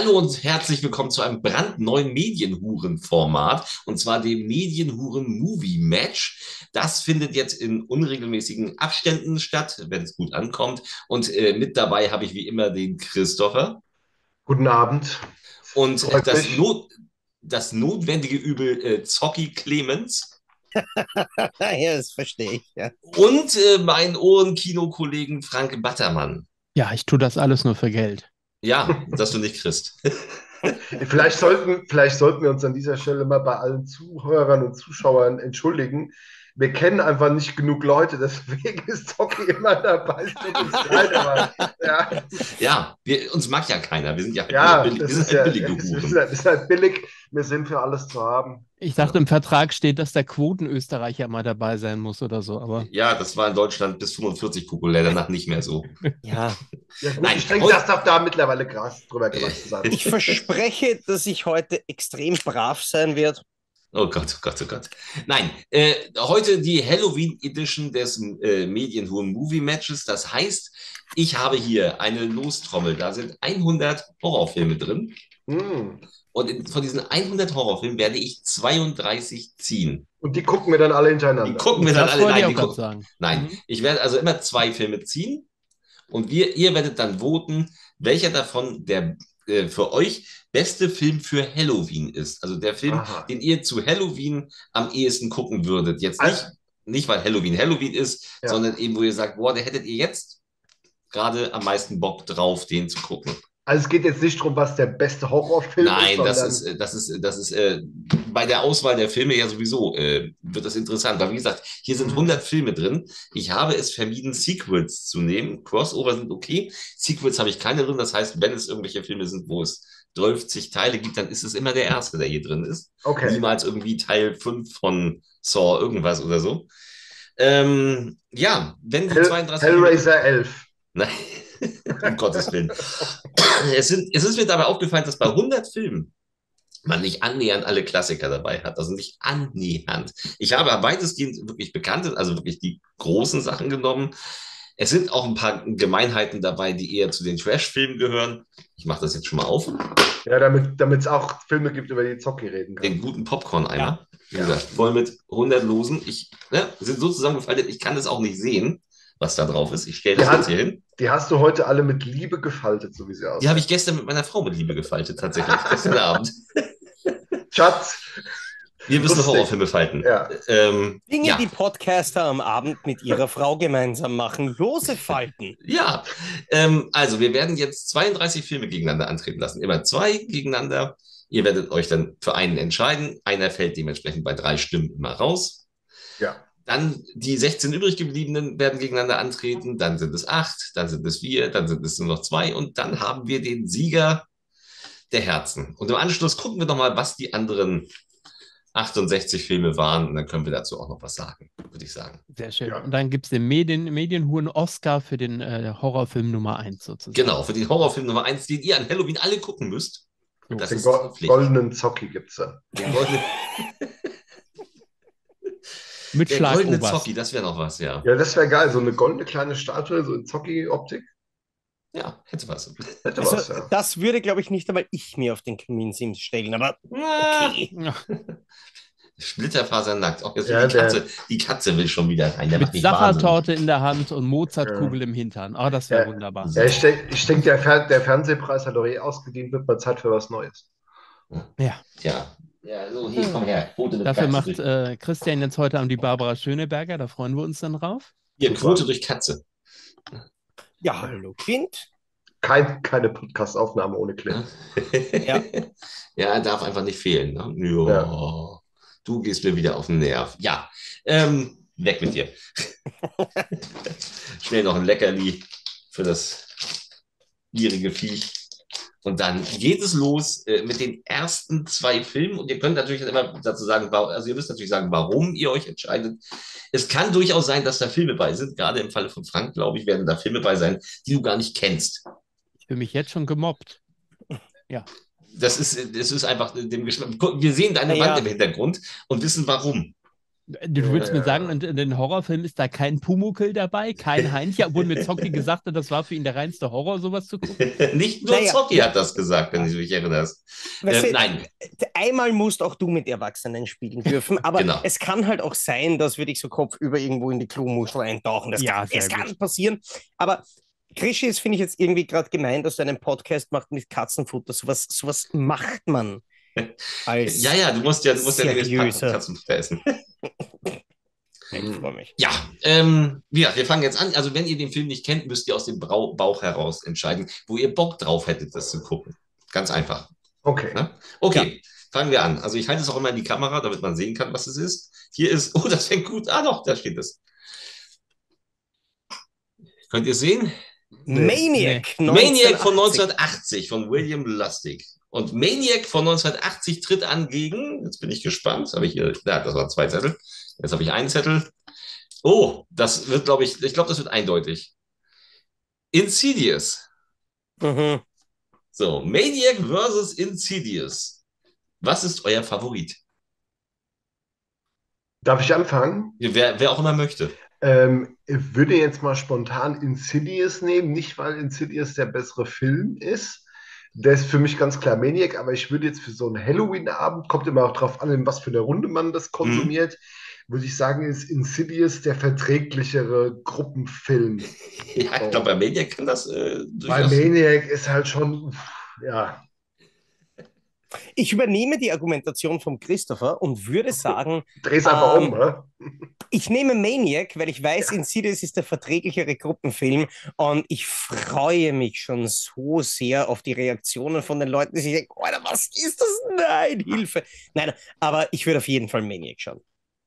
Hallo und herzlich willkommen zu einem brandneuen Medienhuren-Format und zwar dem Medienhuren-Movie-Match. Das findet jetzt in unregelmäßigen Abständen statt, wenn es gut ankommt. Und äh, mit dabei habe ich wie immer den Christopher. Guten Abend. Und äh, das, Not, das notwendige Übel äh, Zocki Clemens. ja, das verstehe ich. Ja. Und äh, meinen Ohrenkino-Kollegen Frank Battermann. Ja, ich tue das alles nur für Geld. Ja, dass du nicht kriegst. vielleicht, sollten, vielleicht sollten wir uns an dieser Stelle mal bei allen Zuhörern und Zuschauern entschuldigen. Wir kennen einfach nicht genug Leute, deswegen ist Toki immer dabei. Leid, aber, ja, ja wir, uns mag ja keiner. Wir sind ja, ja billig, wir sind halt ja, billig. Das ist halt billig. Wir sind für alles zu haben. Ich dachte, im Vertrag steht, dass der Quotenösterreicher mal dabei sein muss oder so. Aber ja, das war in Deutschland bis 45 populär, danach nicht mehr so. ja. ja gut, Nein, ich denke, das darf da mittlerweile Gras drüber gemacht sein. Ich verspreche, dass ich heute extrem brav sein werde. Oh Gott, oh Gott, oh Gott. Nein, äh, heute die Halloween Edition des äh, Medienhohen Movie Matches. Das heißt, ich habe hier eine Lostrommel. Da sind 100 Horrorfilme drin. Mm. Und in, von diesen 100 Horrorfilmen werde ich 32 ziehen. Und die gucken wir dann alle hintereinander. Die gucken wir dann alle. Nein, die gucken, sagen. nein mhm. ich werde also immer zwei Filme ziehen. Und wir, ihr werdet dann voten, welcher davon der äh, für euch beste Film für Halloween ist. Also der Film, Aha. den ihr zu Halloween am ehesten gucken würdet. Jetzt nicht, also, nicht weil Halloween Halloween ist, ja. sondern eben, wo ihr sagt, boah, der hättet ihr jetzt gerade am meisten Bock drauf, den zu gucken. Also es geht jetzt nicht darum, was der beste Horrorfilm Nein, ist. Nein, das ist, das ist, das ist äh, bei der Auswahl der Filme ja sowieso äh, wird das interessant. Weil wie gesagt, hier sind 100 Filme drin. Ich habe es vermieden, Sequels zu nehmen. Crossover sind okay. Sequels habe ich keine drin. Das heißt, wenn es irgendwelche Filme sind, wo es 12 Teile gibt, dann ist es immer der erste, der hier drin ist. Okay. Niemals irgendwie Teil 5 von Saw irgendwas oder so. Ähm, ja, wenn die Hell, 32 Hellraiser 11. Nein. um Gottes Willen. Es, sind, es ist mir dabei aufgefallen, dass bei 100 Filmen man nicht annähernd alle Klassiker dabei hat. Also nicht annähernd. Ich habe weitestgehend wirklich bekannte, also wirklich die großen Sachen genommen. Es sind auch ein paar Gemeinheiten dabei, die eher zu den Trash-Filmen gehören. Ich mache das jetzt schon mal auf. Ja, damit es auch Filme gibt, über die Zocki reden kann. Den guten Popcorn-Eimer. Ja. Wie gesagt, voll mit 100 Losen. Ich, ne, sind so zusammengefaltet, ich kann das auch nicht sehen was da drauf ist. Ich stelle das jetzt hier hin. Die hast du heute alle mit Liebe gefaltet, so wie sie aussehen. Die habe ich gestern mit meiner Frau mit Liebe gefaltet, tatsächlich. gestern Abend. Schatz. Wir müssen Lustig. Horrorfilme falten. Ja. Ähm, Dinge, ja. die Podcaster am Abend mit ihrer Frau gemeinsam machen. Lose falten. Ja. Ähm, also, wir werden jetzt 32 Filme gegeneinander antreten lassen. Immer zwei gegeneinander. Ihr werdet euch dann für einen entscheiden. Einer fällt dementsprechend bei drei Stimmen immer raus. Ja. Dann die 16 übrig gebliebenen werden gegeneinander antreten, dann sind es acht, dann sind es vier, dann sind es nur noch zwei und dann haben wir den Sieger der Herzen. Und im Anschluss gucken wir nochmal, was die anderen 68 Filme waren und dann können wir dazu auch noch was sagen, würde ich sagen. Sehr schön. Ja. Und dann gibt es den Medien, Medienhuren Oscar für den äh, Horrorfilm Nummer 1 sozusagen. Genau, für den Horrorfilm Nummer 1, den ihr an Halloween alle gucken müsst. Das den Go goldenen Zocki gibt es da. Den goldenen Mit Der goldene Zocki, das wäre noch was, ja. Ja, das wäre geil. So eine goldene kleine Statue, so in Zocki-Optik. Ja, hätte was. Hätte also, was ja. Das würde, glaube ich, nicht einmal ich mir auf den Kaminsims stellen, aber okay. Splitterfasernackt. Oh, ja, die, Katze, die Katze will schon wieder rein. mit Sachertorte in der Hand und Mozartkugel ja. im Hintern. Oh, das wäre ja. wunderbar. Ja, ich denke, denk, der, Fer der Fernsehpreis hat doch eh ausgedient, wird mal Zeit für was Neues. Ja. Ja, ja, so, hier, komm her. Quote Dafür Katze macht äh, Christian jetzt heute an die Barbara Schöneberger, da freuen wir uns dann drauf. Hier, Quote durch Katze. Ja, hallo Kind. Kein, keine Podcast-Aufnahme ohne Clip. ja. ja, darf einfach nicht fehlen. Ne? Ja. Du gehst mir wieder auf den Nerv. Ja, ähm, weg mit dir. Schnell noch ein Leckerli für das gierige Viech. Und dann geht es los äh, mit den ersten zwei Filmen. Und ihr könnt natürlich immer dazu sagen, also ihr müsst natürlich sagen, warum ihr euch entscheidet. Es kann durchaus sein, dass da Filme bei sind. Gerade im Falle von Frank, glaube ich, werden da Filme bei sein, die du gar nicht kennst. Ich fühle mich jetzt schon gemobbt. Ja. Das ist, das ist einfach dem Geschmack. Wir sehen deine ja. Wand im Hintergrund und wissen warum. Du willst Ja. mir sagen, in, in den Horrorfilmen ist da kein Pumuckel dabei, kein Heinchen, obwohl mir Zocki gesagt hat, das war für ihn der reinste Horror, sowas zu gucken. Nicht nur Naja. Zocki hat das gesagt, wenn du dich erinnerst. Weißt Äh, nein, einmal musst auch du mit Erwachsenen spielen dürfen, aber Genau. es kann halt auch sein, dass wir dich so kopfüber irgendwo in die Klomuschel eintauchen. Das Ja, kann, es kann passieren. Aber Krischi, es finde ich jetzt irgendwie gerade gemein, dass du einen Podcast machst mit Katzenfutter. Sowas, sowas macht man. Als ja, ja, du musst ja, du musst ja demnächst Seriöser. Katzenfutter essen. Ich freue mich. Ja, ähm, ja, wir fangen jetzt an. Also, wenn ihr den Film nicht kennt, müsst ihr aus dem Brau Bauch heraus entscheiden, wo ihr Bock drauf hättet, das zu gucken. Ganz einfach. Okay. Ja? Okay, fangen wir an. Also, ich halte es auch immer in die Kamera, damit man sehen kann, was es ist. Hier ist, oh, das fängt gut. Ah, doch, da steht es. Könnt ihr sehen? Maniac. Maniac 1980. von 1980 von William Lustig. Und Maniac von 1980 tritt an gegen, jetzt bin ich gespannt, habe ich hier, ja, das waren zwei Zettel. Jetzt habe ich einen Zettel. Oh, das wird, glaube ich, ich glaube, das wird eindeutig. Insidious. Mhm. So, Maniac versus Insidious. Was ist euer Favorit? Darf ich anfangen? Wer, wer auch immer möchte. Ähm, ich würde jetzt mal spontan Insidious nehmen, nicht weil Insidious der bessere Film ist. Der ist für mich ganz klar Maniac, aber ich würde jetzt für so einen Halloween-Abend, kommt immer auch drauf an, in was für eine Runde man das konsumiert, würde ich sagen, ist Insidious der verträglichere Gruppenfilm. Ja, ich glaube, bei Maniac kann das äh, durchaus. Maniac ist halt schon, ja, Ich übernehme die Argumentation von Christopher und würde sagen, dreh's einfach Ähm, um, ne? ich nehme Maniac, weil ich weiß, Insidious ist der verträglichere Gruppenfilm und ich freue mich schon so sehr auf die Reaktionen von den Leuten, die sich denken, Alter, was ist das? Nein, Hilfe. Nein, aber ich würde auf jeden Fall Maniac schauen.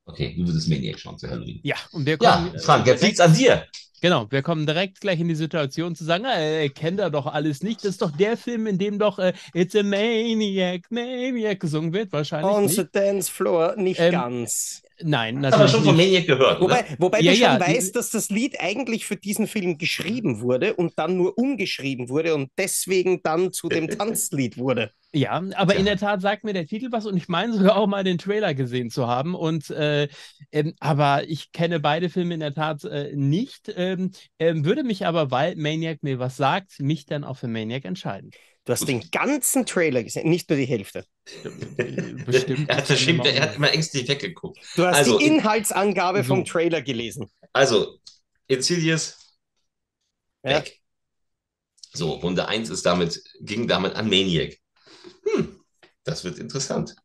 Okay, du würdest Maniac schauen zu Halloween. Ja, und wir Ja, kommen, Frank, jetzt liegt's an dir. Genau, wir kommen direkt gleich in die Situation zu sagen, äh, kennt er doch alles nicht. Das ist doch der Film, in dem doch äh, It's a Maniac, Maniac gesungen wird, wahrscheinlich On nicht. the Dance Floor nicht Ähm, ganz. Nein, Hast aber natürlich schon von. Maniac gehört, oder? Wobei, wobei Ja, du schon ja, weißt, dass das Lied eigentlich für diesen Film geschrieben wurde und dann nur umgeschrieben wurde und deswegen dann zu dem Tanzlied wurde. Ja, aber Tja. in der Tat sagt mir der Titel was und ich meine sogar auch mal den Trailer gesehen zu haben. Und äh, ähm, aber ich kenne beide Filme in der Tat äh, nicht, ähm, ähm, würde mich aber, weil Maniac mir was sagt, mich dann auch für Maniac entscheiden. Du hast den ganzen Trailer gesehen, nicht nur die Hälfte. Bestimmt. Er hat, er hat immer ängstlich weggeguckt. Du hast Also, die in- Inhaltsangabe vom So. Trailer gelesen. Also, Insidious, Ja. weg. So, Runde 1 ist damit, ging damit an Maniac. Hm, das wird interessant.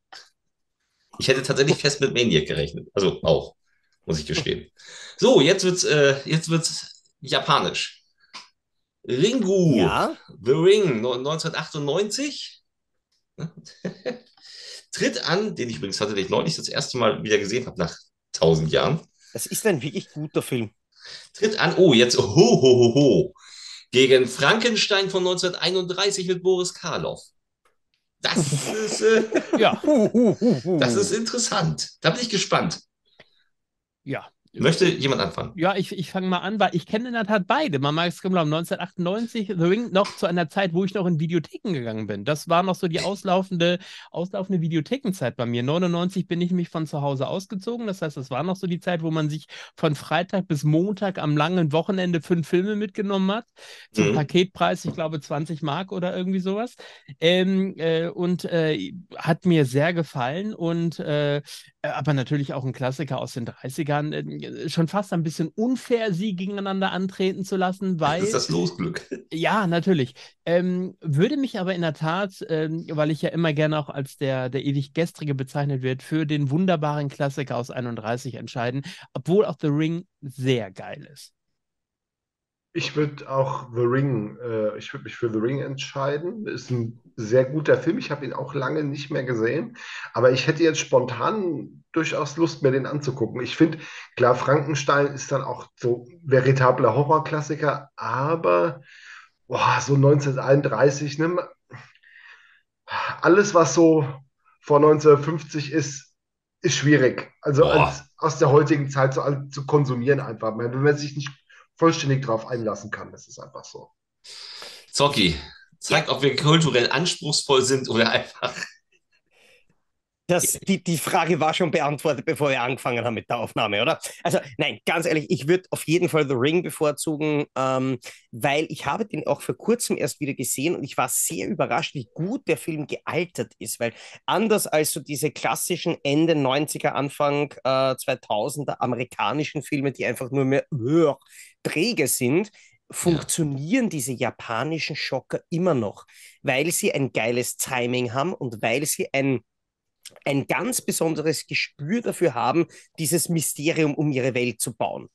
Ich hätte tatsächlich fest mit Maniac gerechnet. Also auch, muss ich gestehen. So, jetzt wird's, äh, jetzt wird's japanisch. Ringu, Ja, The Ring, no- 1998. Tritt an, den ich übrigens tatsächlich neulich das erste Mal wieder gesehen habe, nach tausend Jahren. das ist ein wirklich guter Film. tritt an, oh, jetzt ho, ho, ho, ho, gegen Frankenstein von 1931 mit Boris Karloff. Das ist, äh, Ja, das ist interessant. Da bin ich gespannt. ja. Möchte jemand anfangen? Ja, ich, ich fange mal an, weil ich kenne in der Tat beide. Man mag es kaum glauben, 1998, The Ring, noch zu einer Zeit, wo ich noch in Videotheken gegangen bin. Das war noch so die auslaufende, auslaufende Videothekenzeit bei mir. 99 bin ich mich von zu Hause ausgezogen. Das heißt, das war noch so die Zeit, wo man sich von Freitag bis Montag am langen Wochenende fünf Filme mitgenommen hat. Zum Mhm. Paketpreis, ich glaube, 20 Mark oder irgendwie sowas. Ähm, äh, und äh, hat mir sehr gefallen und äh, aber natürlich auch ein Klassiker aus den 30ern. Äh, schon fast ein bisschen unfair, sie gegeneinander antreten zu lassen, weil. Das ist das Losglück. Ja, natürlich. Ähm, würde mich aber in der Tat, ähm, weil ich ja immer gerne auch als der, der ewig Gestrige bezeichnet wird, für den wunderbaren Klassiker aus 31 entscheiden, obwohl auch The Ring sehr geil ist. Ich würde auch The Ring, äh, ich würde mich für The Ring entscheiden. Ist ein sehr guter Film. Ich habe ihn auch lange nicht mehr gesehen, aber ich hätte jetzt spontan durchaus Lust, mir den anzugucken. Ich finde, klar, Frankenstein ist dann auch so veritabler Horrorklassiker, aber boah, so 1931, ne? Alles, was so vor 1950 ist, ist schwierig. Also als, aus der heutigen Zeit so zu konsumieren einfach. Wenn man sich nicht vollständig drauf einlassen kann. Das ist einfach so. Zocki, zeigt, ob wir kulturell anspruchsvoll sind oder einfach. Das, die, die Frage war schon beantwortet, bevor wir angefangen haben mit der Aufnahme, oder? Also nein, ganz ehrlich, ich würde auf jeden Fall The Ring bevorzugen, ähm, weil ich habe den auch vor kurzem erst wieder gesehen und ich war sehr überrascht, wie gut der Film gealtert ist, weil anders als so diese klassischen Ende 90er, Anfang äh, 2000er amerikanischen Filme, die einfach nur mehr uh, träge sind, funktionieren ja. diese japanischen Schocker immer noch, weil sie ein geiles Timing haben und weil sie ein ein ganz besonderes Gespür dafür haben, dieses Mysterium um ihre Welt zu bauen.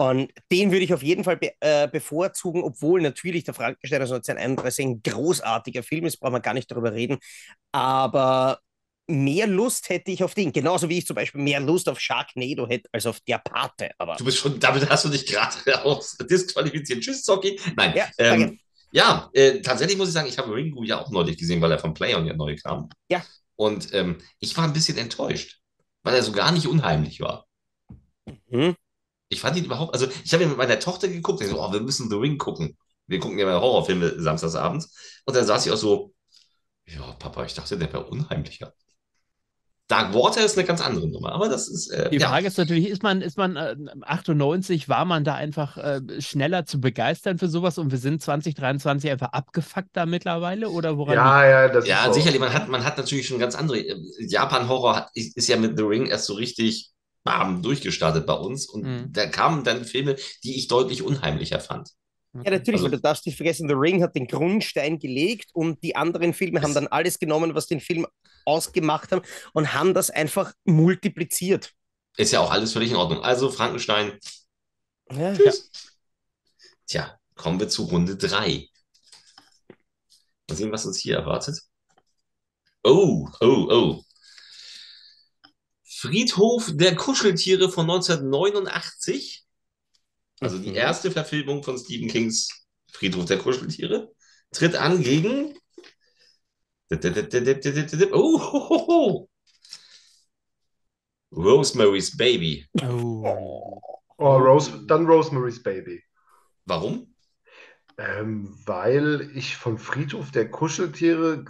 Und den würde ich auf jeden Fall be äh, bevorzugen, obwohl natürlich der Frankenstein aus 1931 ein großartiger Film ist, brauchen wir gar nicht darüber reden. Aber mehr Lust hätte ich auf den, genauso wie ich zum Beispiel mehr Lust auf Sharknado hätte als auf der Pate. Aber du bist schon, damit hast du dich gerade aus disqualifiziert. Tschüss, Zocki. Nein. Ja, ähm, ja äh, tatsächlich muss ich sagen, ich habe Ringu ja auch neulich gesehen, weil er von Playon ja neu kam. Ja. Und ähm, ich war ein bisschen enttäuscht, weil er so gar nicht unheimlich war. Mhm. Ich fand ihn überhaupt, also ich habe ihn mit meiner Tochter geguckt, und so, oh, wir müssen The Ring gucken. Wir gucken ja mal Horrorfilme samstagsabends. Und dann saß ich auch so, ja, Papa, ich dachte, der wäre unheimlicher. Dark Water ist eine ganz andere Nummer, aber das ist. Äh, die Frage ja. ist natürlich, ist man, ist man äh, 98, war man da einfach äh, schneller zu begeistern für sowas und wir sind 2023 einfach abgefuckt da mittlerweile oder woran? Ja, ja, das ja, ist sicherlich. Man hat, man hat natürlich schon ganz andere. Äh, Japan-Horror ist ja mit The Ring erst so richtig bam, durchgestartet bei uns und mhm. da kamen dann Filme, die ich deutlich unheimlicher fand. Ja, natürlich, also, du darfst nicht vergessen, The Ring hat den Grundstein gelegt und die anderen Filme haben dann alles genommen, was den Film ausgemacht haben und haben das einfach multipliziert. Ist ja auch alles völlig in Ordnung. Also Frankenstein. Ja. Tschüss. Tja, kommen wir zu Runde 3. Mal sehen, was uns hier erwartet. Oh, oh, oh. Friedhof der Kuscheltiere von 1989 also die mhm. erste Verfilmung von Stephen Kings Friedhof der Kuscheltiere, tritt an gegen. Oh, Rosemary's Baby. Oh. oh Rose, dann Rosemary's Baby. Warum? Ähm, weil ich von Friedhof der Kuscheltiere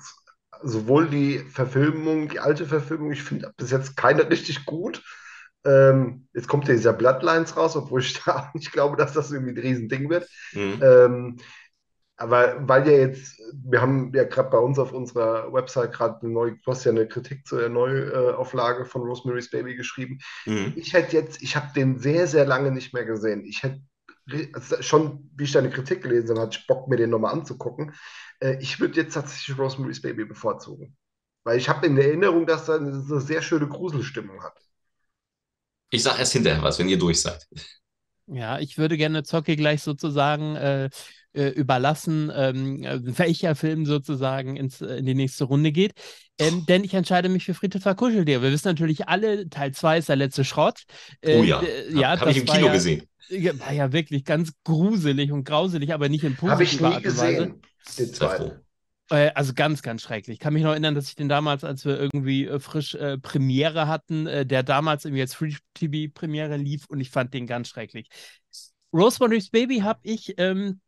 sowohl die Verfilmung, die alte Verfilmung, ich finde bis jetzt keine richtig gut. Ähm, jetzt kommt ja dieser Bloodlines raus, obwohl ich da auch nicht glaube, dass das irgendwie ein Riesending wird. Mhm. Ähm, aber weil ja jetzt, wir haben ja gerade bei uns auf unserer Website gerade eine neue, du hast ja eine Kritik zur Neuauflage von Rosemary's Baby geschrieben. Mhm. Ich hätte jetzt, ich habe den sehr, sehr lange nicht mehr gesehen. Ich hätte also schon, wie ich deine Kritik gelesen habe, hatte ich Bock, mir den nochmal anzugucken. Äh, ich würde jetzt tatsächlich Rosemary's Baby bevorzugen. Weil ich habe in Erinnerung, dass er eine sehr schöne Gruselstimmung hat. Ich sage erst hinterher was, wenn ihr durch seid. Ja, ich würde gerne Zocki gleich sozusagen äh, äh, überlassen, ähm, äh, welcher Film sozusagen ins, äh, in die nächste Runde geht. Ähm, denn ich entscheide mich für Friedhof Kuscheltier. Wir wissen natürlich alle, Teil 2 ist der letzte Schrott. Äh, oh ja, ja habe hab ich im Kino ja, gesehen. War ja wirklich ganz gruselig und grauselig, aber nicht in positiver Art und Weise. Den zweiten. Äh, also ganz, ganz schrecklich. Ich kann mich noch erinnern, dass ich den damals, als wir irgendwie äh, frisch äh, Premiere hatten, äh, der damals irgendwie als Free TV Premiere lief und ich fand den ganz schrecklich. Rosemary's Baby habe ich ähm,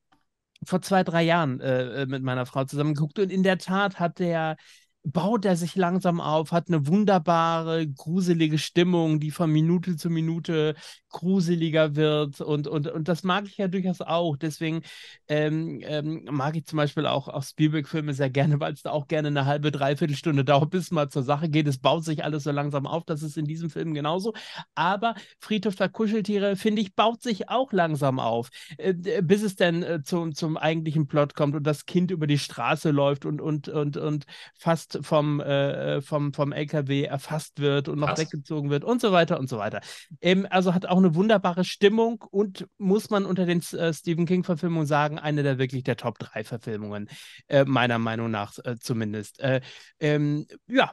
vor zwei, drei Jahren äh, äh, mit meiner Frau zusammen geguckt und in der Tat hat der baut er sich langsam auf, hat eine wunderbare, gruselige Stimmung, die von Minute zu Minute gruseliger wird. Und, und, und das mag ich ja durchaus auch. Deswegen ähm, ähm, mag ich zum Beispiel auch, auch Spielberg-Filme sehr gerne, weil es da auch gerne eine halbe, dreiviertel Stunde dauert, bis mal zur Sache geht. Es baut sich alles so langsam auf. Das ist in diesem Film genauso. Aber Friedhof der Kuscheltiere, finde ich, baut sich auch langsam auf. Äh, bis es dann äh, zum, zum eigentlichen Plot kommt und das Kind über die Straße läuft und, und, und, und fast vom, äh, vom, vom LKW erfasst wird und noch Krass. weggezogen wird und so weiter und so weiter. Ähm, also hat auch eine wunderbare Stimmung und muss man unter den äh, Stephen King-Verfilmungen sagen, eine der wirklich der Top 3 Verfilmungen, äh, meiner Meinung nach äh, zumindest. Äh, ähm, ja,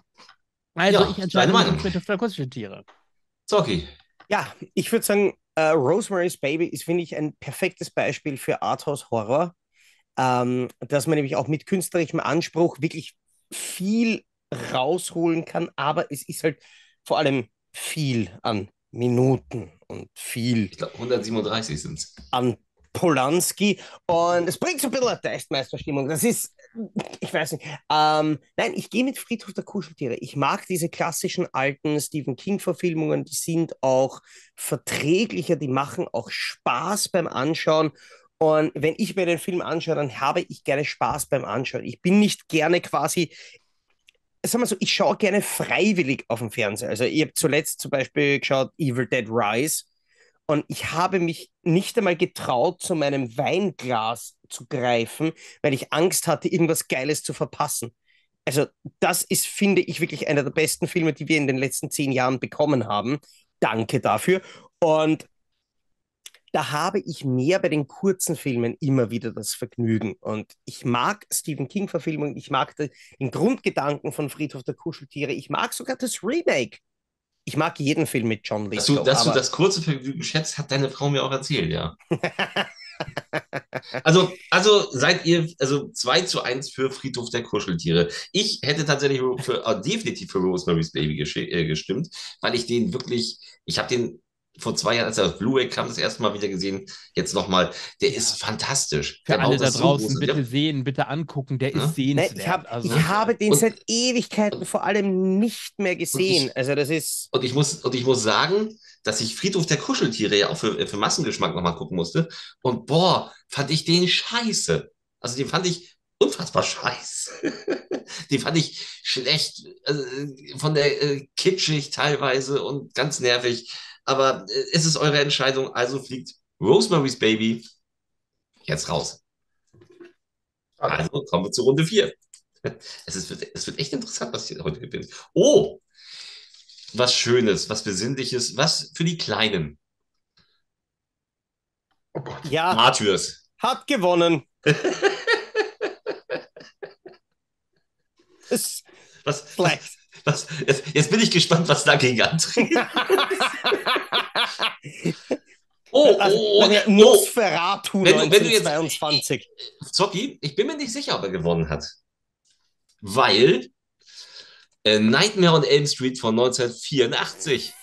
also ja, ich entscheide mich für Französische Tiere. Zocki. Ja, ich würde sagen, uh, Rosemary's Baby ist, finde ich, ein perfektes Beispiel für Arthouse-Horror, ähm, dass man nämlich auch mit künstlerischem Anspruch wirklich viel rausholen kann, aber es ist halt vor allem viel an Minuten und viel. Ich glaube, 137 sind es. An Polanski und es bringt so ein bisschen eine Testmeisterstimmung. Das ist, ich weiß nicht. Ähm, nein, ich gehe mit Friedhof der Kuscheltiere. Ich mag diese klassischen alten Stephen King-Verfilmungen, die sind auch verträglicher, die machen auch Spaß beim Anschauen. Und wenn ich mir den Film anschaue, dann habe ich gerne Spaß beim Anschauen. Ich bin nicht gerne quasi sagen wir so, ich schaue gerne freiwillig auf dem Fernseher. Also ich habe zuletzt zum Beispiel geschaut Evil Dead Rise und ich habe mich nicht einmal getraut, zu meinem Weinglas zu greifen, weil ich Angst hatte, irgendwas Geiles zu verpassen. Also das ist, finde ich, wirklich einer der besten Filme, die wir in den letzten zehn Jahren bekommen haben. Danke dafür. Und da habe ich mehr bei den kurzen Filmen immer wieder das Vergnügen. Und ich mag Stephen King-Verfilmungen, ich mag den Grundgedanken von Friedhof der Kuscheltiere, ich mag sogar das Remake. Ich mag jeden Film mit John Lithgow. Dass, du, dass du das kurze Vergnügen schätzt, hat deine Frau mir auch erzählt, ja. also, also seid ihr also 2 zu 1 für Friedhof der Kuscheltiere. Ich hätte tatsächlich für, äh, definitiv für Rosemary's Baby äh, gestimmt, weil ich den wirklich, ich habe den vor zwei Jahren, als er auf Blu-ray kam, das erste Mal wieder gesehen. Jetzt nochmal. Der ist fantastisch. Für der alle da draußen, so bitte sehen, bitte angucken. Der ja? ist sehenswert. ich, hab, also, ich habe den und, seit Ewigkeiten vor allem nicht mehr gesehen. Ich, also das ist. Und ich muss, und ich muss sagen, dass ich Friedhof der Kuscheltiere ja auch für, für Massengeschmack nochmal gucken musste. Und boah, fand ich den scheiße. Also den fand ich unfassbar scheiße. den fand ich schlecht, also von der äh, kitschig teilweise und ganz nervig. Aber äh, es ist eure Entscheidung, also fliegt Rosemary's Baby jetzt raus. Also kommen wir zu Runde 4. Es, ist, es wird echt interessant, was hier heute gewinnt. Oh, was Schönes, was Besinnliches, was für die Kleinen. Oh Gott. Ja. Martyrs. Hat gewonnen. ist was, schlecht. Was, jetzt, jetzt, bin ich gespannt, was dagegen antritt. oh, also, oh, oh, oh. Nosferatu wenn, 1922. Wenn jetzt, Zocki, ich bin mir nicht sicher, ob er gewonnen hat. Weil äh, Nightmare on Elm Street von 1984.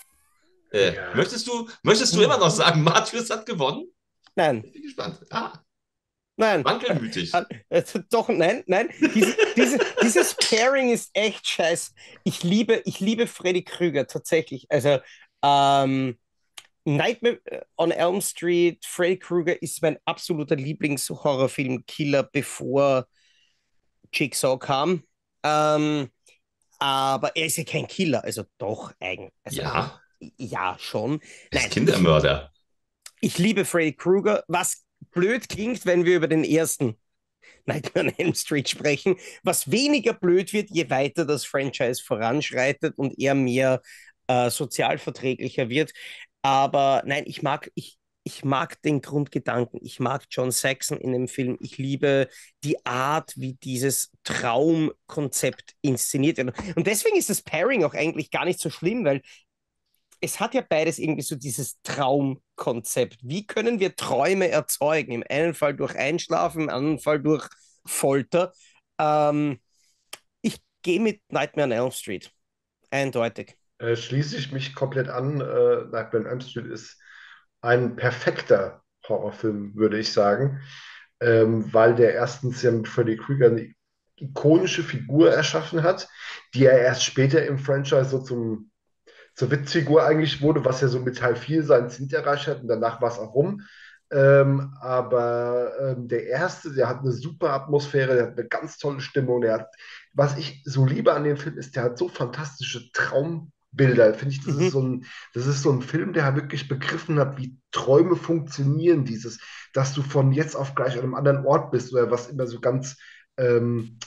Äh, ja. Möchtest du, möchtest du immer noch sagen, Matthäus hat gewonnen? Nein. Ich bin gespannt. Ah. Nein. Wankelmütig. Äh, doch, nein, nein. Diese, diese, dieses Pairing ist echt scheiße. Ich liebe, ich liebe Freddy Krüger tatsächlich. Also, ähm, Nightmare on Elm Street, Freddy Krueger ist mein absoluter Lieblings-Horrorfilm-Killer, bevor Jigsaw kam. Ähm, aber er ist ja kein Killer, also doch eigentlich. Also, ja. Ja, schon. Er ist Kindermörder. Ich, ich liebe Freddy Krueger, was blöd klingt, wenn wir über den ersten Nightmare on Elm Street sprechen, was weniger blöd wird, je weiter das Franchise voranschreitet und er mehr äh, sozialverträglicher wird. Aber nein, ich mag, ich, ich mag den Grundgedanken, ich mag John Saxon in dem Film, ich liebe die Art, wie dieses Traumkonzept inszeniert wird. Und deswegen ist das Pairing auch eigentlich gar nicht so schlimm, weil es hat ja beides irgendwie so dieses Traumkonzept. Wie können wir Träume erzeugen? Im einen Fall durch Einschlafen, im anderen Fall durch Folter. Ähm, ich gehe mit Nightmare on Elm Street. Eindeutig. Äh, schließe ich mich komplett an. Äh, Nightmare on Elm Street ist ein perfekter Horrorfilm, würde ich sagen. Ähm, weil der erstens ja mit Freddy Krueger eine ikonische Figur erschaffen hat, die er erst später im Franchise so zum zur Witzfigur eigentlich wurde, was ja so mit Teil 4 seinen Ziel erreicht hat und danach war es auch rum. Ähm, aber ähm, der erste, der hat eine super Atmosphäre, der hat eine ganz tolle Stimmung. Der hat, was ich so liebe an dem Film ist, der hat so fantastische Traumbilder. Finde ich, das mhm. ist so ein, das ist so ein Film, der wirklich begriffen hat, wie Träume funktionieren. Dieses, dass du von jetzt auf gleich an einem anderen Ort bist oder was immer so ganz ähm,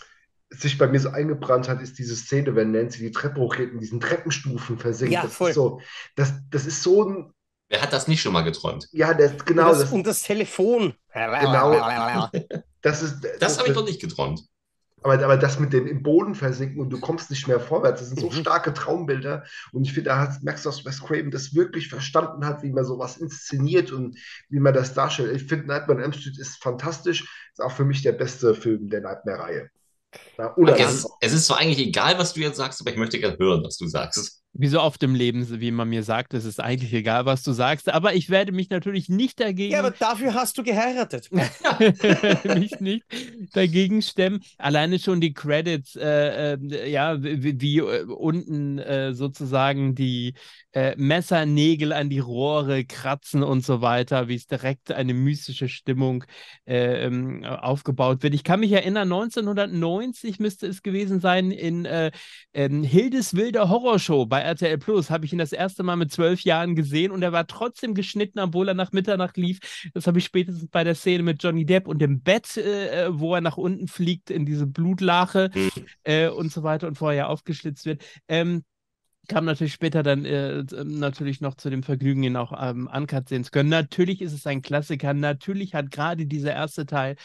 sich bei mir so eingebrannt hat, ist diese Szene, wenn Nancy die Treppe hochgeht und diesen Treppenstufen versinkt. Ja, voll. Das ist so, das, das ist so ein. Wer hat das nicht schon mal geträumt? Ja, das, genau. Und das, das, und das Telefon. Genau. das ist, das, das habe ich noch nicht geträumt. Aber, aber das mit dem im Boden versinken und du kommst nicht mehr vorwärts, das sind so mhm. starke Traumbilder. Und ich finde, da hat, merkst du, dass Wes Craven das wirklich verstanden hat, wie man sowas inszeniert und wie man das darstellt. Ich finde, Nightmare on Elm Street ist fantastisch. Ist auch für mich der beste Film der Nightmare-Reihe. Ja, es, ist, es, ist zwar eigentlich egal, was du jetzt sagst, aber ich möchte gerne hören, was du sagst. Wie so oft im Leben, wie man mir sagt, es ist eigentlich egal, was du sagst, aber ich werde mich natürlich nicht dagegen. Ja, aber dafür hast du geheiratet. mich nicht dagegen stemmen. Alleine schon die Credits, äh, äh, ja, wie, wie äh, unten äh, sozusagen die äh, Messernägel an die Rohre kratzen und so weiter, wie es direkt eine mystische Stimmung äh, ähm, aufgebaut wird. Ich kann mich erinnern, 1990 müsste es gewesen sein, in ähm, Hildes wilder Horrorshow bei RTL Plus habe ich ihn das erste Mal mit zwölf Jahren gesehen und er war trotzdem geschnitten, obwohl er nach Mitternacht lief. Das habe ich spätestens bei der Szene mit Johnny Depp und dem Bett, äh, äh wo er nach unten fliegt in diese Blutlache mhm. äh, und so weiter und vorher aufgeschlitzt wird. Ähm, kam natürlich später dann äh, natürlich noch zu dem Vergnügen, ihn auch ähm, uncut sehen zu können. Natürlich ist es ein Klassiker. Natürlich hat gerade dieser erste Teil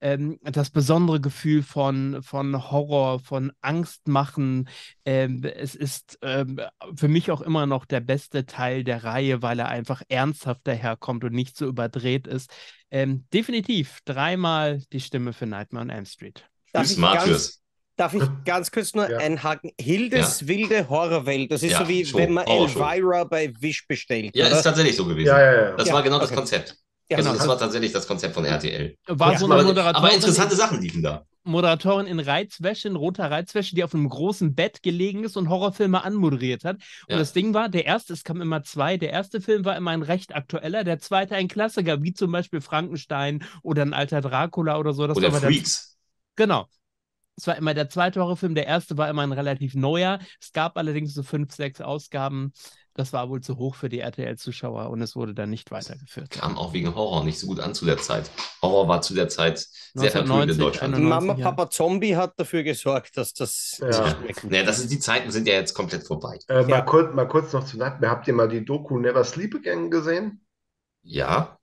ähm, das besondere Gefühl von, von Horror, von Angstmachen. Ähm, es ist ähm, für mich auch immer noch der beste Teil der Reihe, weil er einfach ernsthaft daherkommt und nicht so überdreht ist. Ähm, definitiv dreimal die Stimme für Nightmare on Elm Street. Darf ich, ganz, darf ich ganz kurz nur ja. einhaken? Hildes ja. wilde Horrorwelt. Das ist ja, so wie wenn man Elvira bei Wish bestellt. Ja, oder? ist tatsächlich so gewesen. Das war genau okay. das Konzept. Ja, also das war tatsächlich das Konzept von RTL. War ja, so eine Moderatorin aber interessante Sachen liefen da. Moderatorin in Reizwäsche, in roter Reizwäsche, die auf einem großen Bett gelegen ist und Horrorfilme anmoderiert hat. Und ja. das Ding war, der erste, es kamen immer zwei, der erste Film war immer ein recht aktueller, der zweite ein Klassiker, wie zum Beispiel Frankenstein oder ein alter Dracula oder so. Das oder Freaks. Der, genau. Es war immer der zweite Horrorfilm, der erste war immer ein relativ neuer. Es gab allerdings so fünf, sechs Ausgaben. Das war wohl zu hoch für die RTL-Zuschauer und es wurde dann nicht weitergeführt. Kam auch wegen Horror nicht so gut an zu der Zeit. Horror war zu der Zeit sehr verpönt in Deutschland. 91, Mama, Papa Zombie hat dafür gesorgt, dass das. Ja. Naja, das ist, die Zeiten sind ja jetzt komplett vorbei. Äh, mal, kurz, mal kurz noch zu Nightmare. Habt ihr mal die Doku Never Sleep Again gesehen? Ja.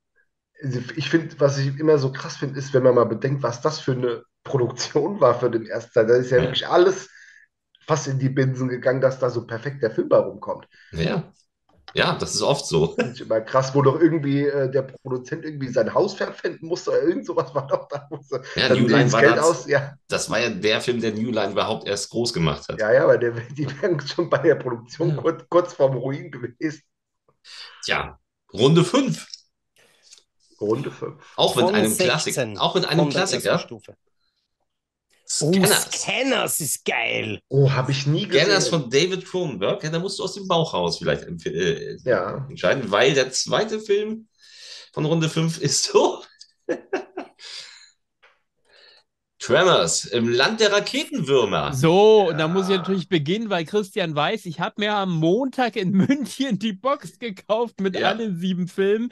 Also, ich finde, was ich immer so krass finde, ist, wenn man mal bedenkt, was das für eine Produktion war für den ersten Teil. Da ist ja, ja. wirklich alles fast in die Binsen gegangen, dass da so perfekt der Film bei rumkommt. Ja. Ja, das ist oft so. Das ist immer krass, wo doch irgendwie äh, der Produzent irgendwie sein Haus verpfänden musste oder irgend sowas war doch da. Musste, ja, New Line war Geld das, aus, ja. das war ja der Film, der New Line überhaupt erst groß gemacht hat. Ja, ja, aber der, die wären schon bei der Produktion ja. kurz, kurz vorm Ruin gewesen. Tja, Runde 5. Runde 5. Auch mit einem Klassiker. Auch mit einem Klassiker. Stufe. Scanners. Oh, Scanners ist geil. Oh, habe ich nie gesehen. Scanners von David Cronenberg. Ja, da musst du aus dem Bauch raus vielleicht äh, ja. entscheiden, weil der zweite Film von Runde 5 ist so. Tremors im Land der Raketenwürmer. So, ja. da muss ich natürlich beginnen, weil Christian weiß, ich habe mir am Montag in München die Box gekauft mit ja. allen sieben Filmen.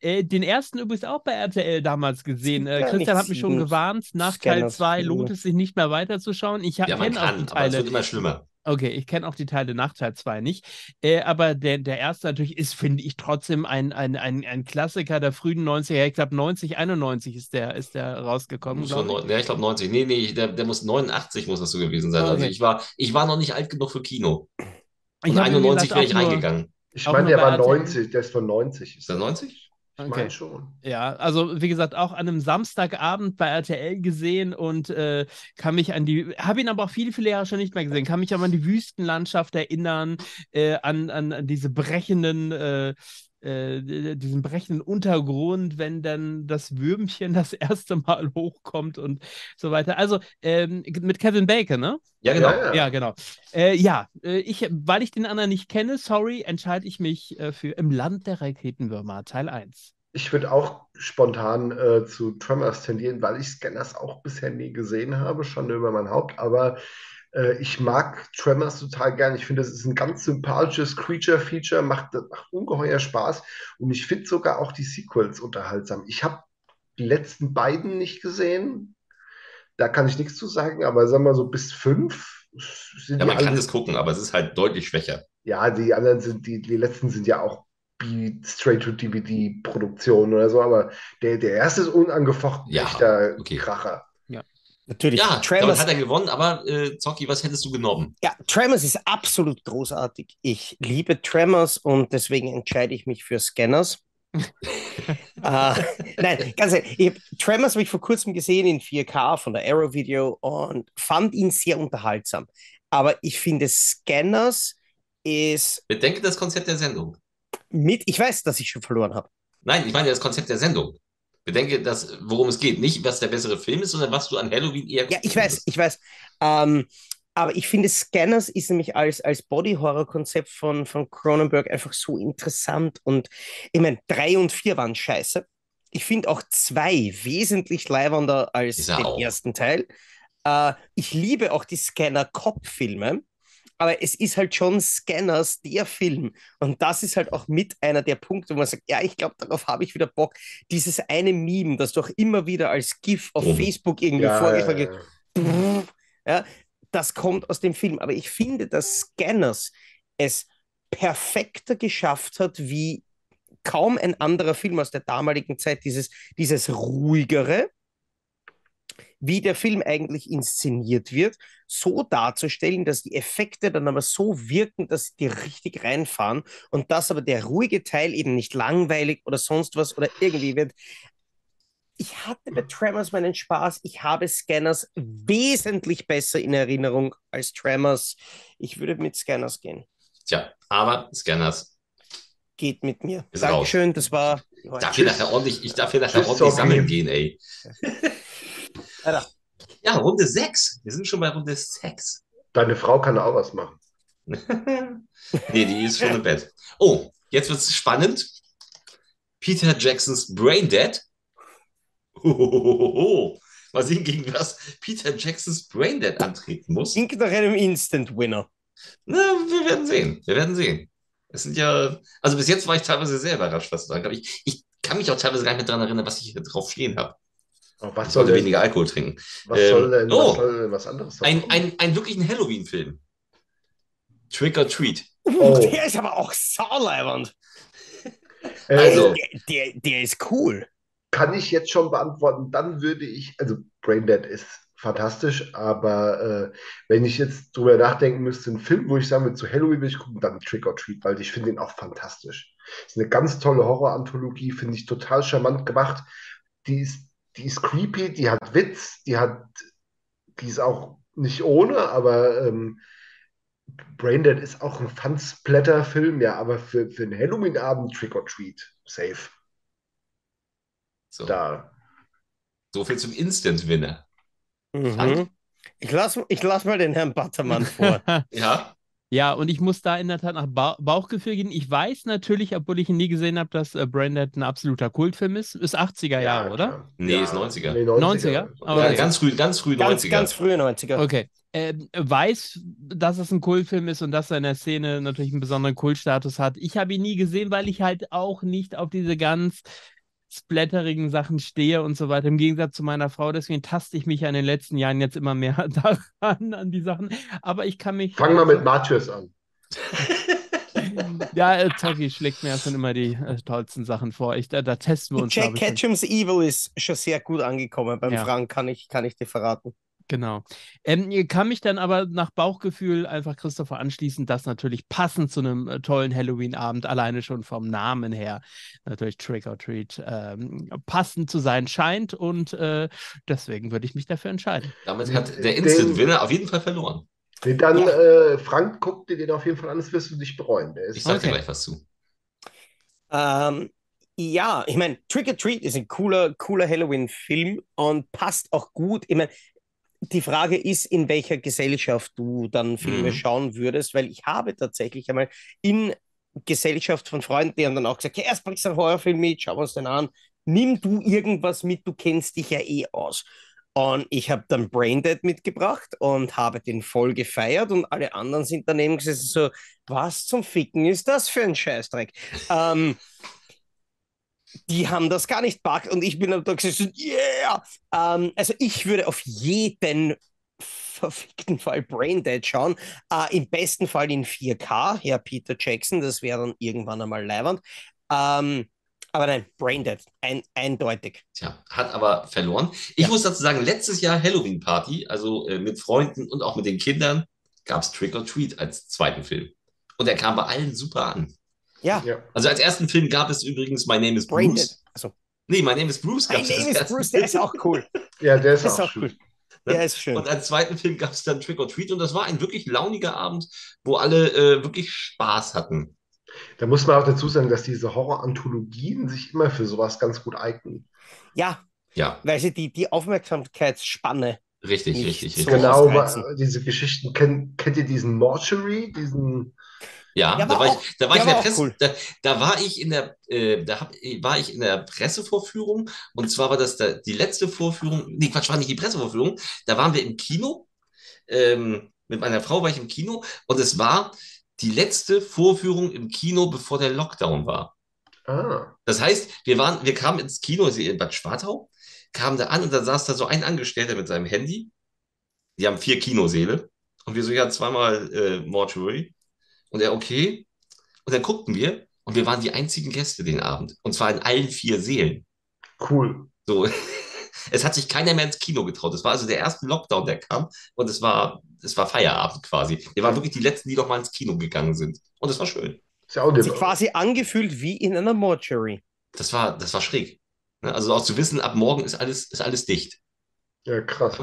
Äh, den ersten übrigens auch bei RTL damals gesehen. Äh, Christian hat mich schon gewarnt, nach Teil 2 lohnt es sich nicht mehr weiterzuschauen. Ich ja, die Teile. Aber es wird immer schlimmer. Okay, ich kenne auch die Teile nach Teil 2 nicht. Äh, aber der, der erste natürlich ist, finde ich, trotzdem ein, ein, ein, ein Klassiker der frühen 90er. Ich glaube, 90, 91 ist der, ist der rausgekommen. Ich. Ja, ich glaube 90. Nee, nee, der, der muss 89 muss das so gewesen sein. Also okay. Also ich war, ich war noch nicht alt genug für Kino. Und 91 wäre ich reingegangen. Ich meine, der war 90, der ist von 90. Ist der 90? Ich okay. meine schon. Ja, also wie gesagt, auch an einem Samstagabend bei RTL gesehen und äh, kann mich an die, habe ihn aber auch viele, viele Jahre schon nicht mehr gesehen, kann mich aber an die Wüstenlandschaft erinnern, äh, an, an, an, diese brechenden äh, äh, diesen brechenden Untergrund, wenn dann das Würmchen das erste Mal hochkommt und so weiter. Also ähm, mit Kevin Bacon, ne? Ja, genau. Ja, ja genau. Äh, ja, äh, ich, weil ich den anderen nicht kenne, sorry, entscheide ich mich äh, für Im Land der Raketenwürmer, Teil 1. Ich würde auch spontan äh, zu Tremors tendieren, weil ich Scanners auch bisher nie gesehen habe, schon über mein Haupt, aber äh, ich mag Tremors total gern. Ich finde, das ist ein ganz sympathisches Creature-Feature, macht, macht ungeheuer Spaß. Und ich finde sogar auch die Sequels unterhaltsam. Ich habe die letzten beiden nicht gesehen. Da kann ich nichts zu sagen, aber sagen wir so bis fünf. Sind ja, man kann es gucken, aber es ist halt deutlich schwächer. Ja, die anderen sind, die, die letzten sind ja auch Straight-to-DVD-Produktion oder so, aber der, der erste ist unangefochten ja, echter okay. Kracher. Natürlich. Ja, Tremors, hat er gewonnen, aber äh, Zocki, was hättest du genommen? Ja, Tremors ist absolut großartig. Ich liebe Tremors und deswegen entscheide ich mich für Scanners. uh, nein, ganz ehrlich, ich hab, Tremors habe ich vor kurzem gesehen in 4K von der Arrow Video und fand ihn sehr unterhaltsam. Aber ich finde Scanners ist Bedenke das Konzept der Sendung. mit, ich weiß, dass ich schon verloren habe. Nein, ich meine das Konzept der Sendung. Bedenke, das, worum es geht. Nicht, was der bessere Film ist, sondern was du an Halloween eher Ja, ich weiß, ich weiß. Ähm, aber ich finde, Scanners ist nämlich als, als Body-Horror-Konzept von, von Cronenberg einfach so interessant. Und ich meine, drei und vier waren scheiße. Ich finde auch zwei wesentlich leibernder als den auch. ersten Teil. Äh, ich liebe auch die Scanner-Cop-Filme. Aber es ist halt schon Scanners, der Film. Und das ist halt auch mit einer der Punkte, wo man sagt, ja, ich glaube, darauf habe ich wieder Bock. Dieses eine Meme, das doch immer wieder als GIF auf Oh. Facebook irgendwie Ja, vorgeschlagen ja, wird, ja. ja, das kommt aus dem Film. Aber ich finde, dass Scanners es perfekter geschafft hat, wie kaum ein anderer Film aus der damaligen Zeit, dieses, dieses ruhigere, wie der Film eigentlich inszeniert wird, so darzustellen, dass die Effekte dann aber so wirken, dass sie dir richtig reinfahren und dass aber der ruhige Teil eben nicht langweilig oder sonst was oder irgendwie wird. Ich hatte bei Tremors meinen Spaß. Ich habe Scanners wesentlich besser in Erinnerung als Tremors. Ich würde mit Scanners gehen. Tja, aber Scanners. Geht mit mir. Ist Dankeschön, das war. Ich darf hier nachher ordentlich, ich darf hier nachher ordentlich sammeln gehen, ey. Alter. Ja, Runde 6. Wir sind schon bei Runde 6. Deine Frau kann auch was machen. nee, die ist schon im Bett. Oh, jetzt wird es spannend. Peter Jacksons Brain Dead. Hohohoho. Mal sehen, gegen was Peter Jacksons Brain Dead antreten muss. Klingt nach einem Instant-Winner. Na, wir werden sehen. Wir werden sehen. Es sind ja, also bis jetzt war ich teilweise sehr überrascht, was du sagen. Ich, ich kann mich auch teilweise gar nicht mehr daran erinnern, was ich hier drauf stehen habe. Was Ich soll denn, weniger Alkohol trinken. was Ähm, soll denn, oh. was soll was anderes Ein, ein, ein wirklichen Halloween-Film. Trick or Treat. Uh, Oh. Der ist aber auch sauleibernd. Äh, also- Der, der, der ist cool. kann ich jetzt schon beantworten, dann würde ich, also Braindead ist fantastisch, aber äh, wenn ich jetzt drüber nachdenken müsste, ein Film, wo ich sagen würde, zu Halloween will ich gucken, dann Trick or Treat, weil ich finde ihn auch fantastisch. Ist eine ganz tolle Horror-Anthologie, finde ich total charmant gemacht. Die ist, die ist creepy, die hat Witz, die hat, die ist auch nicht ohne, aber ähm, Braindead ist auch ein Fun-Splatter-Film, ja, aber für, für einen Halloween-Abend Trick or Treat, safe. So, Da. so viel zum Instant-Winner. Mhm. Ich lasse ich lass mal den Herrn Battermann vor. Ja, Ja, und ich muss da in der Tat nach ba Bauchgefühl gehen. Ich weiß natürlich, obwohl ich ihn nie gesehen habe, dass äh, Braindead ein absoluter Kultfilm ist. Ist 80er Jahre, oder? klar. Nee, ist 90er. Nee, 90er? Aber ja okay. ganz früh, ganz früh ganz, 90er. ganz frühe 90er. Okay. Ähm, weiß, dass es ein Kultfilm ist und dass er in der Szene natürlich einen besonderen Kultstatus hat. Ich habe ihn nie gesehen, weil ich halt auch nicht auf diese ganz splatterigen Sachen stehe und so weiter. Im Gegensatz zu meiner Frau. Deswegen taste ich mich ja in den letzten Jahren jetzt immer mehr daran, an die Sachen. Aber ich kann mich. Fang mal mit Martyrs an. Ja, äh, Zocki schlägt mir ja schon immer die äh, tollsten Sachen vor. Ich, da, da testen wir uns, Jack. Ketchums Evil ist schon sehr gut angekommen. Beim Ja. Frank kann ich, kann ich dir verraten. Genau. Ähm, ihr kann mich dann aber nach Bauchgefühl einfach Christopher anschließen, dass natürlich passend zu einem äh, tollen Halloween-Abend, alleine schon vom Namen her, natürlich Trick or Treat, ähm, passend zu sein scheint und äh, deswegen würde ich mich dafür entscheiden. Damit hat der Instant-Winner auf jeden Fall verloren. Dann, Ja. äh, Frank, guck dir den auf jeden Fall an, das wirst du dich bereuen. Der Ich ist, sag dir Okay. gleich was zu. Ähm, ja, ich meine, Trick or Treat ist ein cooler, cooler Halloween-Film und passt auch gut. Ich meine, die Frage ist, in welcher Gesellschaft du dann Filme Mhm. schauen würdest, weil ich habe tatsächlich einmal in Gesellschaft von Freunden, die haben dann auch gesagt, ja, erst bringst du einen Horrorfilm mit, schauen wir uns den an. Nimm du irgendwas mit, du kennst dich ja eh aus. Und ich habe dann Braindead mitgebracht und habe den voll gefeiert und alle anderen sind daneben gesessen so, was zum Ficken ist das für ein Scheißdreck? ähm, die haben das gar nicht packt und ich bin dann da gesessen, yeah! Ähm, also ich würde auf jeden verfickten Fall Braindead schauen. Äh, Im besten Fall in 4K, Herr Peter Jackson, das wäre dann irgendwann einmal leiwand. Ähm, aber nein, Braindead, ein, eindeutig. Tja, hat aber verloren. Ich muss dazu sagen, letztes Jahr Halloween-Party, also äh, mit Freunden und auch mit den Kindern, gab es Trick or Treat als zweiten Film. Und er kam bei allen super an. Ja, ja. Also als ersten Film gab es übrigens My Name is. Bruce. Also, Nee, My Name is Bruce My gab es als name is Bruce, der ist auch cool. ja, der ist ist auch auch cool. gut. Ne? Ja, ist schön. Und als zweiten Film gab es dann Trick or Treat und das war ein wirklich launiger Abend, wo alle äh, wirklich Spaß hatten. Da muss man auch dazu sagen, dass diese Horror-Anthologien sich immer für sowas ganz gut eignen. Ja, Ja, weil sie die, die Aufmerksamkeitsspanne. richtig, Nicht richtig, so. richtig. Genau, diese Geschichten. Kennt, kennt ihr diesen Mortuary? Diesen. Ja, da war auch- ich, da war ich in der Presse, cool. da, da war ich in der, äh, da hab, war ich in der Pressevorführung und zwar war das da, die letzte Vorführung, nee, Quatsch, war nicht die Pressevorführung, da waren wir im Kino, ähm, mit meiner Frau war ich im Kino und es war die letzte Vorführung im Kino, bevor der Lockdown war. Ah, Das heißt, wir waren, wir kamen ins Kino, in Bad Schwartau, kamen da an und da saß da so ein Angestellter mit seinem Handy. Die haben vier Kinosäle. Und wir so, ja, zweimal äh, Mortuary. Und er, okay. Und dann guckten wir und wir waren die einzigen Gäste den Abend. Und zwar in allen vier Sälen. cool. So, es hat sich keiner mehr ins Kino getraut. Es war also der erste Lockdown, der kam. Und es war, es war Feierabend quasi. Wir waren wirklich die Letzten, die noch mal ins Kino gegangen sind. Und es war schön. Ist ja auch Hat sich quasi angefühlt wie in einer Mortuary. Das war, das war schräg. Ne, Also auch zu wissen, ab morgen ist alles, ist alles dicht. Ja, krass.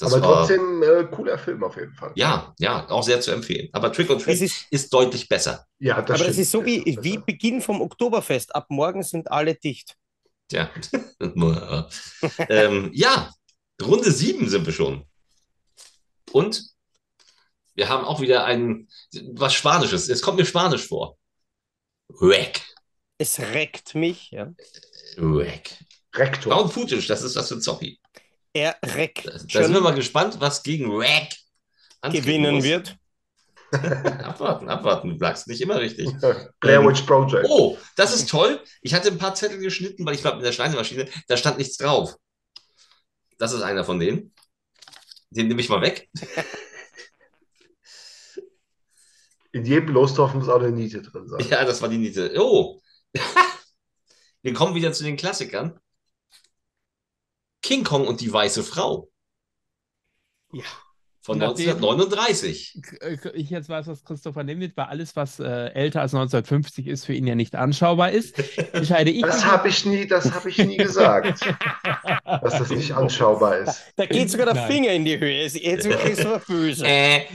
Das Aber war, trotzdem äh, cooler Film auf jeden Fall. ja, ja, auch sehr zu empfehlen. Aber Trick or Treat ist, ist deutlich besser. Ja, das aber das stimmt. ist so wie, Das wie. Beginn vom Oktoberfest. Ab morgen sind alle dicht. Tja. ähm, ja, Runde 7 sind wir schon. Und wir haben auch wieder ein, was Spanisches. Es kommt mir Spanisch vor. Rack. Es reckt mich. Ja. Rack. Rektor. Found Footage, das ist was für Zocki. Er reckt Da, da sind wir mal gespannt, was gegen Rack gewinnen muss. wird. Abwarten, abwarten. Du sagst nicht immer richtig. Blair Ähm, Witch Project. Oh, das ist toll. Ich hatte ein paar Zettel geschnitten, weil ich glaube, in der Schneidemaschine, da stand nichts drauf. Das ist einer von denen. Den nehme ich mal weg. In jedem Lostorf muss auch eine Niete drin sein. Ja, das war die Niete. Oh. Wir kommen wieder zu den Klassikern. King Kong und die weiße Frau. Ja. Von Nachdem- 1939. Äh, ich jetzt weiß, was Christopher nimmt, weil alles, was äh, älter als 1950 ist, für ihn ja nicht anschaubar ist, entscheide ich. Das habe ich nie, das habe ich nie gesagt, dass das nicht anschaubar ist. Da geht sogar der Nein. Finger in die Höhe. Jetzt wird Christopher böse. Äh,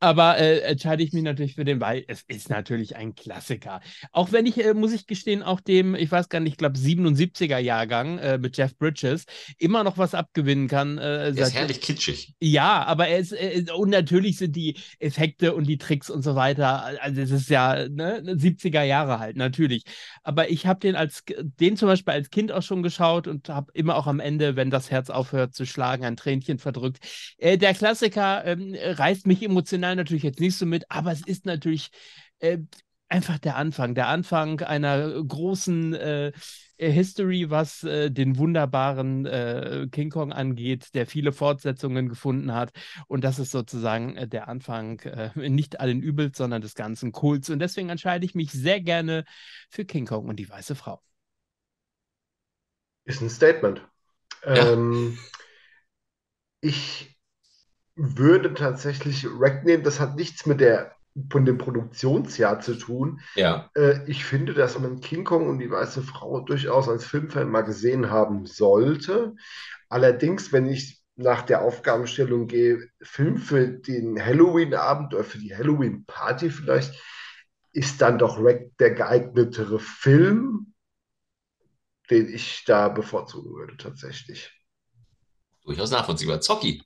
Aber äh, entscheide ich mich natürlich für den, weil es ist natürlich ein Klassiker. Auch wenn ich, äh, muss ich gestehen, auch dem, ich weiß gar nicht, ich glaube 77er Jahrgang äh, mit Jeff Bridges immer noch was abgewinnen kann. Äh, ist herrlich kitschig. Ja, aber er ist, äh, und natürlich sind die Effekte und die Tricks und so weiter, also es ist ja ne, 70er Jahre halt, natürlich. Aber ich habe den als den zum Beispiel als Kind auch schon geschaut und habe immer auch am Ende, wenn das Herz aufhört zu schlagen, ein Tränchen verdrückt. Äh, der Klassiker ähm, reißt mich emotional natürlich jetzt nicht so mit, aber es ist natürlich äh, einfach der Anfang, der Anfang einer großen äh, History, was äh, den wunderbaren äh, King Kong angeht, der viele Fortsetzungen gefunden hat. Und das ist sozusagen äh, der Anfang äh, nicht allen Übels, sondern des ganzen Kults. Und deswegen entscheide ich mich sehr gerne für King Kong und die weiße Frau. Ist ein Statement. Ja. Ähm, ich würde tatsächlich Rack nehmen. Das hat nichts mit der von dem Produktionsjahr zu tun. Ja. Äh, ich finde, dass man King Kong und die weiße Frau durchaus als Filmfan mal gesehen haben sollte. Allerdings, wenn ich nach der Aufgabenstellung gehe, Film für den Halloween-Abend oder für die Halloween-Party vielleicht, ist dann doch Rack der geeignetere Film, den ich da bevorzugen würde, tatsächlich. Durchaus nachvollziehbar. Zocki.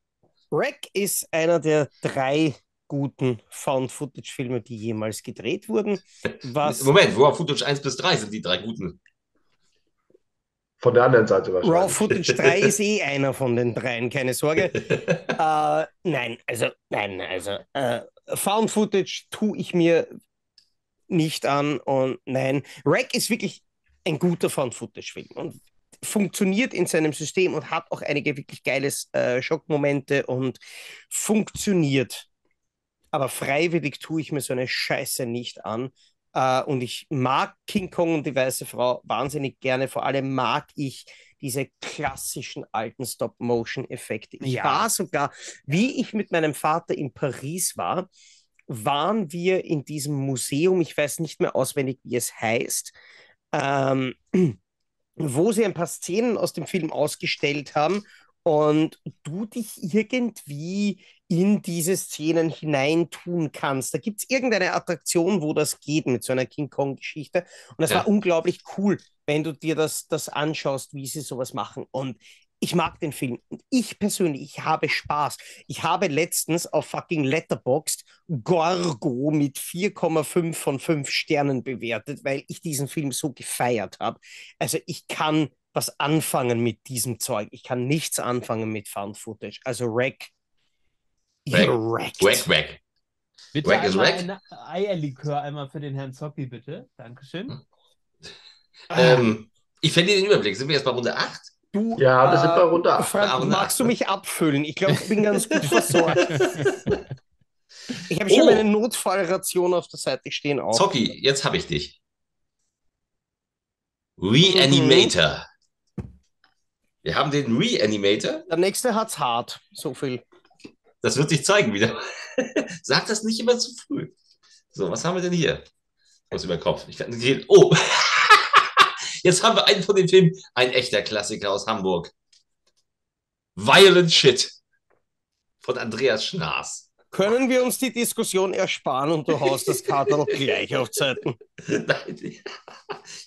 Wreck ist einer der drei guten Found-Footage-Filme, die jemals gedreht wurden. Was Moment, Raw Footage 1 bis 3 sind die drei guten. Von der anderen Seite Raw wahrscheinlich. Footage 3 ist eh einer von den dreien, keine Sorge. Äh, nein, also, nein, also, äh, Found Footage tue ich mir nicht an und nein. Rack ist wirklich ein guter Found Footage Film und funktioniert in seinem System und hat auch einige wirklich geiles äh, Schockmomente und funktioniert. Aber freiwillig tue ich mir so eine Scheiße nicht an. Äh, und ich mag King Kong und die weiße Frau wahnsinnig gerne. Vor allem mag ich diese klassischen alten Stop-Motion-Effekte. Ich Ja. war sogar, wie ich mit meinem Vater in Paris war, waren wir in diesem Museum, ich weiß nicht mehr auswendig, wie es heißt, ähm, wo sie ein paar Szenen aus dem Film ausgestellt haben und du dich irgendwie in diese Szenen hineintun kannst. Da gibt es irgendeine Attraktion, wo das geht mit so einer King Kong-Geschichte. Und das Ja. war unglaublich cool, wenn du dir das, das anschaust, wie sie sowas machen. Und ich mag den Film. Und ich persönlich, ich habe Spaß. Ich habe letztens auf fucking Letterboxd Gorgo mit 4,5 von 5 Sternen bewertet, weil ich diesen Film so gefeiert habe. Also ich kann was anfangen mit diesem Zeug. Ich kann nichts anfangen mit Found Footage. Also Wreck. Wreck. Ihr wreckt. Wack, wack. Bitte Wack is einmal wack. ein Eierlikör einmal für den Herrn Zocki, bitte. Dankeschön. Hm. Ähm, ich verliere den Überblick. Sind wir jetzt bei Runde 8? Du, Ja, wir sind bei äh, Runde 8. Frank, magst du mich abfüllen? Ich glaube, ich bin ganz gut versorgt. Ich habe schon Oh. meine Notfallration auf der Seite stehen auch. Zocki, jetzt habe ich dich. Reanimator. Wir haben den Reanimator. Der nächste hat's hart. So viel. Das wird sich zeigen wieder. Sag das nicht immer zu früh. So, was haben wir denn hier? Was über den Kopf. Ich kann, oh! Jetzt haben wir einen von den Filmen, ein echter Klassiker aus Hamburg. Violent Shit von Andreas Schnaas. Können wir uns die Diskussion ersparen und du haust das Kater gleich auf Zeiten? Nein, ich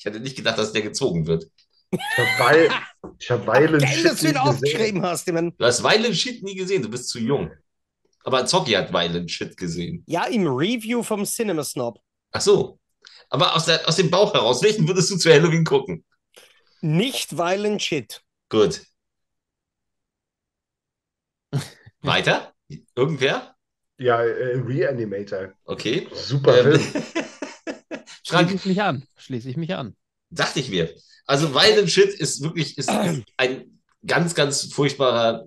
hatte nicht gedacht, dass der gezogen wird. Ich habe Weil, ich hab Violent Geil, dass du ihn nie gesehen. aufgeschrieben hast. Ich mein, Du hast Violent Shit nie gesehen, du bist zu jung. Aber Zocki hat Violent Shit gesehen. ja, im Review vom Cinema Snob. Ach so. Aber aus, der, aus dem Bauch heraus, welchen würdest du zu Halloween gucken? Nicht Violent Shit. Gut. Weiter? Irgendwer? Ja, äh, Reanimator. Okay. Super Ähm, Film. Schließe ich mich an. Schließe ich mich an. dachte ich mir. Also Violent Shit ist wirklich ist ein ganz, ganz furchtbarer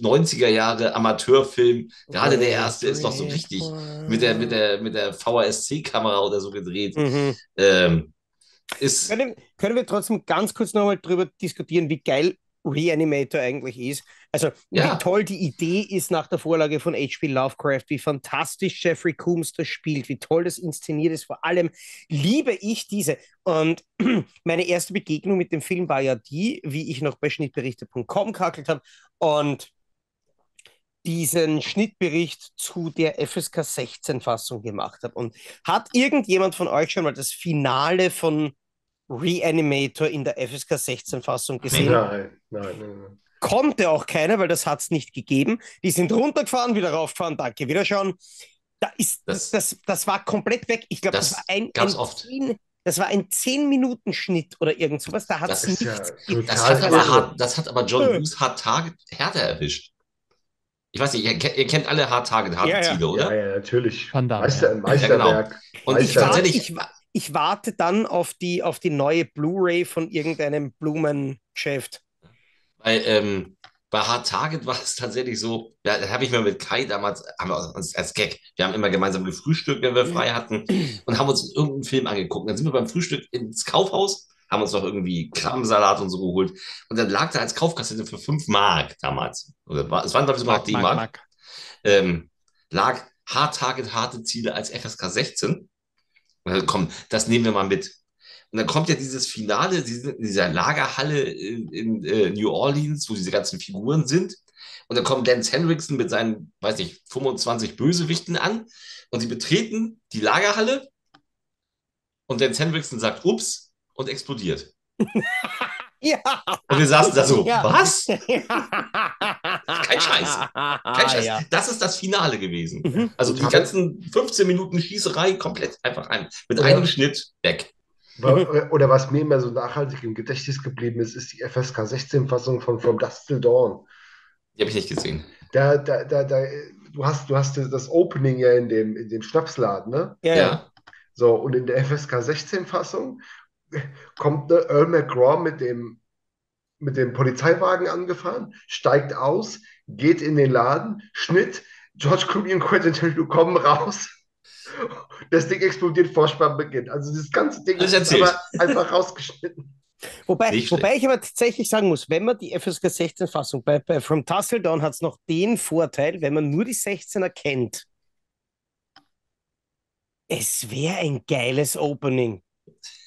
90er Jahre Amateurfilm. Gerade der erste ist doch so richtig mit der, mit der, mit der VHSC-Kamera oder so gedreht. Mhm. Ähm, ist, Können, können wir trotzdem ganz kurz nochmal drüber diskutieren, wie geil Reanimator eigentlich ist? Also, Ja. wie toll die Idee ist nach der Vorlage von H.P. Lovecraft, wie fantastisch Jeffrey Coombs das spielt, wie toll das inszeniert ist. Vor allem liebe ich diese. Und meine erste Begegnung mit dem Film war ja die, wie ich noch bei schnittberichte.com kackelt habe und diesen Schnittbericht zu der FSK 16-Fassung gemacht habe. Und hat irgendjemand von euch schon mal das Finale von Reanimator in der FSK 16-Fassung gesehen? Nein, nein, nein, nein. Konnte auch keiner, weil das hat es nicht gegeben. Die sind runtergefahren, wieder raufgefahren, danke, wieder schauen. Da ist, das, Das- das, war komplett weg. Ich glaube, das, Das war ein, gab's ein oft. Zehn, das war ein 10-Minuten-Schnitt oder irgend sowas. Da hat Das es ist ja nichts total Das hat, aber hart, das hat aber John. Hughes Hard Target härter erwischt. Ich weiß nicht, ihr, kennt- ihr kennt alle Hard Target, harte Ja, ja. Ziele, oder? Ja, ja, natürlich. Van Damme, Meister, ja. Meisterwerk. Und Ich, ich tatsächlich, ich, wa- ich warte dann auf die, auf die neue Blu-ray von irgendeinem Blumengeschäft. weil ähm, bei Hard Target war es tatsächlich so, da habe ich mir mit Kai damals, uns als Gag, wir haben immer gemeinsam gefrühstückt, wenn wir frei hatten und haben uns irgendeinen Film angeguckt. Dann sind wir beim Frühstück ins Kaufhaus, haben uns noch irgendwie Krabbensalat und so geholt und dann lag da als Kaufkassette für 5 Mark damals, oder war, es waren glaube ich sogar noch D-Mark, ähm, lag Hard Target, harte Ziele als FSK 16. Und dann, komm, das nehmen wir mal mit. Und dann kommt ja dieses Finale, die sind in dieser Lagerhalle in, in äh, New Orleans, wo diese ganzen Figuren sind. Und dann kommt Lance Henriksen mit seinen, weiß nicht, 25 Bösewichten an. Und sie betreten die Lagerhalle. Und Lance Henriksen sagt, ups, und explodiert. Ja. Und wir saßen da so, Ja. was? Kein Scheiß. Kein Scheiß. Ja. Das ist das Finale gewesen. Mhm. Also die ganzen 15 Minuten Schießerei komplett einfach ein. Mit Ja. einem Schnitt weg. Oder was mir immer so nachhaltig im Gedächtnis geblieben ist, ist die FSK 16-Fassung von From Dusk Till Dawn. Die habe ich nicht gesehen. Da, da, da, da, du hast, du hast das Opening ja in dem, in dem Schnapsladen, ne? Ja, ja. So, und in der FSK 16-Fassung kommt ne, Earl McGraw mit dem, mit dem Polizeiwagen angefahren, steigt aus, geht in den Laden, Schnitt, George Clooney und Quentin Tarantino kommen raus. Das Ding explodiert, Vorspann beginnt. Also das ganze Ding Alles ist aber einfach rausgeschnitten. Wobei, wobei ich aber tatsächlich sagen muss, wenn man die FSK 16-Fassung bei, bei From Tussle Down hat es noch den Vorteil, wenn man nur die 16er kennt. Es wäre ein geiles Opening.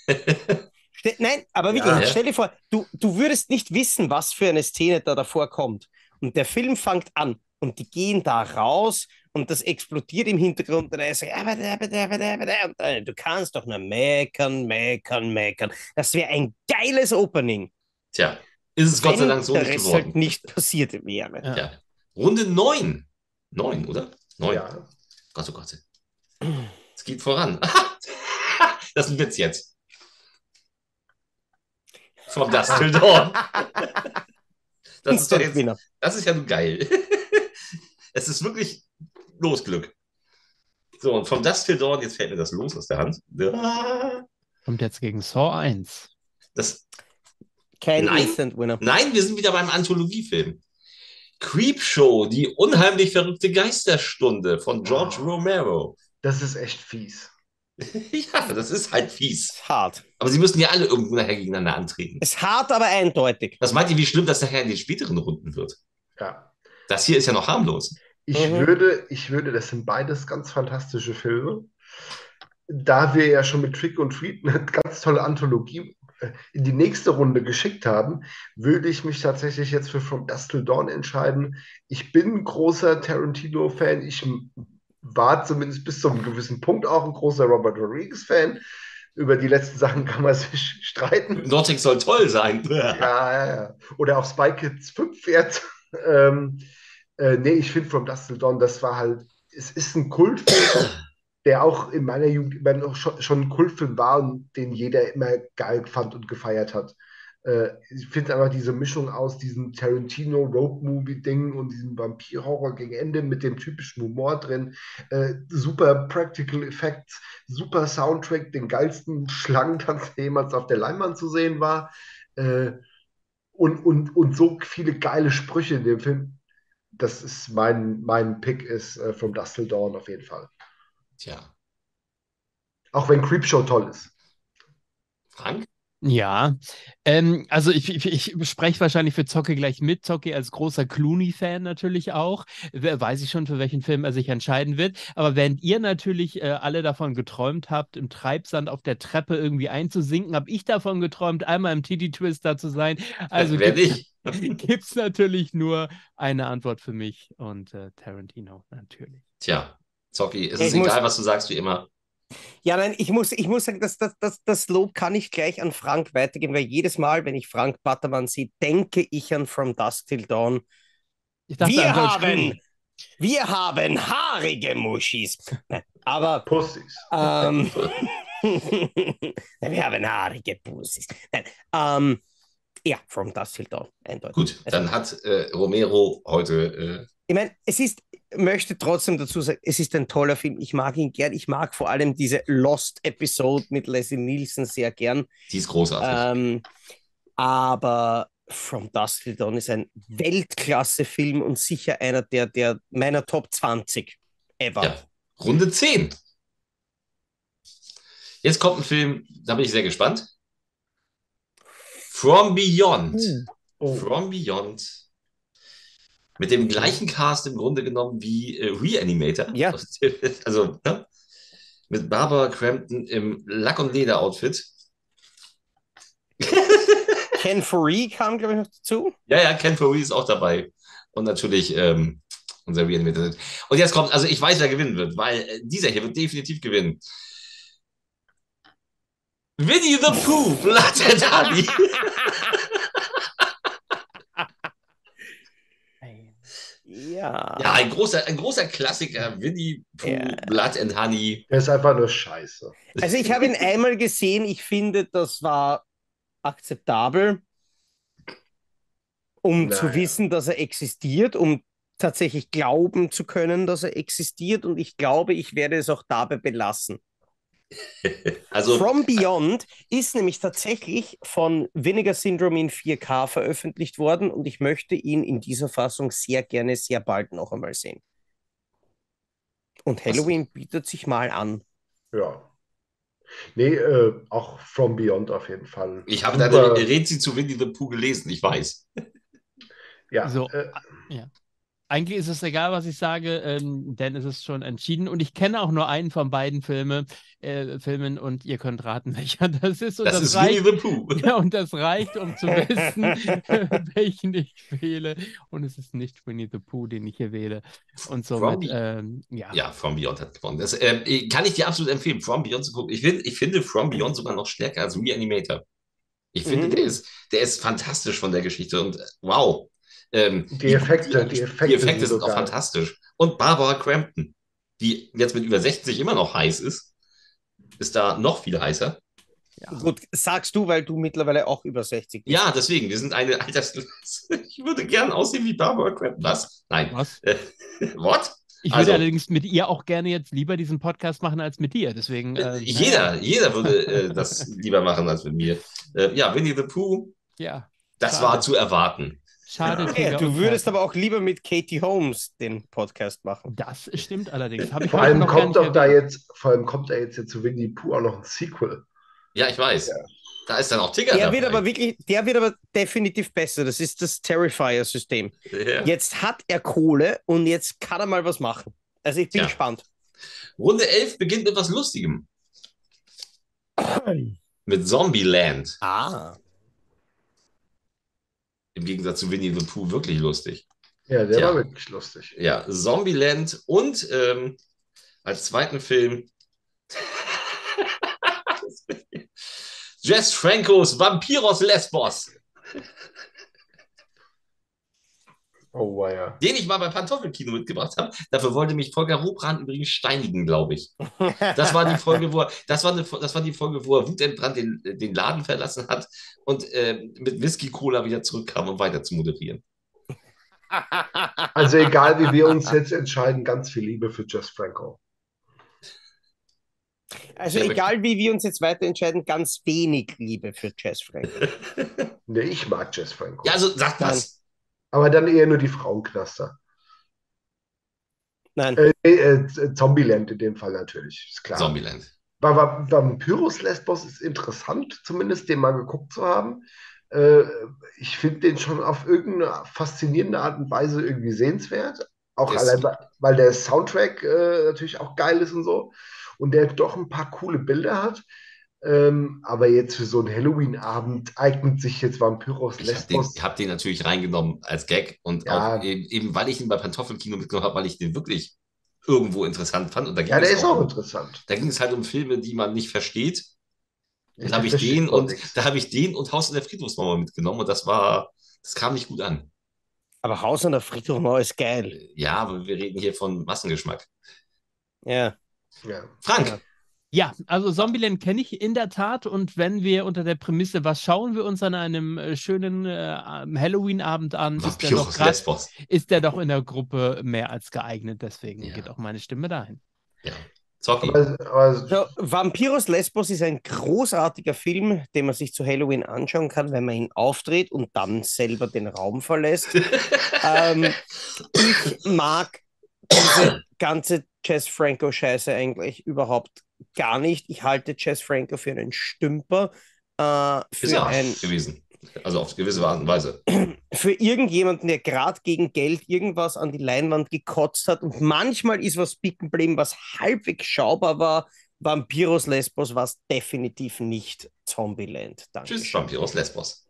Ste- Nein, aber wirklich, Ja, ja. stell dir vor, du, du würdest nicht wissen, was für eine Szene da davor kommt. Und der Film fängt an und die gehen da raus und das explodiert im Hintergrund und er sagt, äh, du kannst doch nur meckern, meckern, meckern. Das wäre ein geiles Opening, Tja, ist es Gott sei wenn Dank so nicht geworden. halt nicht passiert wäre. Ja. Ja. Runde 9. 9, oder? 9. Ja. Gott, oh Gott. Es geht voran. das ist ein Witz jetzt. From Dust Till Dawn. Das ist, doch jetzt, das ist ja nun geil. Es ist wirklich Losglück. So, und From Dust Till Dawn, jetzt fällt mir das los aus der Hand. Kommt jetzt gegen Saw 1. Das, Kein Nein. Instant Winner. nein, wir sind wieder beim Anthologiefilm. Creepshow, die unheimlich verrückte Geisterstunde von George Romero. Das ist echt fies. Ja, das ist halt fies. Ist hart. Aber sie müssen ja alle irgendwo nachher gegeneinander antreten. Ist hart, aber eindeutig. Was meint ihr, wie schlimm das nachher in den späteren Runden wird? Ja. Das hier ist ja noch harmlos. Ich Mhm. würde, ich würde, das sind beides ganz fantastische Filme. Da wir ja schon mit Trick und Treat eine ganz tolle Anthologie äh, in die nächste Runde geschickt haben, würde ich mich tatsächlich jetzt für From Dusk Till Dawn entscheiden. Ich bin ein großer Tarantino-Fan. Ich war zumindest bis zu einem gewissen Punkt auch ein großer Robert Rodriguez-Fan. Über die letzten Sachen kann man sich streiten. Nordic soll toll sein. Ja, ja, ja. Oder auch Spy Kids 5 jetzt. ähm, äh, nee, ich finde From Dusk Till Dawn, das war halt, es ist ein Kultfilm, der auch in meiner Jugend immer noch schon, schon ein Kultfilm war und den jeder immer geil fand und gefeiert hat. Äh, ich finde einfach diese Mischung aus diesem Tarantino-Road-Movie-Ding und diesem Vampir-Horror gegen Ende mit dem typischen Humor drin. Äh, super Practical Effects, super Soundtrack, den geilsten Schlangentanz, der jemals auf der Leinwand zu sehen war. Äh, und, und, und so viele geile Sprüche in dem Film. Das ist mein, mein Pick ist äh, From Dusk Till Dawn auf jeden Fall. Tja, Auch wenn Creepshow toll ist. Frank? Ja, ähm, also ich, ich, ich spreche wahrscheinlich für Zocke gleich mit. Zocke als großer Clooney-Fan natürlich auch. Wer- Weiß ich schon, für welchen Film er sich entscheiden wird. Aber während ihr natürlich äh, alle davon geträumt habt, im Treibsand auf der Treppe irgendwie einzusinken, habe ich davon geträumt, einmal im Titty-Twister zu sein. Also nicht? gibt's natürlich nur eine Antwort für mich und äh, Tarantino natürlich. Tja, Zocki, es Ich ist egal, was du sagst, wie immer. Ja, nein, ich muss, ich muss sagen, das, das, das, das Lob kann ich gleich an Frank weitergeben, weil jedes Mal, wenn ich Frank Battermann sehe, denke ich an From Dusk Till Dawn. Ich dachte Wir haben, wir haben haarige Muschis. Aber Pussys. ähm, wir haben haarige Pussys. Nein, ähm, ja, From Dusk Till Dawn, eindeutig. Gut, Also, dann hat äh, Romero heute. Ich meine, es ist, möchte trotzdem dazu sagen, es ist ein toller Film. Ich mag ihn gern. Ich mag vor allem diese Lost-Episode mit Leslie Nielsen sehr gern. Äh, die ist großartig. Ähm, aber From Dusk Till Dawn ist ein Weltklasse-Film und sicher einer der, der meiner Top 20 ever. Ja. Runde 10. Jetzt kommt ein Film, da bin ich sehr gespannt. From Beyond. Oh. From Beyond. Mit dem gleichen Cast im Grunde genommen wie äh, Reanimator. Ja. Also, ne? Mit Barbara Crampton im Lack- und Leder-Outfit. Ken Foree kam, glaube ich, noch dazu. Ja, ja, Ken Foree ist auch dabei. Und natürlich ähm, unser Reanimator. Und jetzt kommt, also ich weiß, wer gewinnen wird, weil äh, dieser hier wird definitiv gewinnen. Winnie the Pooh, Blood and Honey. Ja. Ja, ein großer, ein großer Klassiker. Winnie Pooh, Ja. Blood and Honey. Der ist einfach nur scheiße. Also ich habe ihn einmal gesehen. Ich finde, das war akzeptabel, um zu Naja. wissen, dass er existiert, um tatsächlich glauben zu können, dass er existiert. Und ich glaube, ich werde es auch dabei belassen. Also, From Beyond ist nämlich tatsächlich von Vinegar Syndrome in 4K veröffentlicht worden und ich möchte ihn in dieser Fassung sehr gerne, sehr bald noch einmal sehen. Und Halloween bietet sich mal an. Ja. Nee, äh, auch From Beyond auf jeden Fall. ich habe deine Rätsel zu Winnie the Pooh gelesen, ich weiß. Ja, So, äh, ja. Eigentlich ist es egal, was ich sage, ähm, denn es ist schon entschieden. Und ich kenne auch nur einen von beiden Filme, äh, Filmen und ihr könnt raten, welcher das ist. Und Das, ist reicht, Winnie the Pooh. ja, und das reicht, um zu wissen, welchen ich wähle. Und es ist nicht Winnie the Pooh, den ich hier wähle. Und somit, From- ähm, ja. Ja, From Beyond hat gewonnen. Das ähm, kann ich dir absolut empfehlen, From Beyond zu gucken. Ich, find, ich finde From Beyond sogar noch stärker als Reanimator. Ich finde, Mhm. der, ist, der ist fantastisch von der Geschichte und äh, wow. Ähm, Die Effekte, die Effekte die Effekte sind sind auch fantastisch. Und Barbara Crampton, die jetzt mit über 60 immer noch heiß ist, ist da noch viel heißer. Gut, sagst du, weil du mittlerweile auch über 60 bist. Ja, deswegen, wir sind eine Altersklasse. Ich würde gern aussehen wie Barbara Crampton. Was? Nein. Was? What? Ich Also- würde allerdings mit ihr auch gerne jetzt lieber diesen Podcast machen als mit dir. Deswegen. Äh, jeder, jeder würde äh, das lieber machen als mit mir. Äh, ja, Winnie the Pooh, Ja. das Schade. war zu erwarten. Schade. Ja, du würdest aber auch lieber mit Katie Holmes den Podcast machen. Das stimmt allerdings. Vor allem kommt doch da jetzt, vor allem kommt da jetzt, jetzt zu Winnie Pooh auch noch ein Sequel. Ja, ich weiß. Da ist dann auch Tigger Der dabei. wird aber wirklich, der wird aber definitiv besser. Das ist das Terrifier-System. Ja. Jetzt hat er Kohle und jetzt kann er mal was machen. Also ich bin Ja. gespannt. Runde 11 beginnt mit was Lustigem. Mit Zombieland. Ah. Im Gegensatz zu Winnie the Pooh wirklich lustig. Ja, der Tja. war wirklich lustig. Ja, Zombieland und ähm, als zweiten Film Jess Francos Vampiros Lesbos, Oh, war ja. den ich mal bei Pantoffelkino mitgebracht habe. Dafür wollte mich Volker Ruppran übrigens steinigen, glaube ich. Das war die Folge, wo er, das war, eine, das war die Folge, wo er wutentbrannt den, den Laden verlassen hat und äh, mit Whisky Cola wieder zurückkam, um weiter zu moderieren. Also egal, wie wir uns jetzt entscheiden, ganz viel Liebe für Jess Franco. Also Ja, egal, wie wir uns jetzt weiter entscheiden, ganz wenig Liebe für Jess Frank. Nee, ich mag Jess Franco. Ja, also sagt was. Aber dann eher nur die Frauenknaster. Nein. Äh, äh, Zombieland in dem Fall natürlich, ist klar. Zombieland. Bei Va- Vampyrus Lesbos ist interessant, zumindest den mal geguckt zu haben. Äh, ich finde den schon auf irgendeine faszinierende Art und Weise irgendwie sehenswert. Auch Ist- allein, weil- weil der Soundtrack äh, natürlich auch geil ist und so. Und der doch ein paar coole Bilder hat. Ähm, aber jetzt für so einen Halloween-Abend eignet sich jetzt Vampyrus Ich habe den, Lesbos. hab den natürlich reingenommen als Gag und Ja. auch eben, eben, weil ich ihn bei Pantoffelkino mitgenommen habe, weil ich den wirklich irgendwo interessant fand. Und da ging Ja, der es ist auch interessant. da ging es halt um Filme, die man nicht versteht. Dann Ich habe ich den auch und nichts. da habe ich den und Haus in der Friedhofsmauer mitgenommen und das war, das kam nicht gut an. Aber Haus an der Friedhofmauer ist geil. Ja, aber wir reden hier von Massengeschmack. Ja. Ja. Frank, Ja. Ja, also Zombieland kenne ich in der Tat und wenn wir unter der Prämisse, was schauen wir uns an einem äh, schönen äh, Halloween-Abend an, ist der, doch grad, ist der doch in der Gruppe mehr als geeignet. Deswegen Ja. geht auch meine Stimme dahin. Zocki. Aber, aber So, Vampiros Lesbos ist ein großartiger Film, den man sich zu Halloween anschauen kann, wenn man ihn aufdreht und dann selber den Raum verlässt. ähm, ich mag diese ganze Jess Franco-Scheiße eigentlich überhaupt gar nicht. Ich halte Jess Franco für einen Stümper, äh, Ist für, er ein, gewesen. Also auf gewisse Art und Weise. für irgendjemanden, der gerade gegen Geld irgendwas an die Leinwand gekotzt hat. Und manchmal ist was bicken geblieben, was halbwegs schaubar war. Vampiros Lesbos war es definitiv nicht Zombieland. Danke. Tschüss, Vampyrus Lesbos.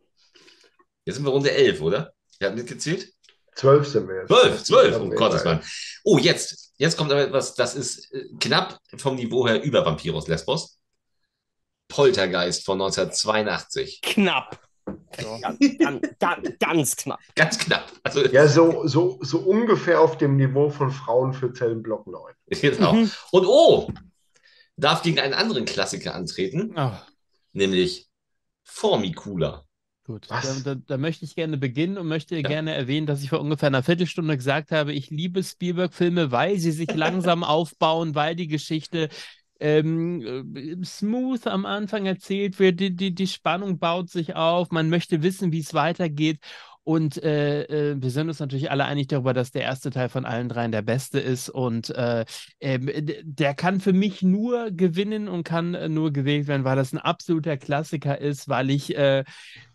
Jetzt sind wir Runde 11, oder? Wir hatten mitgezählt? zwölf sind wir jetzt. 12, 12, Ja, um Gottes. Willen. Oh, jetzt. Jetzt kommt aber etwas, das ist äh, knapp vom Niveau her über Vampyrus Lesbos. Poltergeist von 1982. Knapp. So. Ganz, ganz, ganz, knapp. Ganz knapp. Also, Ja, so, so, so ungefähr auf dem Niveau von Frauen für Zellenblock 9. genau. Mhm. Und oh, darf gegen einen anderen Klassiker antreten, Ah, nämlich Formicula. Gut, da, da, da möchte ich gerne beginnen und möchte gerne erwähnen, dass ich vor ungefähr einer Viertelstunde gesagt habe, ich liebe Spielberg-Filme, weil sie sich langsam aufbauen, weil die Geschichte ähm, äh, smooth am Anfang erzählt wird, die, die, die Spannung baut sich auf, man möchte wissen, wie es weitergeht. Und äh, äh, wir sind uns natürlich alle einig darüber, dass der erste Teil von allen dreien der beste ist. Und äh, ähm, der kann für mich nur gewinnen und kann äh, nur gewählt werden, weil das ein absoluter Klassiker ist, weil ich äh,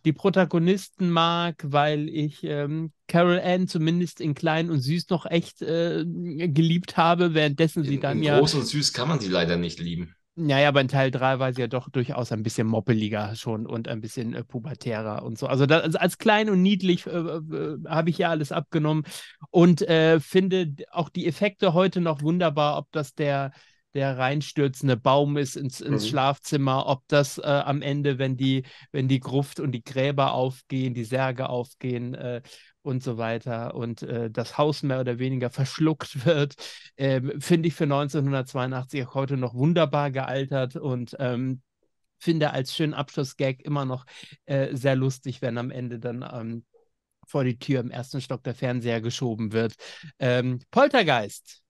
die Protagonisten mag, weil ich ähm, Carol Ann zumindest in klein und süß noch echt äh, geliebt habe, währenddessen sie In, dann in ja. groß und süß kann man sie leider nicht lieben. Naja, aber in Teil 3 war sie ja doch durchaus ein bisschen moppeliger schon und ein bisschen äh, pubertärer und so. Also, da, also als klein und niedlich äh, äh, habe ich ja alles abgenommen und äh, finde auch die Effekte heute noch wunderbar, ob das der, der reinstürzende Baum ist ins, ins Mhm. Schlafzimmer, ob das äh, am Ende, wenn die, wenn die Gruft und die Gräber aufgehen, die Särge aufgehen, äh, und so weiter und äh, das Haus mehr oder weniger verschluckt wird, ähm, finde ich für 1982 auch heute noch wunderbar gealtert und ähm, finde als schönen Abschlussgag immer noch äh, sehr lustig, wenn am Ende dann ähm, vor die Tür im ersten Stock der Fernseher geschoben wird. Ähm, Poltergeist.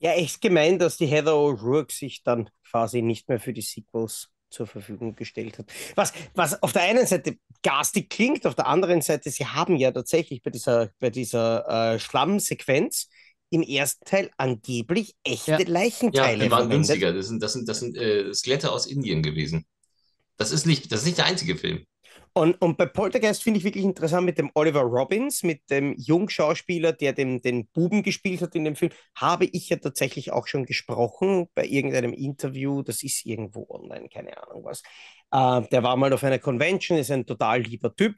Ja, echt gemein, dass die Heather O'Rourke sich dann quasi nicht mehr für die Sequels zur Verfügung gestellt hat. Was, was auf der einen Seite garstig klingt, auf der anderen Seite, sie haben ja tatsächlich bei dieser, bei dieser äh, Schlammsequenz im ersten Teil angeblich echte Ja. Ja, Leichenteile die waren verwendet. günstiger. Das sind, das sind, das sind äh, Skelette aus Indien gewesen. Das ist nicht, das ist nicht der einzige Film. Und, und bei Poltergeist finde ich wirklich interessant mit dem Oliver Robbins, mit dem Jungschauspieler, der den, den Buben gespielt hat in dem Film, habe ich ja tatsächlich auch schon gesprochen bei irgendeinem Interview. Das ist irgendwo online, keine Ahnung was. Äh, der war mal auf einer Convention, ist ein total lieber Typ.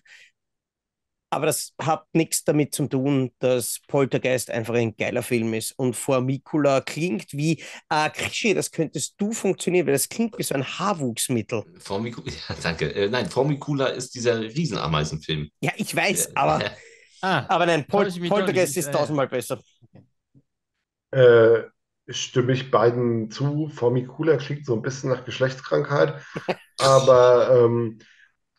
Aber das hat nichts damit zu tun, dass Poltergeist einfach ein geiler Film ist. Und Formicula klingt wie, äh, Krischi, das könntest du funktionieren, weil das klingt wie so ein Haarwuchsmittel. Formicula, ja, danke. Äh, nein, Formicula ist dieser Riesenameisenfilm. Ja, ich weiß, Äh, aber. äh, Ah, Aber nein, Pol Poltergeist ist tausendmal besser. Äh, stimme ich beiden zu. Formicula klingt so ein bisschen nach Geschlechtskrankheit, aber ähm,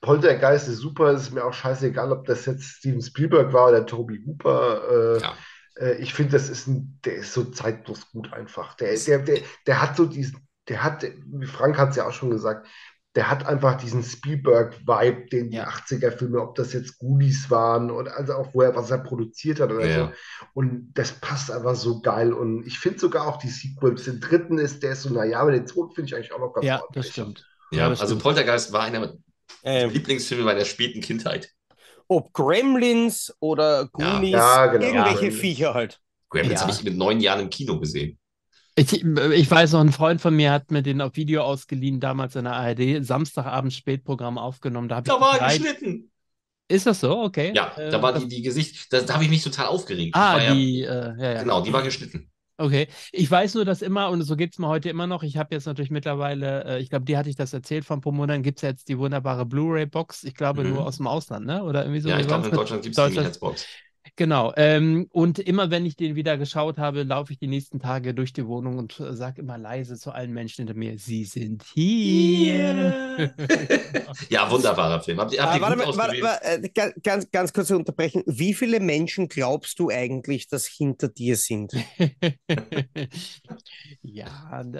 Poltergeist ist super. Es ist mir auch scheißegal, ob das jetzt Steven Spielberg war oder Toby Hooper. Äh, Ja. äh, ich finde, das ist ein, der ist so zeitlos gut einfach. Der, der, der, der hat so diesen, der hat, wie Frank hat es ja auch schon gesagt, der hat einfach diesen Spielberg-Vibe, den die Ja. 80er-Filme, ob das jetzt Goonies waren oder also auch wo er, was er produziert hat oder Ja. so. Und das passt einfach so geil. Und ich finde sogar auch die Sequels. Den dritten ist, der ist so, naja, aber den zweiten finde ich eigentlich auch noch ganz ja, ordentlich. das stimmt. Ja, Ja, also stimmt. Poltergeist war einer Ähm, Lieblingsfilme meiner späten Kindheit. ob Gremlins oder Goonies, Ja, genau. irgendwelche Gremlins. Viecher halt. Gremlins Ja. habe ich mit neun Jahren im Kino gesehen. Ich, ich weiß noch, ein Freund von mir hat mir den auf Video ausgeliehen, damals in der ARD, Samstagabend Spätprogramm aufgenommen. Da, Da war er geschnitten. Ist das so? Okay. Ja, Äh, da war das- die, die Gesicht, da, da habe ich mich total aufgeregt. Ah, war ja- die, äh, ja, ja. Genau, die war geschnitten. Okay. Ich weiß nur, dass immer, und so geht es mir heute immer noch, ich habe jetzt natürlich mittlerweile, äh, ich glaube, dir hatte ich das erzählt von Pomodern, gibt es ja jetzt die wunderbare Blu-ray-Box, ich glaube Mhm. nur aus dem Ausland, ne? Oder irgendwie so. Ja, ich glaube, in Deutschland gibt es die Hetzbox. Genau. Ähm, und immer wenn ich den wieder geschaut habe, laufe ich die nächsten Tage durch die Wohnung und äh, sage immer leise zu allen Menschen hinter mir, sie sind hier. Ja, wunderbarer Film. Habt ihr, habt Ah, ihr warte mal, warte, warte, äh, ga- ganz, ganz kurz unterbrechen. Wie viele Menschen glaubst du eigentlich, dass hinter dir sind? ja,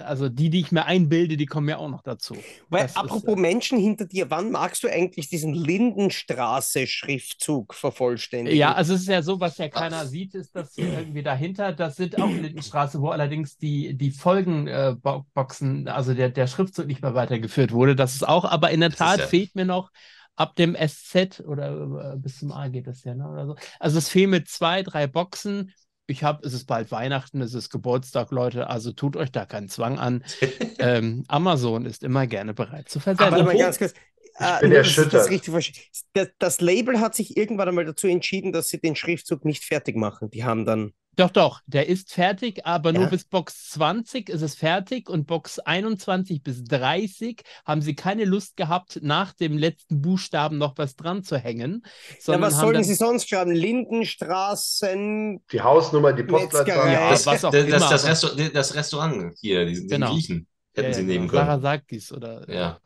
also die, die ich mir einbilde, die kommen ja auch noch dazu. Weil Das ist, apropos äh, Menschen hinter dir, wann magst du eigentlich diesen Lindenstraße-Schriftzug vervollständigen? Ja, also es ist ja so, was ja keiner sieht, ist, dass hier irgendwie dahinter, das sind auch Lindenstraße, wo allerdings die, die Folgenboxen, also der, der Schriftzug nicht mehr weitergeführt wurde. Das ist auch, aber in der Tat ja- fehlt mir noch ab dem SZ oder äh, bis zum A geht das ja, ne? Oder so. Also es fehlen mir zwei, drei Boxen. Ich habe, es ist bald Weihnachten, es ist Geburtstag, Leute, also tut euch da keinen Zwang an. ähm, Amazon ist immer gerne bereit zu Aber versenden. warte mal Obwohl- ganz kurz. Äh, bin nur, dass ich erschüttert. das, das, das Label hat sich irgendwann einmal dazu entschieden, dass sie den Schriftzug nicht fertig machen. Die haben dann. Doch, doch, der ist fertig, aber nur Ja. bis Box 20 ist es fertig und Box 21 bis 30 haben sie keine Lust gehabt, nach dem letzten Buchstaben noch was dran zu hängen. Ja, was sollen sie sonst schreiben? Lindenstraßen. Die Hausnummer, die. Postleitzahl. Ja, Das, was auch das, das, immer, das, aber- Restaur das Restaurant hier, die, den Genau. Griechen, hätten ja, sie ja, nehmen genau, können. Sarasakis oder. Ja.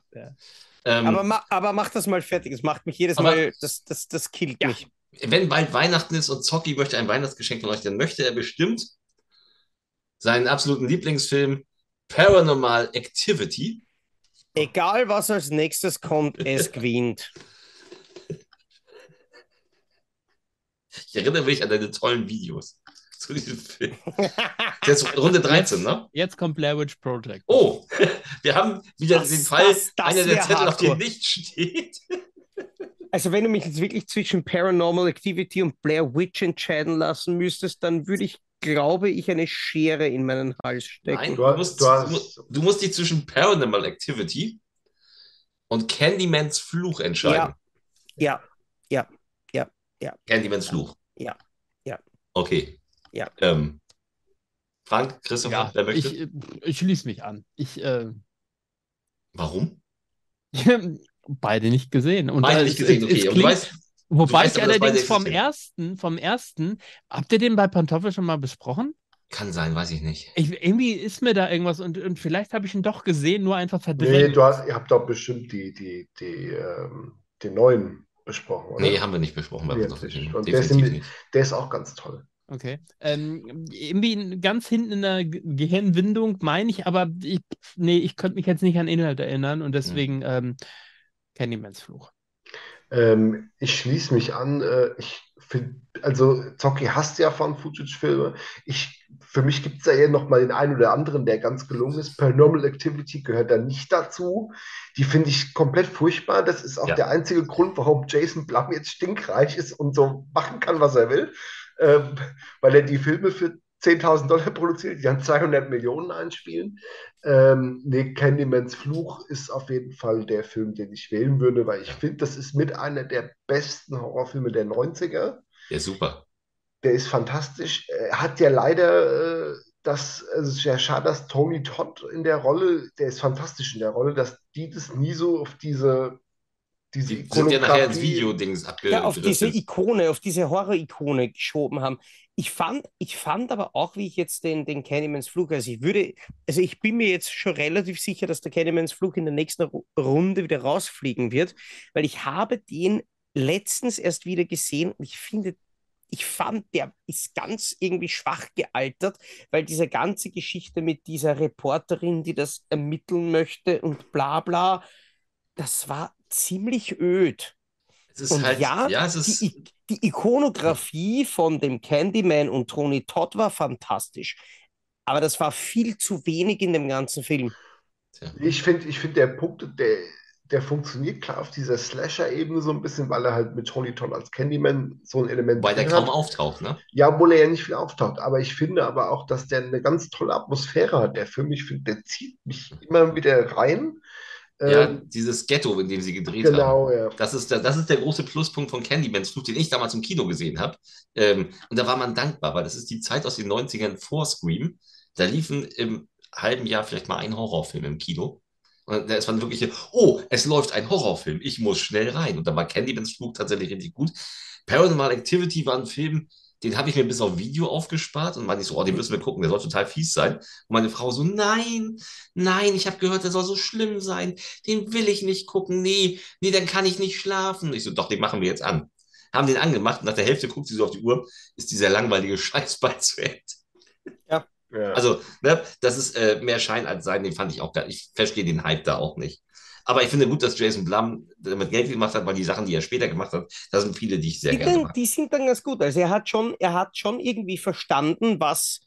Ähm, Aber, ma aber mach das mal fertig. Das macht mich jedes Aber- Mal. Das, das, das killt Ja. mich. wenn bald Weihnachten ist und Zocki möchte ein Weihnachtsgeschenk von euch, dann möchte er bestimmt seinen absoluten Lieblingsfilm Paranormal Activity. Egal, was als nächstes kommt, es gewinnt. Ich erinnere mich an deine tollen Videos zu diesem Film. Das ist Runde 13, ne? Jetzt kommt Blair Witch Project. Oh, wir haben wieder Das- den Fall, das- das einer der Zettel, auf dem hardcore. nicht steht. Also wenn du mich jetzt wirklich zwischen Paranormal Activity und Blair Witch entscheiden lassen müsstest, dann würde ich, glaube ich, eine Schere in meinen Hals stecken. Nein, Du musst, du hast- du, mu- du musst dich zwischen Paranormal Activity und Candymans Fluch entscheiden. Ja, Candymans Fluch. Ja, ja. Okay. Ja. Ähm, Frank, Christopher, Ja, wer möchte? ich, äh, ich schließe mich an. Ich, äh, Warum? beide nicht gesehen. Und Beide nicht es- gesehen, es- okay. Und du weißt, Wobei weißt ich allerdings vom ersten, vom ersten, habt ihr den bei Pantoffel schon mal besprochen? kann sein, weiß ich nicht. Ich, irgendwie ist mir da irgendwas und, und vielleicht habe ich ihn doch gesehen, nur einfach Nee, verdrängt. du hast, ihr habt doch bestimmt die, die, die, ähm, den neuen besprochen, oder? Nee, haben wir nicht besprochen. Bei Nee. Und der. Der ist auch ganz toll. Okay. Ähm, irgendwie ganz hinten in der Ge- Gehirnwindung meine ich, aber ich, nee, ich könnte mich jetzt nicht an Inhalt erinnern und deswegen ähm, Candymans Fluch. Ähm, ich schließe mich an. Äh, ich find, also Zocki hasst ja von Footage-Filme. Ich, für mich gibt es da ja noch mal den einen oder anderen, der ganz gelungen ist. Paranormal Activity gehört da nicht dazu. Die finde ich komplett furchtbar. Das ist auch Ja. der einzige Grund, warum Jason Blum jetzt stinkreich ist und so machen kann, was er will. Ähm, weil er die Filme für 10.000 Dollar produziert, die dann 200 Millionen einspielen. Ähm, nee, Candymans Fluch ist auf jeden Fall der Film, den ich wählen würde, weil ich finde, das ist mit einer der besten Horrorfilme der 90er. Ja, super. Der ist fantastisch. Er hat ja leider äh, das, also es ist ja schade, dass Tony Todd in der Rolle, der ist fantastisch in der Rolle, dass die das nie so auf diese, diese Die sind ja nachher ins Videodings Ja, auf diese abgedriftet. Ikone, auf diese Horror-Ikone geschoben haben. Ich fand, ich fand aber auch, wie ich jetzt den, den Candymans Flug, also ich würde, also ich bin mir jetzt schon relativ sicher, dass der Candymans Flug in der nächsten Ru- Runde wieder rausfliegen wird, weil ich habe den letztens erst wieder gesehen und ich finde, ich fand, der ist ganz irgendwie schwach gealtert, weil diese ganze Geschichte mit dieser Reporterin, die das ermitteln möchte und bla bla, das war ziemlich öd. Es ist Und halt, ja, ja, es ist, Die, die Ikonografie von dem Candyman und Tony Todd war fantastisch. Aber das war viel zu wenig in dem ganzen Film. Ich finde, ich finde, der Punkt, der, der funktioniert klar auf dieser Slasher-Ebene so ein bisschen, weil er halt mit Tony Todd als Candyman so ein Element weil der kaum hat. auftaucht, ne? Ja, obwohl er ja nicht viel auftaucht. Aber ich finde aber auch, dass der eine ganz tolle Atmosphäre hat, der Film. Ich finde, der zieht mich immer wieder rein. Ja, Ähm, dieses Ghetto, in dem sie gedreht haben. genau, ja. Das ist, der, das ist der große Pluspunkt von Candymans Fluch, den ich damals im Kino gesehen habe. Ähm, und da war man dankbar, weil das ist die Zeit aus den 90ern vor Scream. Da liefen im halben Jahr vielleicht mal ein Horrorfilm im Kino. Und da ist man wirklich, oh, es läuft ein Horrorfilm, ich muss schnell rein. Und da war Candymans Flug tatsächlich richtig gut. Paranormal Activity war ein Film, den habe ich mir bis auf Video aufgespart und meinte ich so, oh, den müssen wir gucken, der soll total fies sein. Und meine Frau so, nein, nein, ich habe gehört, der soll so schlimm sein, den will ich nicht gucken, nee, nee, dann kann ich nicht schlafen. Ich so, doch, den machen wir jetzt an. Haben den angemacht und nach der Hälfte guckt sie so auf die Uhr, ist dieser langweilige Scheiß bald zu Ende. ja. Also, ne, das ist äh, mehr Schein als Sein, den fand ich auch gar Ich verstehe den Hype da auch nicht. Aber ich finde gut, dass Jason Blum damit Geld gemacht hat, weil die Sachen, die er später gemacht hat, da sind viele, die ich sehr Die, gerne dann, mag. die sind dann ganz gut. Also er hat schon, er hat schon irgendwie verstanden, was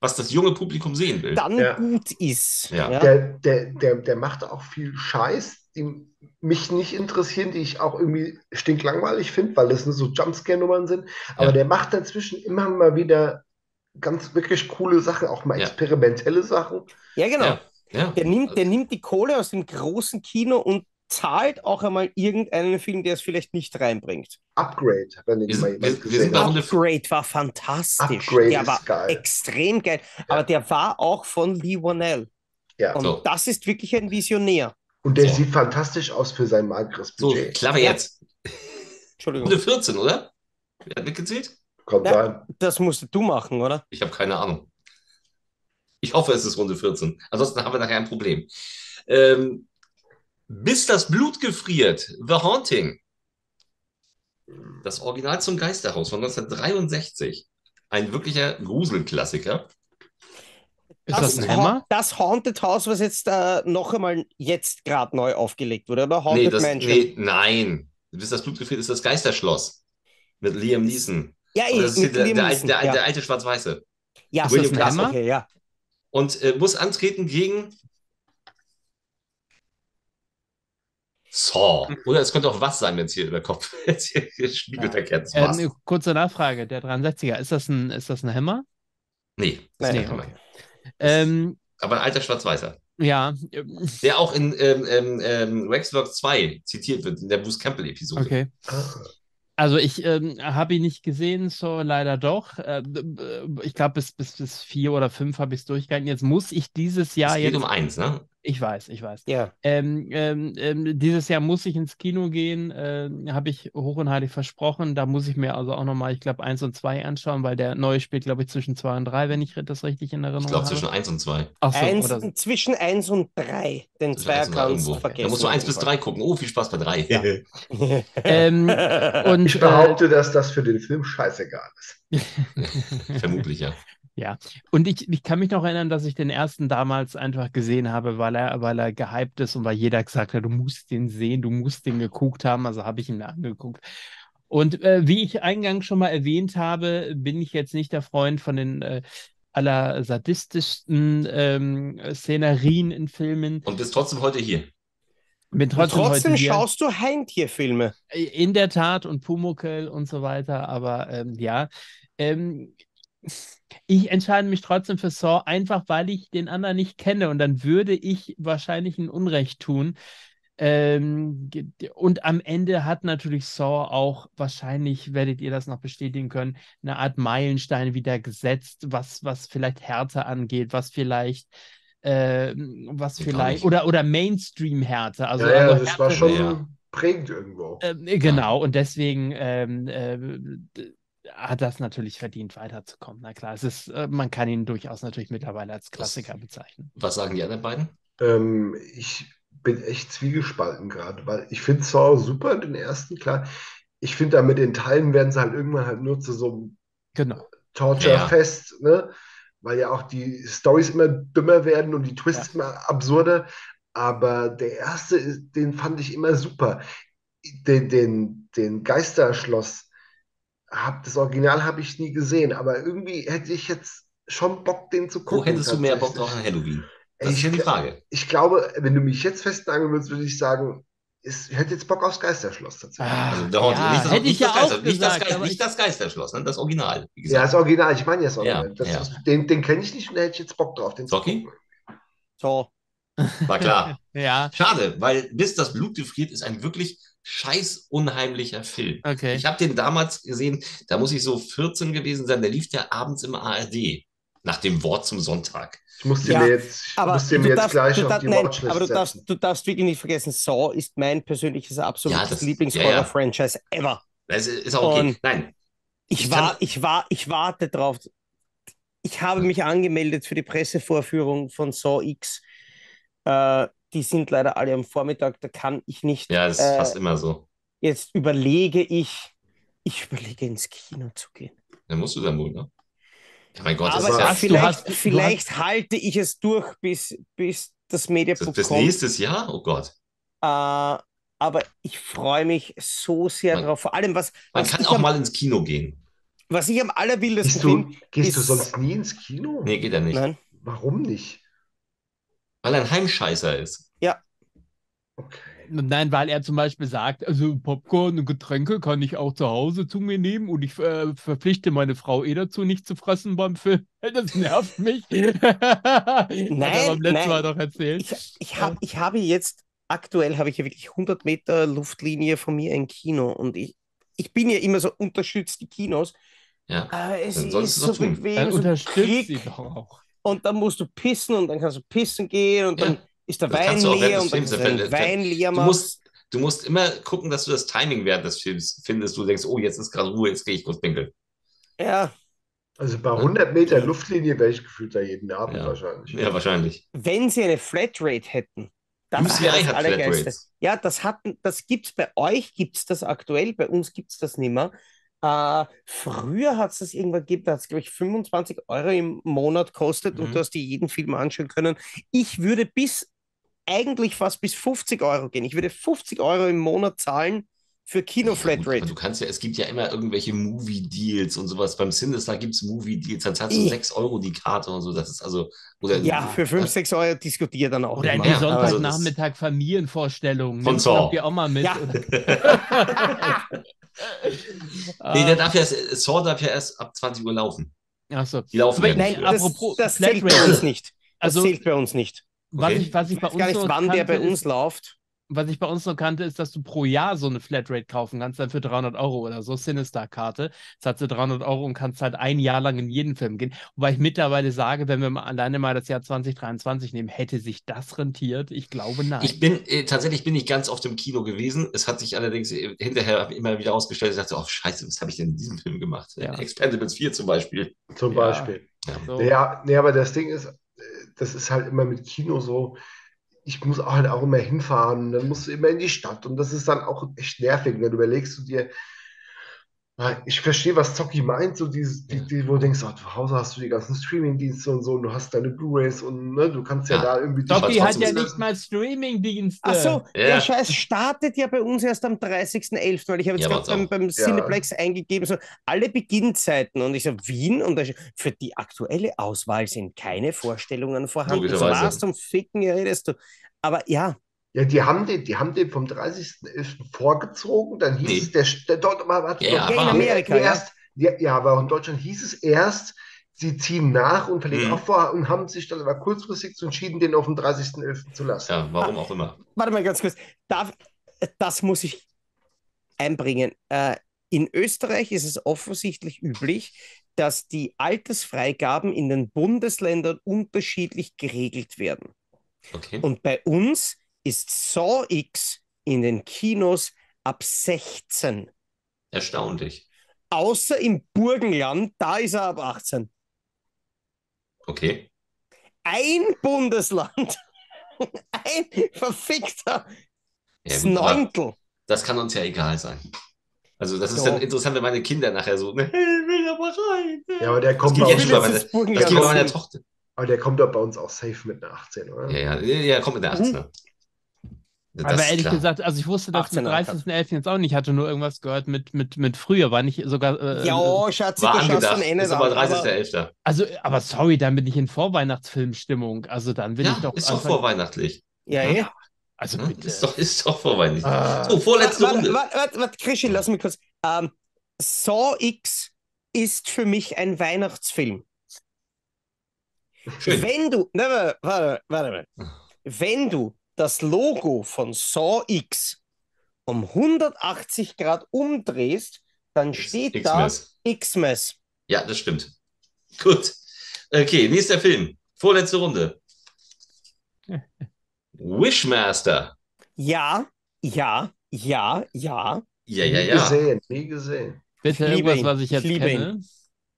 Was das junge Publikum sehen will. dann Ja. gut ist. Ja. Der, der, der, der macht auch viel Scheiß, die mich nicht interessieren, die ich auch irgendwie stinklangweilig finde, weil das nur so Jumpscare-Nummern sind. Aber Ja. der macht dazwischen immer mal wieder ganz wirklich coole Sachen, auch mal Ja. experimentelle Sachen. Ja, genau. Ja, ja. Der nimmt, der nimmt die Kohle aus dem großen Kino und zahlt auch einmal irgendeinen Film, der es vielleicht nicht reinbringt. Upgrade, wenn Wir mal sind- jemand wir- wir gesehen. Runde- Upgrade war fantastisch. Upgrade der ist war geil. extrem geil. Aber der war auch von Lee Wanell. Ja. Und So. das ist wirklich ein Visionär. Und der So. sieht fantastisch aus für sein mageres So, Budget. Klappe Ja. jetzt. Entschuldigung. Runde 14, oder? Wer hat mitgezählt? Kommt Ja. rein. Das musst du machen, oder? Ich habe keine Ahnung. Ich hoffe, es ist Runde 14. Ansonsten haben wir nachher ein Problem. Ähm, bis das Blut gefriert. The Haunting. Das Original zum Geisterhaus von 1963. Ein wirklicher Gruselklassiker. Ist das ein Ha- Hammer? Das Haunted House, was jetzt äh, noch einmal jetzt gerade neu aufgelegt wurde, oder? Nee, Haunted das, Mansion. nee, nein. Bis das Blut gefriert ist das Geisterschloss. Mit Liam Neeson. Ja, eh, das ist der, Liam der, der, ja. der alte Schwarz-Weiße. ja, Ist William das ein. Hammer? okay, ja. Und äh, muss antreten gegen Saw. Oder es könnte auch was sein, wenn es hier der Kopf jetzt hier, hier spiegelverkehrt ist. Äh, Was? eine kurze Nachfrage, der 63er, ist das ein, ist das ein Hammer? Nee, das ist kein okay. Hammer. Ähm, Aber ein alter Schwarz-Weißer. ja, Der auch in ähm, ähm, ähm, Rexwork 2 zitiert wird, in der Bruce Campbell-Episode. okay. Also ich ähm, habe ihn nicht gesehen, so leider doch. Äh, äh, ich glaube, bis, bis, bis vier oder fünf habe ich es durchgehalten. Jetzt muss ich dieses Jahr es geht jetzt. um eins, ne? Ich weiß, ich weiß. Ja. Ähm, ähm, ähm, dieses Jahr muss ich ins Kino gehen, äh, habe ich hoch und heilig versprochen. Da muss ich mir also auch nochmal, ich glaube, eins und zwei anschauen, weil der neue spielt, glaube ich, zwischen zwei und drei, wenn ich das richtig in Erinnerung Ich glaube habe. zwischen eins und zwei. Ach so, Eins, oder so. zwischen 1 und 3. Den Zwischen Zweier eins und drei kannst irgendwo. du vergessen. Da musst du eins auf bis jeden drei gucken. Oh, viel Spaß bei drei. Ja. Fall. Ähm, und Ich äh, behaupte, dass das für den Film scheißegal ist. Vermutlich, ja. Ja, und ich, ich kann mich noch erinnern, dass ich den ersten damals einfach gesehen habe, weil er, weil er gehypt ist und weil jeder gesagt hat, du musst den sehen, du musst den geguckt haben. Also habe ich ihn mir angeguckt. Und äh, wie ich eingangs schon mal erwähnt habe, bin ich jetzt nicht der Freund von den äh, allersadistischsten ähm, Szenerien in Filmen. Und bist trotzdem heute hier. Bin Und trotzdem, trotzdem heute hier. schaust du Heimtierfilme. In der Tat und Pumuckl und so weiter, aber ähm, ja. Ähm, ich entscheide mich trotzdem für Saw, einfach weil ich den anderen nicht kenne und dann würde ich wahrscheinlich ein Unrecht tun. Ähm, und am Ende hat natürlich Saw auch, wahrscheinlich werdet ihr das noch bestätigen können, eine Art Meilenstein wieder gesetzt, was, was vielleicht Härte angeht, was vielleicht, ähm, was vielleicht, oder, oder Mainstream-Härte. Also, ja, ja, also das war Härte- schon Ja. prägend irgendwo. ähm, genau, und deswegen ähm, äh, hat das natürlich verdient, weiterzukommen. Na klar, es ist, äh, man kann ihn durchaus natürlich mittlerweile als Klassiker bezeichnen. Was sagen die anderen beiden? Ähm, ich bin echt zwiegespalten gerade, weil ich finde Saw super, den ersten, klar. Ich finde, da mit den Teilen werden sie halt irgendwann halt nur zu so einem Genau. Torture-Fest, ne? Weil ja auch die Storys immer dümmer werden und die Twists immer absurder. Aber der erste, den fand ich immer super. Den, den, den Geisterschloss, hab, das Original habe ich nie gesehen, aber irgendwie hätte ich jetzt schon Bock, den zu gucken. Wo hättest du mehr Bock drauf an. Halloween? Das ist Ich ja die Frage. Ich glaube, wenn du mich jetzt festnageln würdest, würde ich sagen, ist, ich hätte jetzt Bock aufs Geisterschloss tatsächlich. Ah, Also ja, nicht, das, hätte nicht, ich ja das Geister, auch nicht, das gesagt, Geist, aber nicht ich- das Geisterschloss, ne? das Original. Wie Ja, das Original, ich meine ja das Ja. Das, ja. das, den den kenne ich nicht und da hätte ich jetzt Bock drauf, den gucken. So. War klar. Ja, Schade, weil bis das Blut gefriert ist ein wirklich scheiß unheimlicher Film. okay. Ich habe den damals gesehen, da muss ich so 14 gewesen sein, der lief der abends im ARD. Nach dem Wort zum Sonntag. Ich muss den Ja, mir jetzt, Aber muss mir jetzt darfst, gleich du auf darfst, die nein, Watchlist aber du darfst, setzen. du darfst wirklich nicht vergessen, Saw ist mein persönliches absolutes Ja, Lieblings-Horror-Franchise ever. Das ist auch okay. Und- Nein, Ich, Ich war, kann- ich war, ich warte drauf. Ich habe mich angemeldet für die Pressevorführung von Saw X. Äh, die sind leider alle am Vormittag, da kann ich nicht. ja, das ist Äh, fast immer so. Jetzt überlege ich, ich überlege ins Kino zu gehen. Dann musst du dann wohl, ne? Ja, mein Gott, das Aber ist ja hast- du vielleicht, hast- du vielleicht halte ich es durch, bis, bis das das Mediabook bis kommt. nächstes Jahr? Oh Gott. Äh, aber ich freue mich so sehr Man- drauf. Vor allem, was, Man was, kann auch am, mal ins Kino gehen. was ich am allerwildesten Gehst du, finde. gehst du ist- sonst nie ins Kino? Nee, geht ja nicht. Nein, Warum nicht? Weil er ein Heimscheißer ist. Okay. Nein, weil er zum Beispiel sagt, also Popcorn und Getränke kann ich auch zu Hause zu mir nehmen und ich äh, verpflichte meine Frau eh dazu, nicht zu fressen beim Film. Das nervt mich. Hat er beim letzten nein. Mal doch erzählt. ich, ich, hab, ich habe jetzt, aktuell habe ich ja wirklich 100 Meter Luftlinie von mir ein Kino und ich, ich bin ja immer so unterstützt die Kinos. Ja. Äh, es ist so tun. bequem, Dann so unterstützt Klick, sie doch auch. Und dann musst du pissen und dann kannst du pissen gehen und Ja. dann ist der Das Wein auch leer des und dann Films kannst du den. Wein leer Du machen. musst, du musst immer gucken, dass du das Timing während des Films findest. Du denkst, oh, jetzt ist gerade Ruhe, jetzt gehe ich kurz pinkeln. Ja, Also bei 100 Meter Luftlinie wäre ich gefühlt da jeden Abend Ja. wahrscheinlich. Ja, wahrscheinlich. wenn sie eine Flatrate hätten, das UCI wäre das hat Allergeilste. Ja, das hatten, das gibt's bei euch, gibt's das aktuell, bei uns gibt's das nicht mehr. Äh, früher hat es das irgendwann gegeben, da hat es, glaube ich, 25 Euro im Monat kostet und Mhm. du hast dir jeden Film anschauen können. Ich würde bis, eigentlich fast bis 50 Euro gehen. Ich würde 50 Euro im Monat zahlen für Ja, Kino-Flatrate. aber du kannst ja, es gibt ja immer irgendwelche Movie-Deals und sowas. Beim Sinister gibt es Movie-Deals, dann zahlst du Ich- 6 Euro die Karte und so. Das ist also. Oder, Ja, für 5, 6 Euro diskutiert dann auch Oder immer. die Ja, also Sonntagnachmittag Familienvorstellungen. Von Nimmst Saw. die auch mal mit? Ja. Nee, der Ah, darf ja, erst- Saw darf ja erst ab 20 Uhr laufen. Ach so. Die laufen ja nein, das, Apropos das zählt bei uns nicht. Das Also, zählt bei uns nicht. was Okay. ich, was ich Ich bei weiß uns gar nicht, wann der bei uns ist, läuft. Was ich bei uns noch kannte, ist, dass du pro Jahr so eine Flatrate kaufen kannst, dann für 300 Euro oder so, Sinister-Karte. Zahlst du 300 Euro und kannst halt ein Jahr lang in jeden Film gehen. Wobei ich mittlerweile sage, wenn wir mal alleine mal das Jahr 2023 nehmen, hätte sich das rentiert? Ich glaube, nein. Ich bin, äh, tatsächlich bin ich ganz oft im Kino gewesen. Es hat sich allerdings äh, hinterher immer wieder ausgestellt, ich dachte, oh Scheiße, was habe ich denn in diesem Film gemacht? Ja. Expendables 4 zum Beispiel. Zum Ja. Beispiel. so. Ja, nee, aber das Ding ist, äh, das ist halt immer mit Kino so. Ich muss auch halt auch immer hinfahren, dann musst du immer in die Stadt und das ist dann auch echt nervig. Dann überlegst du dir, ich verstehe, was Zocki meint, so dieses, die, die, wo du denkst, oh, zu Hause hast du die ganzen Streaming-Dienste und so und du hast deine Blu-Rays und ne, du kannst ja, Ja. da irgendwie Doki hat ja nicht mal Streaming-Dienste. Ach so, Ja. der Scheiß startet ja bei uns erst am 30.11., weil ich habe jetzt Ja, gerade beim, beim Cineplex eingegeben, so alle Beginnzeiten und ich so, Wien und da, für die aktuelle Auswahl sind keine Vorstellungen vorhanden. So Logischerweise. was zum Ficken redest du. Aber ja, Ja, die haben den, die haben den vom 30.11. vorgezogen, dann hieß Nee. es, der, der dort mal warte, Ja, doch, ja, in Amerika, ja. erst, ja. Ja, aber in Deutschland hieß es erst, sie ziehen nach und verlegen Mhm. auch vor und haben sich dann aber kurzfristig entschieden, den auf den 30.11. zu lassen. Ja, warum auch immer. warte mal ganz kurz. Darf, das muss ich einbringen. Äh, in Österreich ist es offensichtlich üblich, dass die Altersfreigaben in den Bundesländern unterschiedlich geregelt werden. Okay. Und bei uns ist Saw X in den Kinos ab 16. Erstaunlich. Außer im Burgenland, da ist er ab 18. Okay. Ein Bundesland, ein verfickter Ja, Neuntel. das kann uns ja egal sein. Also, das ist So. dann interessant, wenn meine Kinder nachher so, ne, ich will aber rein. Ja, aber der kommt, geht bei jetzt uns, bei Das ist Das geht bei meiner Tochter. aber der kommt doch bei uns auch safe mit einer 18, oder? Ja, ja, ja, kommt mit der 18er. Das Aber ehrlich klar. gesagt, also ich wusste das 18er 30.11. jetzt auch nicht. Ich hatte nur irgendwas gehört mit, mit, mit früher, war nicht sogar. Äh, Ja, Schatz, War du schaust angedacht. von Ende Ist aber an, aber- 30.11. Also, aber sorry, dann bin ich in Vorweihnachtsfilmstimmung. Also dann bin Ja, ich doch. ist doch vorweihnachtlich. Ja, eh. Also Ja, bitte. ist, doch, ist doch vorweihnachtlich. Ah. So, vorletzte Warte, Runde. warte, warte, warte, Krischi, lass mich kurz. Ähm, Saw X ist für mich ein Weihnachtsfilm. Schön. Wenn du, ne, warte, warte, warte mal. Wenn du das Logo von Saw X um 180 Grad umdrehst, dann steht da Xmas. Xmas. Ja, das stimmt. Gut. Okay, nächster Film. Vorletzte Runde. Wishmaster. Ja, ja, ja, ja. Ja, nie ja, ja. gesehen, nie gesehen. Bitte Ich liebe irgendwas, ihn. was ich Ich jetzt liebe ihn. kenne.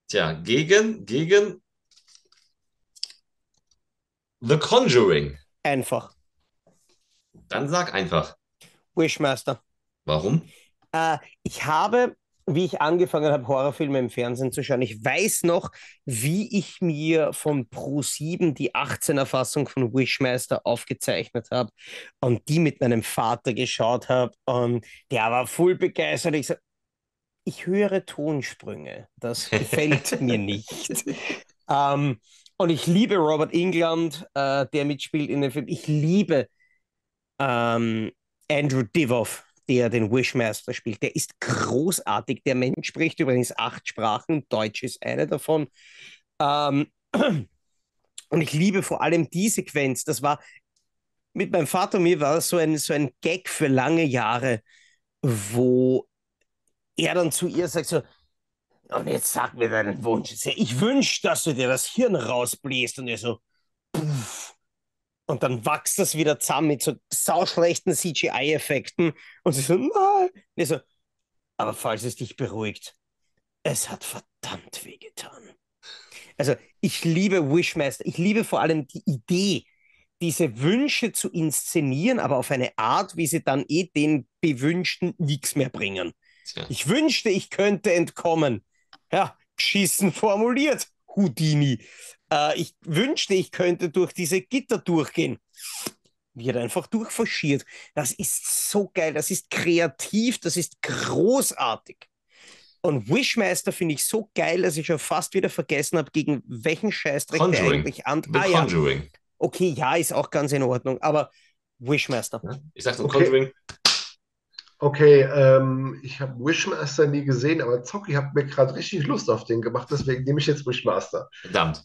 Tja, gegen, gegen The Conjuring. Einfach. Dann sag einfach. Wishmaster. Warum? Äh, ich habe, wie ich angefangen habe, Horrorfilme im Fernsehen zu schauen, ich weiß noch, wie ich mir von Pro7 die 18er Fassung von Wishmaster aufgezeichnet habe und die mit meinem Vater geschaut habe und der war voll begeistert. Ich sag, ich höre Tonsprünge. Das gefällt mir nicht. Ähm, und ich liebe Robert England, äh, der mitspielt in dem Film. Ich liebe ähm, Andrew Divoff, der den Wishmaster spielt. Der ist großartig. Der Mensch spricht übrigens acht Sprachen. Deutsch ist eine davon. Ähm, und ich liebe vor allem die Sequenz. Das war mit meinem Vater und mir war das so ein, so ein Gag für lange Jahre, wo er dann zu ihr sagt so, und jetzt sag mir deinen Wunsch. Ich wünsche, dass du dir das Hirn rausbläst. Und er so. Und dann wächst das wieder zusammen mit so sauschlechten CGI-Effekten. Und sie so, nein. Er so, aber falls es dich beruhigt, es hat verdammt wehgetan. Also, ich liebe Wishmaster. Ich liebe vor allem die Idee, diese Wünsche zu inszenieren, aber auf eine Art, wie sie dann eh den Bewünschten nichts mehr bringen. Tja. Ich wünschte, ich könnte entkommen. Ja, beschissen formuliert, Houdini. Äh, ich wünschte, ich könnte durch diese Gitter durchgehen. wird einfach durchfaschiert. Das ist so geil, das ist kreativ, das ist großartig. Und Wishmaster finde ich so geil, dass ich schon fast wieder vergessen habe, gegen welchen Scheißdreck der Conjuring. eigentlich an. The Ah ja, Conjuring. okay, ja, ist auch ganz in Ordnung, aber Wishmaster. Ich sag so Okay. Conjuring. Okay, ähm, ich habe Wishmaster nie gesehen, aber Zocki hat mir gerade richtig Lust auf den gemacht, deswegen nehme ich jetzt Wishmaster. Verdammt.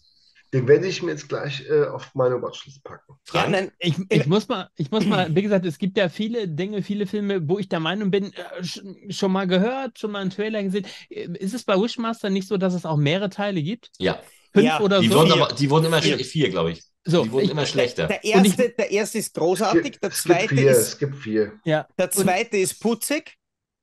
Den werde ich mir jetzt gleich äh, auf meine Watchlist packen. Ja, nein, Ich, ich muss mal, ich muss mal, wie gesagt, es gibt ja viele Dinge, viele Filme, wo ich der Meinung bin, äh, sch- schon mal gehört, schon mal einen Trailer gesehen. Äh, Ist es bei Wishmaster nicht so, dass es auch mehrere Teile gibt? Ja, Fünf Ja, oder die so? wurden, aber, die wurden immer Vier. vier, glaube ich. So, Die wurden ich, immer schlechter. der Und ich- erste, der erste ist großartig, der Es gibt zweite vier, ist, es gibt vier. ja. der zweite ist putzig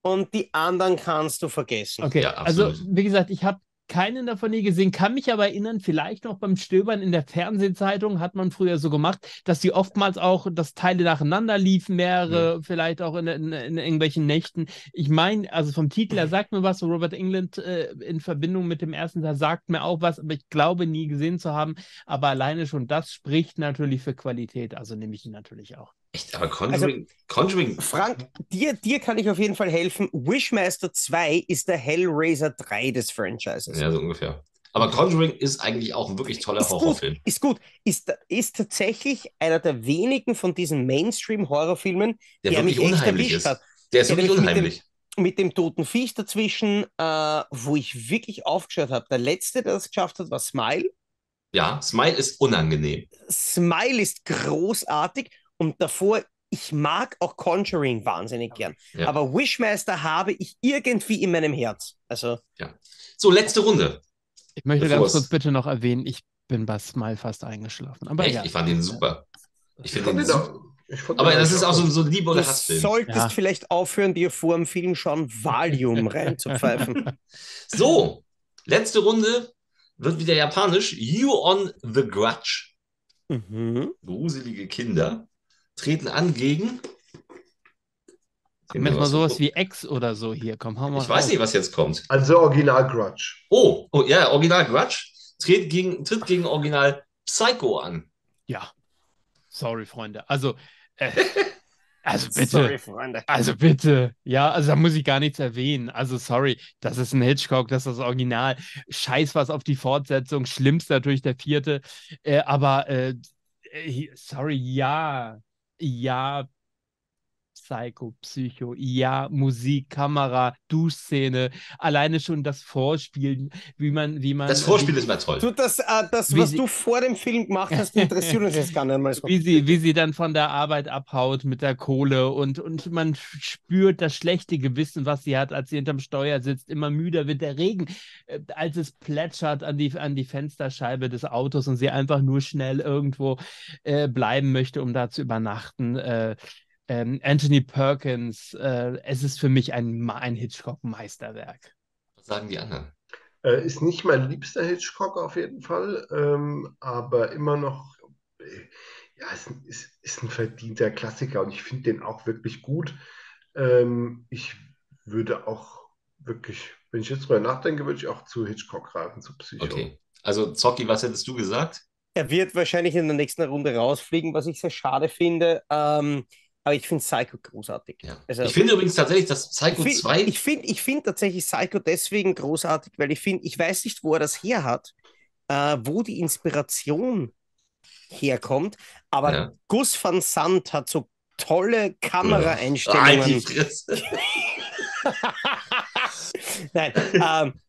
und die anderen kannst du vergessen. Okay, Ja, also wie gesagt, ich habe keinen davon nie gesehen, kann mich aber erinnern, vielleicht noch beim Stöbern in der Fernsehzeitung hat man früher so gemacht, dass die oftmals auch, dass Teile nacheinander liefen, mehrere, vielleicht auch in, in, in irgendwelchen Nächten. Ich meine, also vom Titel her sagt mir was, so Robert England äh, in Verbindung mit dem ersten Teil sagt mir auch was, aber ich glaube nie gesehen zu haben. Aber alleine schon das spricht natürlich für Qualität, also nehme ich ihn natürlich auch. Echt, aber Conjuring, Conjuring, Frank, dir, dir kann ich auf jeden Fall helfen. Wishmaster 2 ist der Hellraiser 3 des Franchises. ja, so ungefähr. Aber Conjuring ist eigentlich auch ein wirklich toller Ist gut, Horrorfilm. ist gut. Ist, ist tatsächlich einer der wenigen von diesen Mainstream-Horrorfilmen, Der der mich wirklich unheimlich ist. hat. Der ist Ja, wirklich nämlich mit dem- unheimlich. Mit dem toten Viech dazwischen, äh, wo ich wirklich aufgeschaut habe. Der letzte, der das geschafft hat, war Smile. Ja, Smile ist unangenehm. Smile ist großartig und davor, ich mag auch Conjuring wahnsinnig gern. Ja. Aber Wishmaster habe ich irgendwie in meinem Herz. Also, So, letzte Runde. Ich möchte ganz kurz bitte noch erwähnen, ich bin bei Smile fast eingeschlafen. Aber Echt? ja. Ich fand den super. Ich finde den super. Aber das ist auch so, ein Liebe- du oder Hassfilm. solltest Ja. vielleicht aufhören, dir vor dem Film schon Valium reinzupfeifen. So, letzte Runde wird wieder japanisch. You on the Grudge. mhm. Gruselige Kinder treten an gegen. Wir jetzt mal sowas wie Ex oder so hier. Komm, hau mal Ich weiß raus. nicht, was jetzt kommt. Also Original Grudge. Oh, oh ja, Original Grudge tritt gegen, tritt gegen Original Psycho an. Ja. Sorry, Freunde. Also, äh, also bitte. Sorry, Freunde. Also bitte. Ja, also da muss ich gar nichts erwähnen. Also sorry, das ist ein Hitchcock, das ist das Original. Scheiß was auf die Fortsetzung. Schlimmst natürlich der vierte. Äh, aber äh, äh, sorry, ja. Ja. Psycho, Psycho, ja, Musik, Kamera, Duschszene, alleine schon das Vorspielen, wie man, wie man. Das Vorspiel wie, ist mal toll. Du, das, äh, das was sie- du vor dem Film gemacht hast, interessiert uns jetzt gar nicht mal so. wie sie, wie sie dann von der Arbeit abhaut mit der Kohle und, und man spürt das schlechte Gewissen, was sie hat, als sie hinterm Steuer sitzt. Immer müder wird der Regen, äh, als es plätschert an die, an die Fensterscheibe des Autos und sie einfach nur schnell irgendwo äh, bleiben möchte, um da zu übernachten. Äh, ähm, Anthony Perkins, äh, es ist für mich ein, ein Hitchcock-Meisterwerk. Was sagen die anderen? Äh, ist nicht mein liebster Hitchcock auf jeden Fall, ähm, aber immer noch, äh, ja, ist, ein- ist, ist ein verdienter Klassiker und ich finde den auch wirklich gut. Ähm, ich würde auch wirklich, wenn ich jetzt drüber nachdenke, würde ich auch zu Hitchcock raten, zu Psycho. Okay. Also, Zocki, was hättest du gesagt? Er wird wahrscheinlich in der nächsten Runde rausfliegen, was ich sehr schade finde. Ähm, aber ich finde Psycho großartig. Ja. Also, Ich finde übrigens tatsächlich, dass ich Psycho find- 2. ich finde ich find tatsächlich Psycho deswegen großartig, weil ich finde, ich weiß nicht, wo er das her hat, äh, wo die Inspiration herkommt, aber Ja. Gus van Sant hat so tolle Kameraeinstellungen. Fresse. Nein, ähm,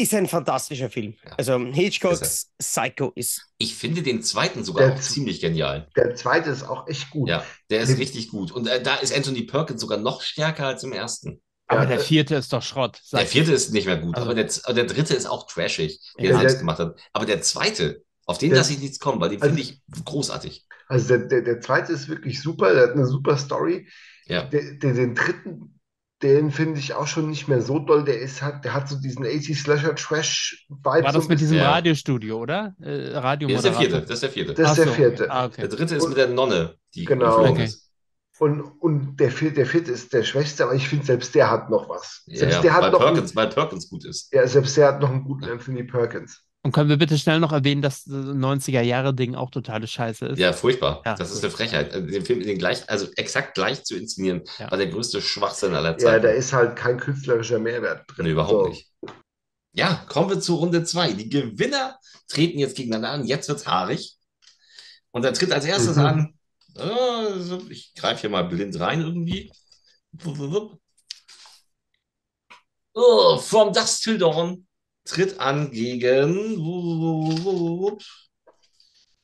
ist ein fantastischer Film. Ja. Also Hitchcocks Psycho ist Ich finde den zweiten sogar Der auch ziemlich genial. Der zweite ist auch echt gut. Ja, der ist richtig gut. Und äh, da ist Anthony Perkins sogar noch stärker als im ersten. Aber Ja, der äh, vierte ist doch Schrott. Der vierte ist nicht mehr gut, Also- aber der, der dritte ist auch trashig, den Ja, er selbst der- gemacht hat. Aber der zweite, auf den lasse ich nichts kommen, weil den Also- finde ich großartig. Also der, der, der zweite ist wirklich super, der hat eine super Story. Ja. Der, der, den dritten, den finde ich auch schon nicht mehr so doll. Der ist halt, der hat so diesen 80 Slasher Trash Vibe. War so das mit diesem Ja. Radiostudio, oder? Äh, Radio Das ist der vierte, das ist der vierte. Das ist Ach der so. vierte. Ah, Der okay. dritte ist mit der Nonne, die Genau. Okay. ist. Und, und der, vierte, der vierte ist der schwächste, aber ich finde, selbst der hat noch was. Ja, Selbst ja, der hat weil, noch einen, Perkins, weil Perkins gut ist. ja, selbst der hat noch einen guten Anthony Perkins. Und können wir bitte schnell noch erwähnen, dass das 90er-Jahre-Ding auch totale Scheiße ist? Ja, furchtbar. Ja, das ist eine Frechheit. Also, Den Film den gleich, also exakt gleich zu inszenieren, Ja. war der größte Schwachsinn aller Ja, Zeiten. da ist halt kein künstlerischer Mehrwert drin. Nee, überhaupt So. nicht. Ja, kommen wir zu Runde 2. Die Gewinner treten jetzt gegeneinander an. Jetzt wird's haarig. Und dann tritt als erstes Mhm. an, so, ich greife hier mal blind rein irgendwie. Oh, From Dusk Till Dawn tritt an gegen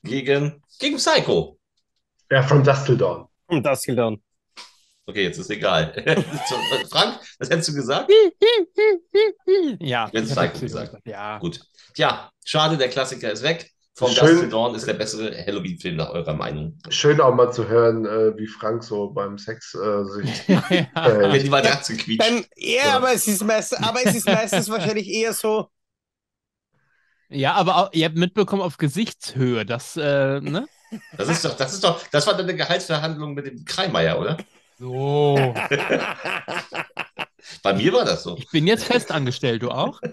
gegen gegen Psycho. Ja, von Dawn. Und das gelernt. Okay, jetzt ist egal. Frank, was hättest du gesagt? Ja, ich Psycho jetzt gesagt. Ja. Gut. Tja, schade, der Klassiker ist weg. From Schön. Dusk Till Dawn ist der bessere Halloween-Film nach eurer Meinung. Schön auch mal zu hören, äh, wie Frank so beim Sex äh, sich ja. Wenn äh, die Matratze quietscht. Beim, ja, Ja. aber es ist meistens, aber es ist meistens wahrscheinlich eher so. ja, aber auch, ihr habt mitbekommen auf Gesichtshöhe, das, äh, ne? Das ist doch, das ist doch, das war dann eine Gehaltsverhandlung mit dem Kreimeier, oder? So. Bei mir war das so. Ich bin jetzt festangestellt, du auch?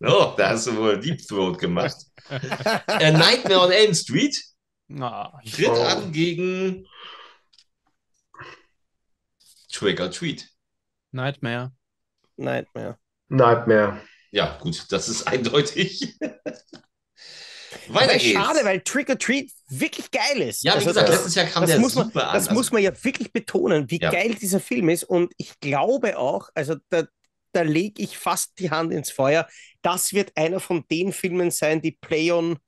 Oh, da hast du wohl Deep Throat gemacht. A Nightmare on Elm Street Ah, tritt Oh. an gegen Trick or Treat. Nightmare. Nightmare. Nightmare. Ja, gut, das ist eindeutig. Aber Weiter geht's. schade, weil Trick or Treat wirklich geil ist. Ja, wie Also gesagt, das- letztes Jahr kam das der muss man, super an. das Also, muss man ja wirklich betonen, wie Ja. geil dieser Film ist. Und ich glaube auch, also da, da lege ich fast die Hand ins Feuer, das wird einer von den Filmen sein, die Playon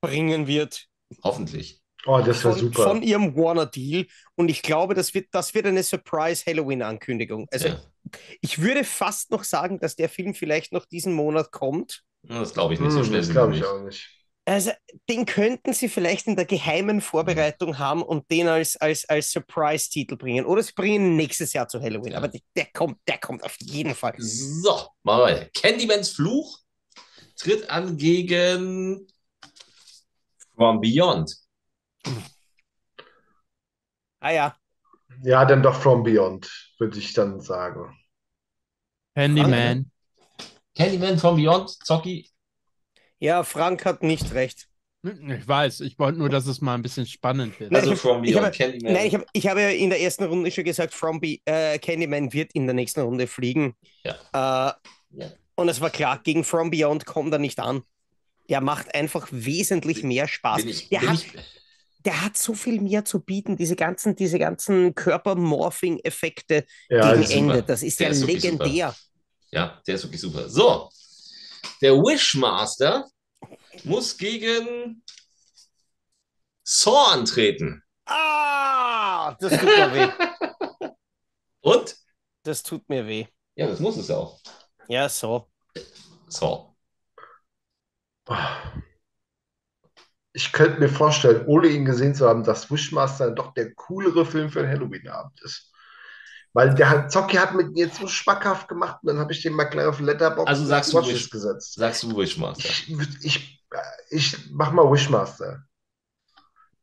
bringen wird hoffentlich. Oh, das von, super. von ihrem Warner-Deal. Und ich glaube, das wird, das wird eine Surprise-Halloween-Ankündigung. Also ja. ich würde fast noch sagen, dass der Film vielleicht noch diesen Monat kommt. Das glaube ich nicht so Hm, schnell. das glaube ich auch nicht. Also, den könnten sie vielleicht in der geheimen Vorbereitung haben und den als, als, als Surprise-Titel bringen. Oder sie bringen ihn nächstes Jahr zu Halloween. Ja. Aber der, der kommt, der kommt auf jeden Fall. So, mal weiter. Candymans Fluch tritt an gegen From Beyond. Ah ja, Ja, dann doch From Beyond, würde ich dann sagen. Handyman. Candyman From Beyond, Zocki. Ja, Frank hat nicht recht. Ich weiß, ich wollte nur, dass es mal ein bisschen spannend wird. Also ich hab- From ich Beyond, habe- Candyman. Nein, ich habe ich hab ja in der ersten Runde schon gesagt, From Be äh, Candyman wird in der nächsten Runde fliegen. Ja. Äh, Ja. Und es war klar, gegen From Beyond kommt er nicht an. Der macht einfach wesentlich mehr Spaß. bin ich, der, bin hat, ich, der hat so viel mehr zu bieten, diese ganzen, diese ganzen Körpermorphing-Effekte Ja, gegen super. Ende. Das ist Der ja ist legendär. ja, der ist wirklich super. So, der Wishmaster muss gegen Saw antreten. Ah, das tut mir weh. Und? Das tut mir weh. Ja, das muss es auch. Ja, so. Saw. Ich könnte mir vorstellen, ohne ihn gesehen zu haben, dass Wishmaster doch der coolere Film für einen Halloween-Abend ist. Weil der hat, Zocki hat mit mir jetzt so schmackhaft gemacht und dann habe ich den mal gleich auf Letterboxd Also sagst du Wish- gesetzt. Sagst du Wishmaster. Ich, ich, ich mach mal Wishmaster.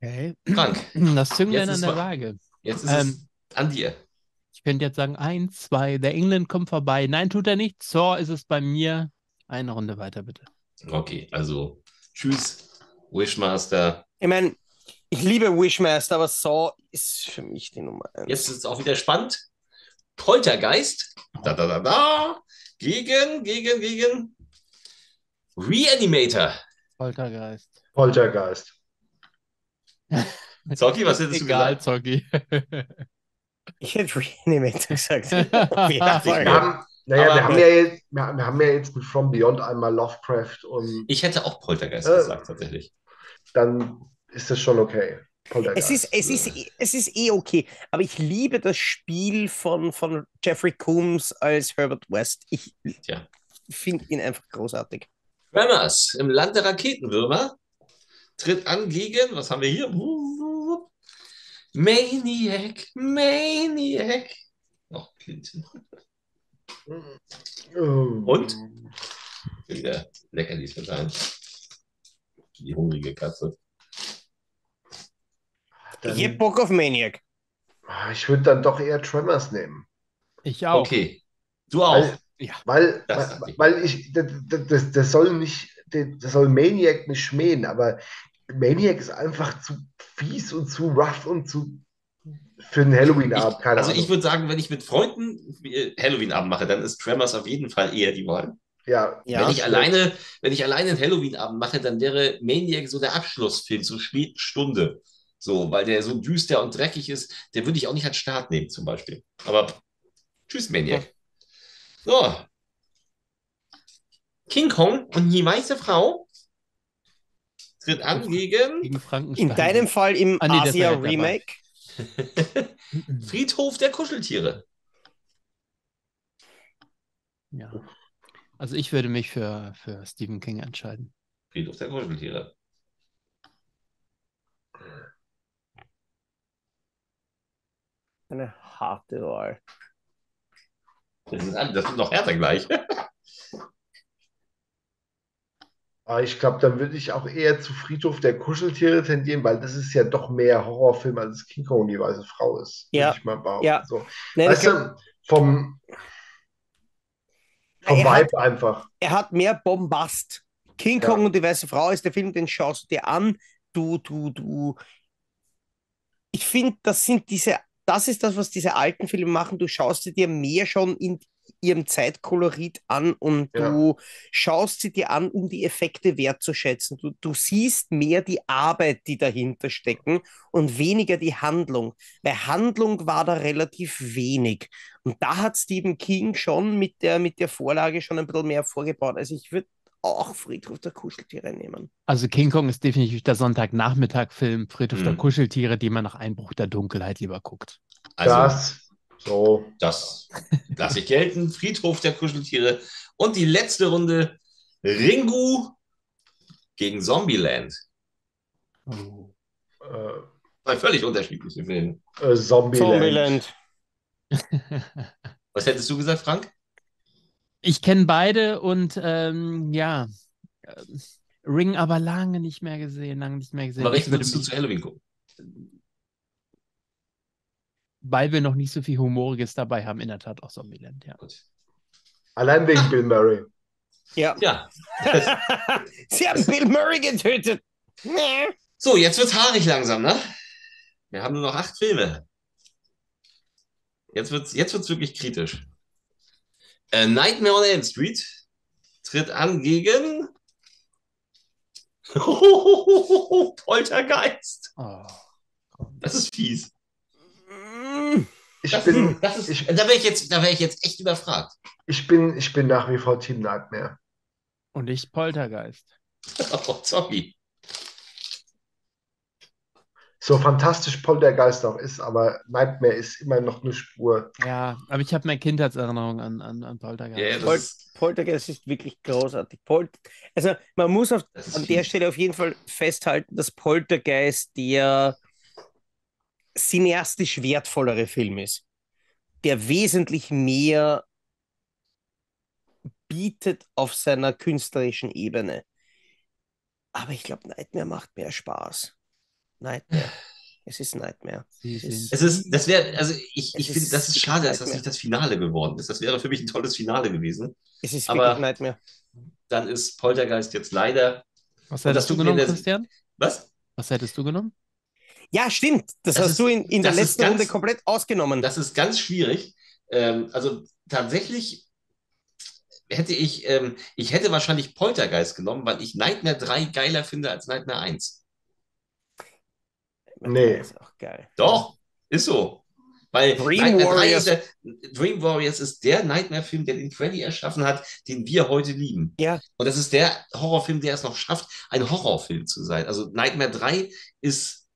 Okay. Frank, Das Zünglein an ist der mal- Waage. jetzt ist Ähm, es an dir. Ich könnte jetzt sagen, eins, zwei, der England kommt vorbei. Nein, tut er nicht. Saw ist es bei mir. Eine Runde weiter, bitte. Okay, also tschüss, Wishmaster. Ich meine, ich liebe Wishmaster, aber Saw ist für mich die Nummer eins. Jetzt ist es auch wieder spannend. Poltergeist. Da, da, da, da. Gegen, gegen, gegen. Reanimator. Poltergeist. Poltergeist. Zocki, was hättest du Egal, gesagt? Zocki. Ich hätte Reanimator gesagt. Jeden Wir haben, naja, Aber- wir haben ja jetzt, wir, wir haben ja jetzt mit From Beyond einmal Lovecraft und Ich hätte auch Poltergeist Äh. gesagt, tatsächlich. dann ist das schon okay. Poltergeist. Es ist, es, ist, es ist eh okay, aber ich liebe das Spiel von, von Jeffrey Coombs als Herbert West. Ich Tja. finde ihn einfach großartig. Tremors im Land der Raketenwürmer tritt an gegen, was haben wir hier? Maniac, Maniac. Oh, Clinton. Und? Wieder Leckerlis verteilen. Die hungrige Katze. Dann, Ich hab Bock auf Maniac. Ah, ich würde dann doch eher Tremors nehmen. Ich auch. Okay. Du auch. Weil, Ja. weil, Das weil, weil ich, das, das, das soll nicht das soll Maniac nicht schmähen, aber Maniac ist einfach zu fies und zu rough und zu für einen Halloween-Abend, keine also Ahnung. ich würde sagen, wenn ich mit Freunden äh, Halloween-Abend mache, dann ist Tremors auf jeden Fall eher die Wahl. ja, Ja. wenn ich alleine, wenn ich alleine einen Halloween-Abend mache, dann wäre Maniac so der Abschlussfilm zur späten Stunde. So, weil der so düster und dreckig ist, der würde ich auch nicht als Start nehmen, zum Beispiel. Aber tschüss, Maniac. So. King Kong und die weiße Frau tritt an gegen Gegen Frankenstein. In deinem Fall im Ah, nee, dabei. Asia-Remake. Friedhof der Kuscheltiere. Ja. Also ich würde mich für, für Stephen King entscheiden. Friedhof der Kuscheltiere. Eine harte Wahl. Das ist, das ist noch härter gleich. Aber ich glaube, dann würde ich auch eher zu Friedhof der Kuscheltiere tendieren, weil das ist ja doch mehr Horrorfilm, als King Kong die weiße Frau ist. Ja. Ich mal behaupten. Ja. So. Nein, Weißt du, vom, vom er, hat, Vibe einfach. er hat mehr Bombast. King Ja. Kong und die weiße Frau ist der Film, den schaust du dir an. Du, du, du. Ich finde, das sind diese, das ist das, was diese alten Filme machen. Du schaust sie dir mehr schon in ihrem Zeitkolorit an und Ja. du schaust sie dir an, um die Effekte wertzuschätzen. Du, du siehst mehr die Arbeit, die dahinter stecken und weniger die Handlung. Weil Handlung war da relativ wenig. Und da hat Stephen King schon mit der, mit der Vorlage schon ein bisschen mehr vorgebaut. Also ich würde auch Friedhof der Kuscheltiere nehmen. Also King Kong ist definitiv der Sonntagnachmittag-Film Friedhof der Mhm. Kuscheltiere, den man nach Einbruch der Dunkelheit lieber guckt. Also, das, so. das lasse ich gelten. Friedhof der Kuscheltiere. Und die letzte Runde: Ringu gegen Zombieland. Oh. Äh, Zwei völlig unterschiedliche Filme. äh, Zombieland. Zombieland. Was hättest du gesagt, Frank? Ich kenne beide und ähm, ja, ähm, Ring aber lange nicht mehr gesehen, lange nicht mehr gesehen. Aber Ich welchen würde würdest du zu Halloween gucken? weil wir noch nicht so viel Humoriges dabei haben, in der Tat auch Zombieland, ja. Gut. Allein wegen Bill Murray. Ja. Ja. Sie haben Bill Murray getötet. So, jetzt wird's haarig langsam, ne? Wir haben nur noch acht Filme. Jetzt wird's, jetzt wird's wirklich kritisch. Äh, Nightmare on Elm Street tritt an gegen Poltergeist. Oh. Das ist fies. Ich Das, bin, das ist, ich, da wäre ich jetzt, da wäre ich jetzt echt überfragt. ich, bin, ich bin nach wie vor Team Nightmare. Und ich Poltergeist. Oh, sorry. So fantastisch Poltergeist auch ist, aber Nightmare ist immer noch eine Spur. Ja, aber ich habe mehr Kindheitserinnerung an, an, an Poltergeist. Das Pol ist, Poltergeist ist wirklich großartig. Pol also man muss auf, an der. Stelle auf jeden Fall festhalten, dass Poltergeist der cineastisch wertvollere Film ist, der wesentlich mehr bietet auf seiner künstlerischen Ebene. Aber ich glaube, Nightmare macht mehr Spaß. Nightmare. Es ist Nightmare. Es ist- Es ist, das wäre, also ich, ich finde, das ist schade, dass das nicht das Finale geworden ist. Das wäre für mich ein tolles Finale gewesen. Es ist Aber- wirklich Nightmare. Dann ist Poltergeist jetzt leider. Was hättest du genommen, der- Christian? Was? Was hättest du genommen? Ja, stimmt. Das, Das hast ist- du in, in der letzten ganz- Runde komplett ausgenommen. Das ist ganz schwierig. Ähm, also tatsächlich hätte ich, ähm, ich hätte wahrscheinlich Poltergeist genommen, weil ich Nightmare 3 geiler finde als Nightmare 1. Nee. Das ist auch geil. Doch, ist so. Weil Dream Nightmare 3 Warriors. ist der, Dream Warriors ist der Nightmare-Film, der den Freddy erschaffen hat, den wir heute lieben. Ja. Und das ist der Horrorfilm, der es noch schafft, ein Horrorfilm zu sein. Also Nightmare 3 ist,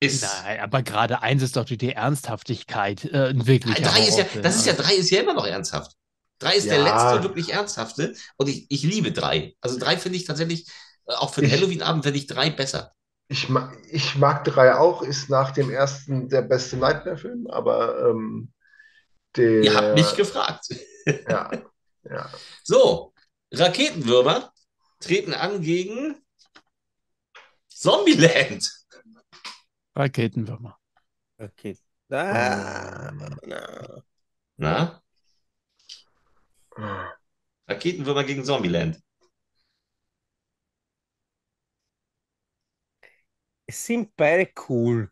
ist Nein, aber gerade eins ist doch die, die Ernsthaftigkeit. Äh, ein wirklicher drei ist ja, das ist ja, drei ist ja immer noch ernsthaft. Drei ist der Ja. letzte wirklich ernsthafte und ich, ich liebe drei. Also drei finde ich tatsächlich, äh, auch für den Halloween-Abend finde ich drei besser. Ich mag, ich mag drei auch, ist nach dem ersten der beste Nightmare-Film, aber ähm, der, Ihr habt mich gefragt. ja, ja. So, Raketenwürmer treten an gegen Zombieland. Raketenwürmer. Okay. Ah, na. Na? Raketenwürmer gegen Zombieland. Es sind beide cool.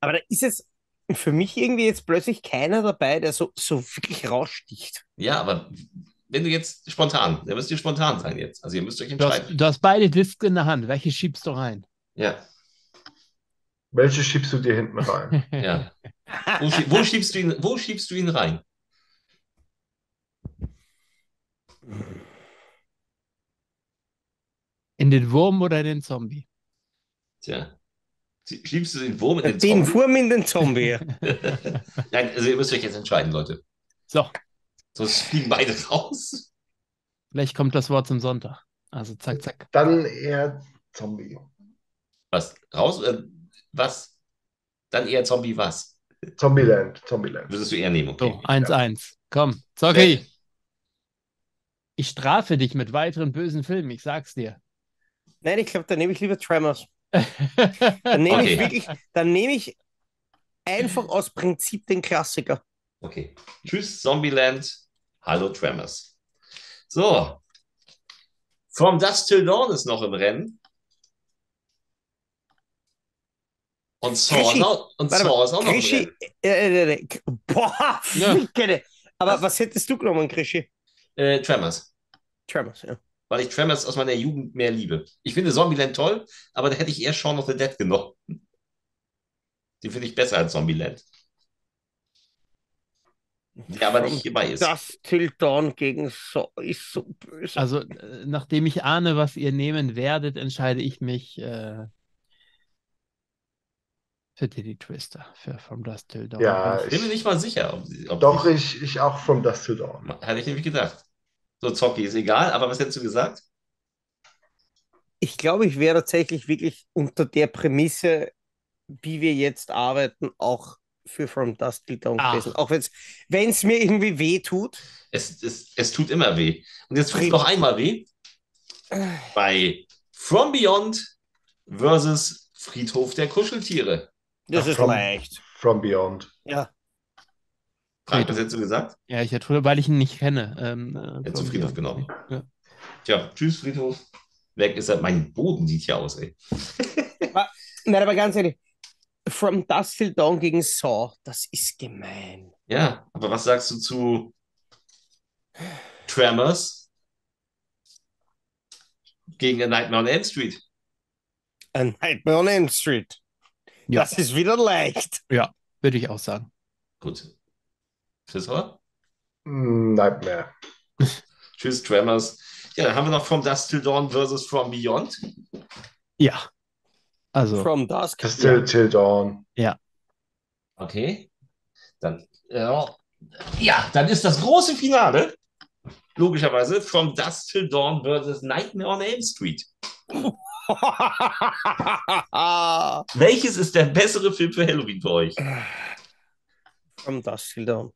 Aber da ist jetzt für mich irgendwie jetzt plötzlich keiner dabei, der so, so wirklich raussticht. Ja, aber wenn du jetzt spontan, da müsst ihr spontan sein jetzt. Also ihr müsst euch Du hast, entscheiden. du hast beide Discs in der Hand. Welche schiebst du rein? Ja, Welche schiebst du dir hinten rein? ja. Wo, schie- wo, schiebst du ihn, wo schiebst du ihn rein? In den Wurm oder in den Zombie? Tja. Schiebst du den Wurm in den Den Zombie? Wurm in den Zombie. Nein, also ihr müsst euch jetzt entscheiden, Leute. So, Sonst fliegen beide raus. vielleicht kommt das Wort zum Sonntag. Also zack, zack. Dann eher Zombie. Was? Raus? Äh, was? Dann eher Zombie was? Zombieland. Zombieland. Würdest du eher nehmen, okay. So, 1-1. Komm, Zocki. Ich strafe dich mit weiteren bösen Filmen, ich sag's dir. Nein, ich glaube, da nehme ich lieber Tremors. Dann nehme ich Okay. wirklich, dann nehme ich einfach aus Prinzip den Klassiker. Okay. Tschüss, Zombieland. Hallo, Tremors. So. From Dusk Till Dawn ist noch im Rennen. Und Saw, ist auch, und Warte Saw ist auch mal, noch im Rennen. äh, äh, äh, K- boah, Ja. Fickele. Aber Was? was hättest du genommen, Krischi? Äh, Tremors. Tremors, ja. Weil ich Tremors aus meiner Jugend mehr liebe. Ich finde Zombieland toll, aber da hätte ich eher Shaun of the Dead genommen. Die finde ich besser als Zombieland. Der aber nicht hierbei ist. Das Till Dawn gegen so ist so böse. Also, äh, nachdem ich ahne, was ihr nehmen werdet, entscheide ich mich äh, für Diddy Twister, für From Dust Till Dawn. Ja, Ich bin mir nicht mal sicher. Ob, ob Doch, ich, ich auch From Dust Till Dawn. Hatte ich nämlich gedacht. So, Zocki ist egal, aber was hättest du gesagt? Ich glaube, ich wäre tatsächlich wirklich unter der Prämisse, wie wir jetzt arbeiten, auch für From Dust Till Dawn Ach. gewesen. Auch wenn es mir irgendwie weh tut. Es, es, es tut immer weh. Und jetzt tut es noch einmal weh. Bei From Beyond versus Friedhof der Kuscheltiere. Das Ja, ist From- leicht. From Beyond. Ja. Frank, was hättest du gesagt? Ja, ich hätte, weil ich ihn nicht kenne. Ähm, äh, Hättest du From Friedhof genommen. Ja. Tja, tschüss, Friedhof. Weg ist er. Mein Boden sieht hier aus, ey. Nein, aber ganz ehrlich, From Dust Till Dawn gegen Saw, das ist gemein. Ja, aber was sagst du zu Tremors gegen A Nightmare on Elm Street? A Nightmare on Elm Street. Ja. Das ist wieder leicht. Würde ich auch sagen. Gut. Mm, Nightmare. Tschüss, Tremors. Ja, dann haben wir noch From Dusk Till Dawn versus From Beyond. Ja. Also, From Dusk. Das Till, Till Dawn. Okay. Dann, ja, ja, dann ist das große Finale. Logischerweise From Dusk Till Dawn versus Nightmare on Elm Street. Welches ist der bessere Film für Halloween für euch? From Dusk Till Dawn.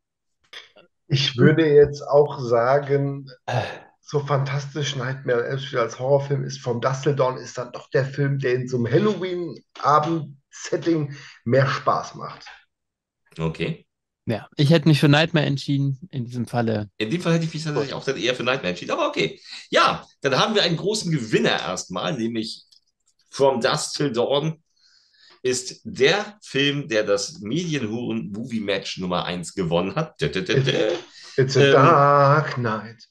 Ich würde jetzt auch sagen, so fantastisch Nightmare on Elm Street als Horrorfilm ist, From Dust Till Dawn ist dann doch der Film, der in so einem Halloween-Abend-Setting mehr Spaß macht. Okay. ja, ich hätte mich für Nightmare entschieden. In diesem Falle. In dem Fall hätte ich mich tatsächlich auch dann eher für Nightmare entschieden, aber okay. Ja, dann haben wir einen großen Gewinner erstmal, nämlich From Dusk Till Dawn ist der Film, der das Medienhuren-Movie-Match Nummer 1 gewonnen hat. It's a Ähm. dark night.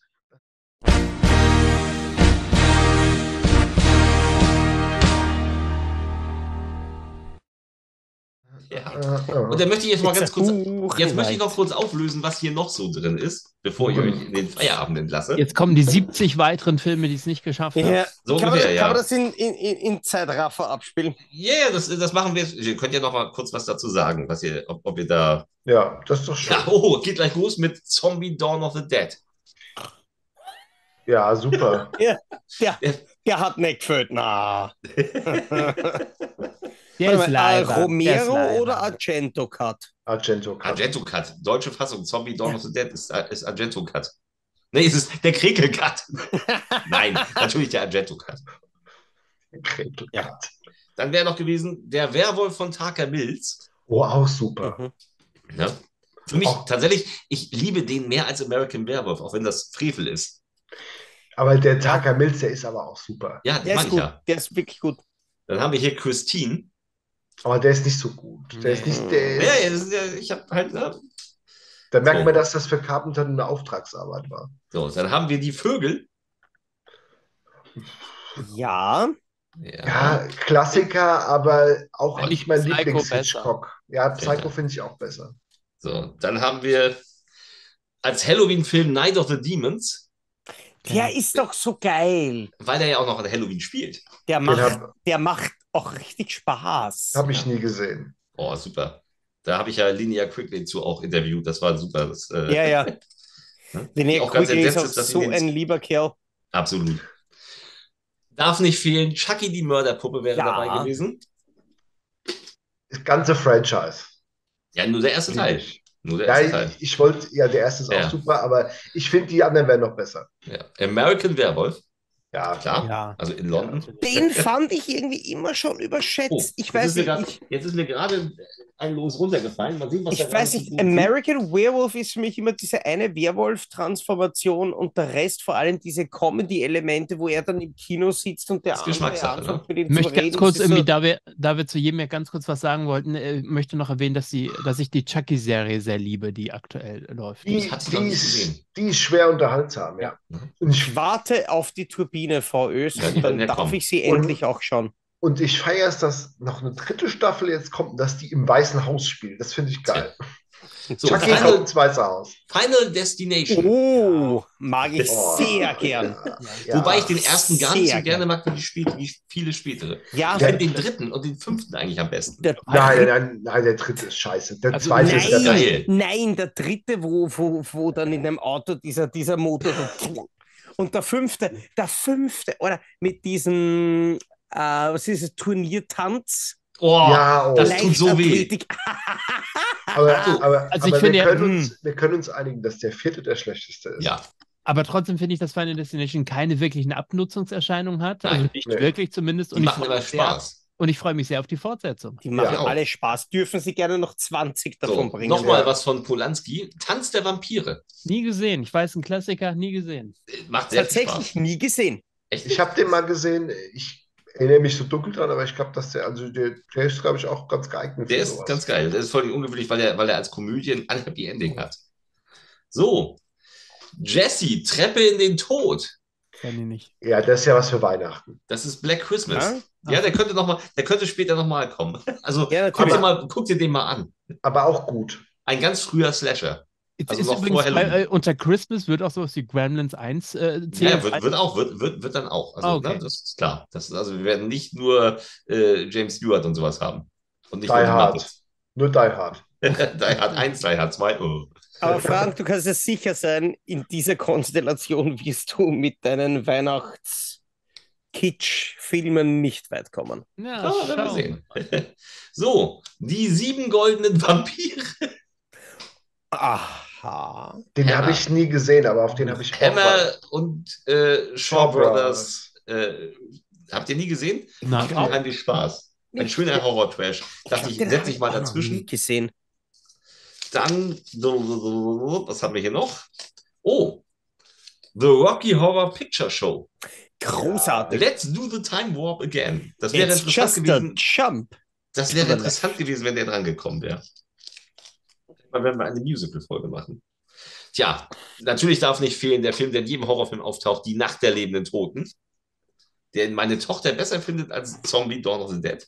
Ja. Und dann möchte ich jetzt mal ganz kurz, jetzt möchte ich noch kurz auflösen, was hier noch so drin ist, bevor ich euch in den Feierabend entlasse. Jetzt kommen die 70 weiteren Filme, die es nicht geschafft haben. Ja, So kann, ungefähr, man, ja. kann man das in, in, in Zeitraffer abspielen? Ja, yeah, das, das machen wir. Ihr könnt ja noch mal kurz was dazu sagen, was ihr, ob, ob ihr da. Ja, das ist doch schön. Ja, oh, geht gleich los mit Zombie Dawn of the Dead. Ja, super. Der hat nicht gefällt. Na. Der ist mal, leider. Romero der ist oder. Argento Cut? Argento Cut. Argento Cut. Deutsche Fassung. Zombie Dawn of the Dead ist, ist Argento Cut. Nee, es ist der Krekel Cut. Nein, natürlich der Argento Cut. Gretel Ja. Cut. Dann wäre noch gewesen der Werwolf von Tucker Mills. Oh, auch super. Mhm. Ne? Für mich Oh. tatsächlich, ich liebe den mehr als American Werewolf, auch wenn das Frevel ist. Aber der Tucker Mills, der ist aber auch super. Ja, das Der ist ich gut. ja. Der ist wirklich gut. Dann haben wir hier Christine. Aber der ist nicht so gut. Der ist nicht, der Ja, ist, ja, das ist ja ich habe halt. Ne? da merkt so. man, dass das für Carpenter eine Auftragsarbeit war. So, dann haben wir die Vögel. Ja, Ja, Klassiker, aber auch Finde nicht ich mein Psycho Lieblings-Hitchcock. Ja, Psycho Ja. finde ich auch besser. So, dann haben wir als Halloween-Film Night of the Demons, der ist doch so geil. weil er ja auch noch an Halloween spielt. Der macht, der macht auch richtig Spaß. hab ich nie gesehen. Oh, super. Da habe ich ja Linnea Quigley zu auch interviewt. Das war super. Das, äh, Ja, ja. ganz Quigley ist auch ist, dass so ein lieber Kerl. Absolut. Darf nicht fehlen. Chucky die Mörderpuppe wäre Ja. dabei gewesen. Das ganze Franchise. Ja, nur der erste Teil. Nur der Ja, erste Teil. ich, ich wollte, ja, der erste ist Ja. auch super, aber ich finde, die anderen wären noch besser. Ja. American Werewolf, Ja, klar. Ja. Also in London. Den fand ich irgendwie immer schon Oh, überschätzt. ich jetzt weiß ist mir nicht, grad- ich, Jetzt ist mir gerade ein Los runtergefallen. Mal sehen, was ich weiß nicht. American Werewolf ist für mich immer diese eine Werwolf-Transformation und der Rest vor allem diese Comedy-Elemente, wo er dann im Kino sitzt und der Das ist andere Geschmackssache, anfängt ne? mit ihm Ich möchte zu ganz reden. kurz Das ist irgendwie, so, da wir, da wir zu jedem ja ganz kurz was sagen wollten, äh, möchte noch erwähnen, dass, die, dass ich die Chucky-Serie sehr liebe, die aktuell läuft. die, Ich hatte sie noch die, nicht gesehen. Die ist schwer unterhaltsam, ja. Und ich, warte auf die Turbine, Frau Ös, Ja, die und dann ja darf ich sie Und- endlich auch schauen. und ich feiere es, dass noch eine dritte Staffel jetzt kommt und dass die im Weißen Haus spielt. Das finde ich geil. So, Chucky kommt Final, ins Weiße Haus. Final Destination. Oh, mag ich Oh. sehr gern. Ja. Wobei ich den ersten gar nicht so sehr gerne mag, wie die Spiele, wie viele spätere. Ja, Ich finde den dritten und den fünften eigentlich am besten. der, Nein, nein, nein, der dritte ist scheiße. Der Also zweite ist der Nein, geil. nein, der dritte, wo, wo, wo dann in dem Auto dieser, dieser Motor und der fünfte, der fünfte, oder mit diesem, äh, was ist es, Turniertanz? Oh, Ja, oh. das tut so weh. Aber, aber, Also ich aber finde wir, ja- können uns, wir können uns einigen, dass der vierte der schlechteste ist. Ja, Aber trotzdem finde ich, dass Final Destination keine wirklichen Abnutzungserscheinungen hat. Also Nein. nicht Nee. wirklich zumindest. die Und ich, machen freue immer mich sehr, Spaß. und ich freue mich sehr auf die Fortsetzung. Die machen Ja. alle Spaß. Dürfen sie gerne noch 20 davon So, bringen. nochmal Ja. was von Polanski. Tanz der Vampire. Nie gesehen. Ich weiß, ein Klassiker, nie gesehen. Äh, Macht sehr viel Tatsächlich Spaß. nie gesehen. Echt? Ich habe den mal gesehen. Ich erinnere mich so dunkel dran, aber ich glaube, dass der, also der, der ist, glaube ich, auch ganz geeignet Der für ist sowas. ganz geil. Der ist voll ungewöhnlich, weil er, weil er als Komödie ein unhappy Ending hat. So. Jesse, Treppe in den Tod. Kenn ich nicht. Ja, das ist ja was für Weihnachten. Das ist Black Christmas. Ja? Ja, der könnte noch mal, der könnte später nochmal kommen. Also Ja, guck dir, mal, guck dir den mal an. Aber auch gut. Ein ganz früher Slasher. Also ist übrigens bei, äh, unter Christmas wird auch sowas wie Gremlins 1 äh, Ja, zählen. wird, wird auch, wird, wird, wird dann auch. Also, Ah, okay. ne, das ist klar. Das ist, also wir werden nicht nur äh, James Stewart und sowas haben. Und nicht Die nur Hard. Nur Die Hard. Die Hard 1, Die Hard 2. Oh. Aber Frank, du kannst dir sicher sein, in dieser Konstellation wirst du mit deinen Weihnachts-Kitsch-Filmen nicht weit kommen. Ja, Ah, werden wir sehen. So, die sieben goldenen Vampire. Aha. Den habe ich nie gesehen, aber auf den habe ich auch Hammer und äh, Shaw Brothers. Äh, habt ihr nie gesehen? Nein. Macht unheimlich Spaß. Ein schöner Horror-Trash. Dachte ich, setze ich mal auch noch nie dazwischen. gesehen. Dann, was haben wir hier noch? Oh, The Rocky Horror Picture Show. Großartig. Let's do the time warp again. Das wäre interessant just a gewesen. jump. Das wäre interessant gewesen, wenn der dran gekommen wäre. Mal werden wir eine Musical-Folge machen. Tja, natürlich darf nicht fehlen der Film, der in jedem Horrorfilm auftaucht, Die Nacht der lebenden Toten. Den meine Tochter besser findet als Zombie Dawn of the Dead.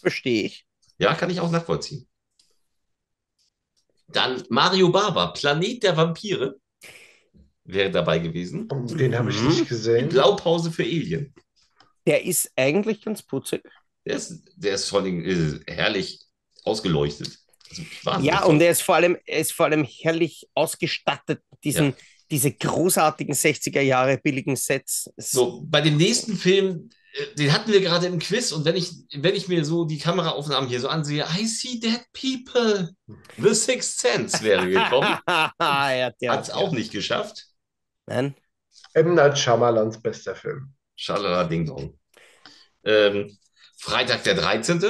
Verstehe ich. Ja, kann ich auch nachvollziehen. Dann Mario Baba, Planet der Vampire, wäre dabei gewesen. Oh, Den habe ich Mhm. nicht Die gesehen. Blaupause für Alien. Der ist eigentlich ganz putzig. Der ist, der ist vor allem äh, herrlich ausgeleuchtet. Ja, und er ist vor allem, er ist vor allem herrlich ausgestattet, mit diesen, Ja. diese großartigen 60er Jahre billigen Sets. So, bei dem nächsten Film, äh, den hatten wir gerade im Quiz und wenn ich, wenn ich mir so die Kameraaufnahmen hier so ansehe, I see dead people. The Sixth Sense wäre gekommen. ja, Hat es auch nicht geschafft. Nein. M. Night Shyamalans bester Film. Schalala Ding Dong. Ähm, Freitag der 13.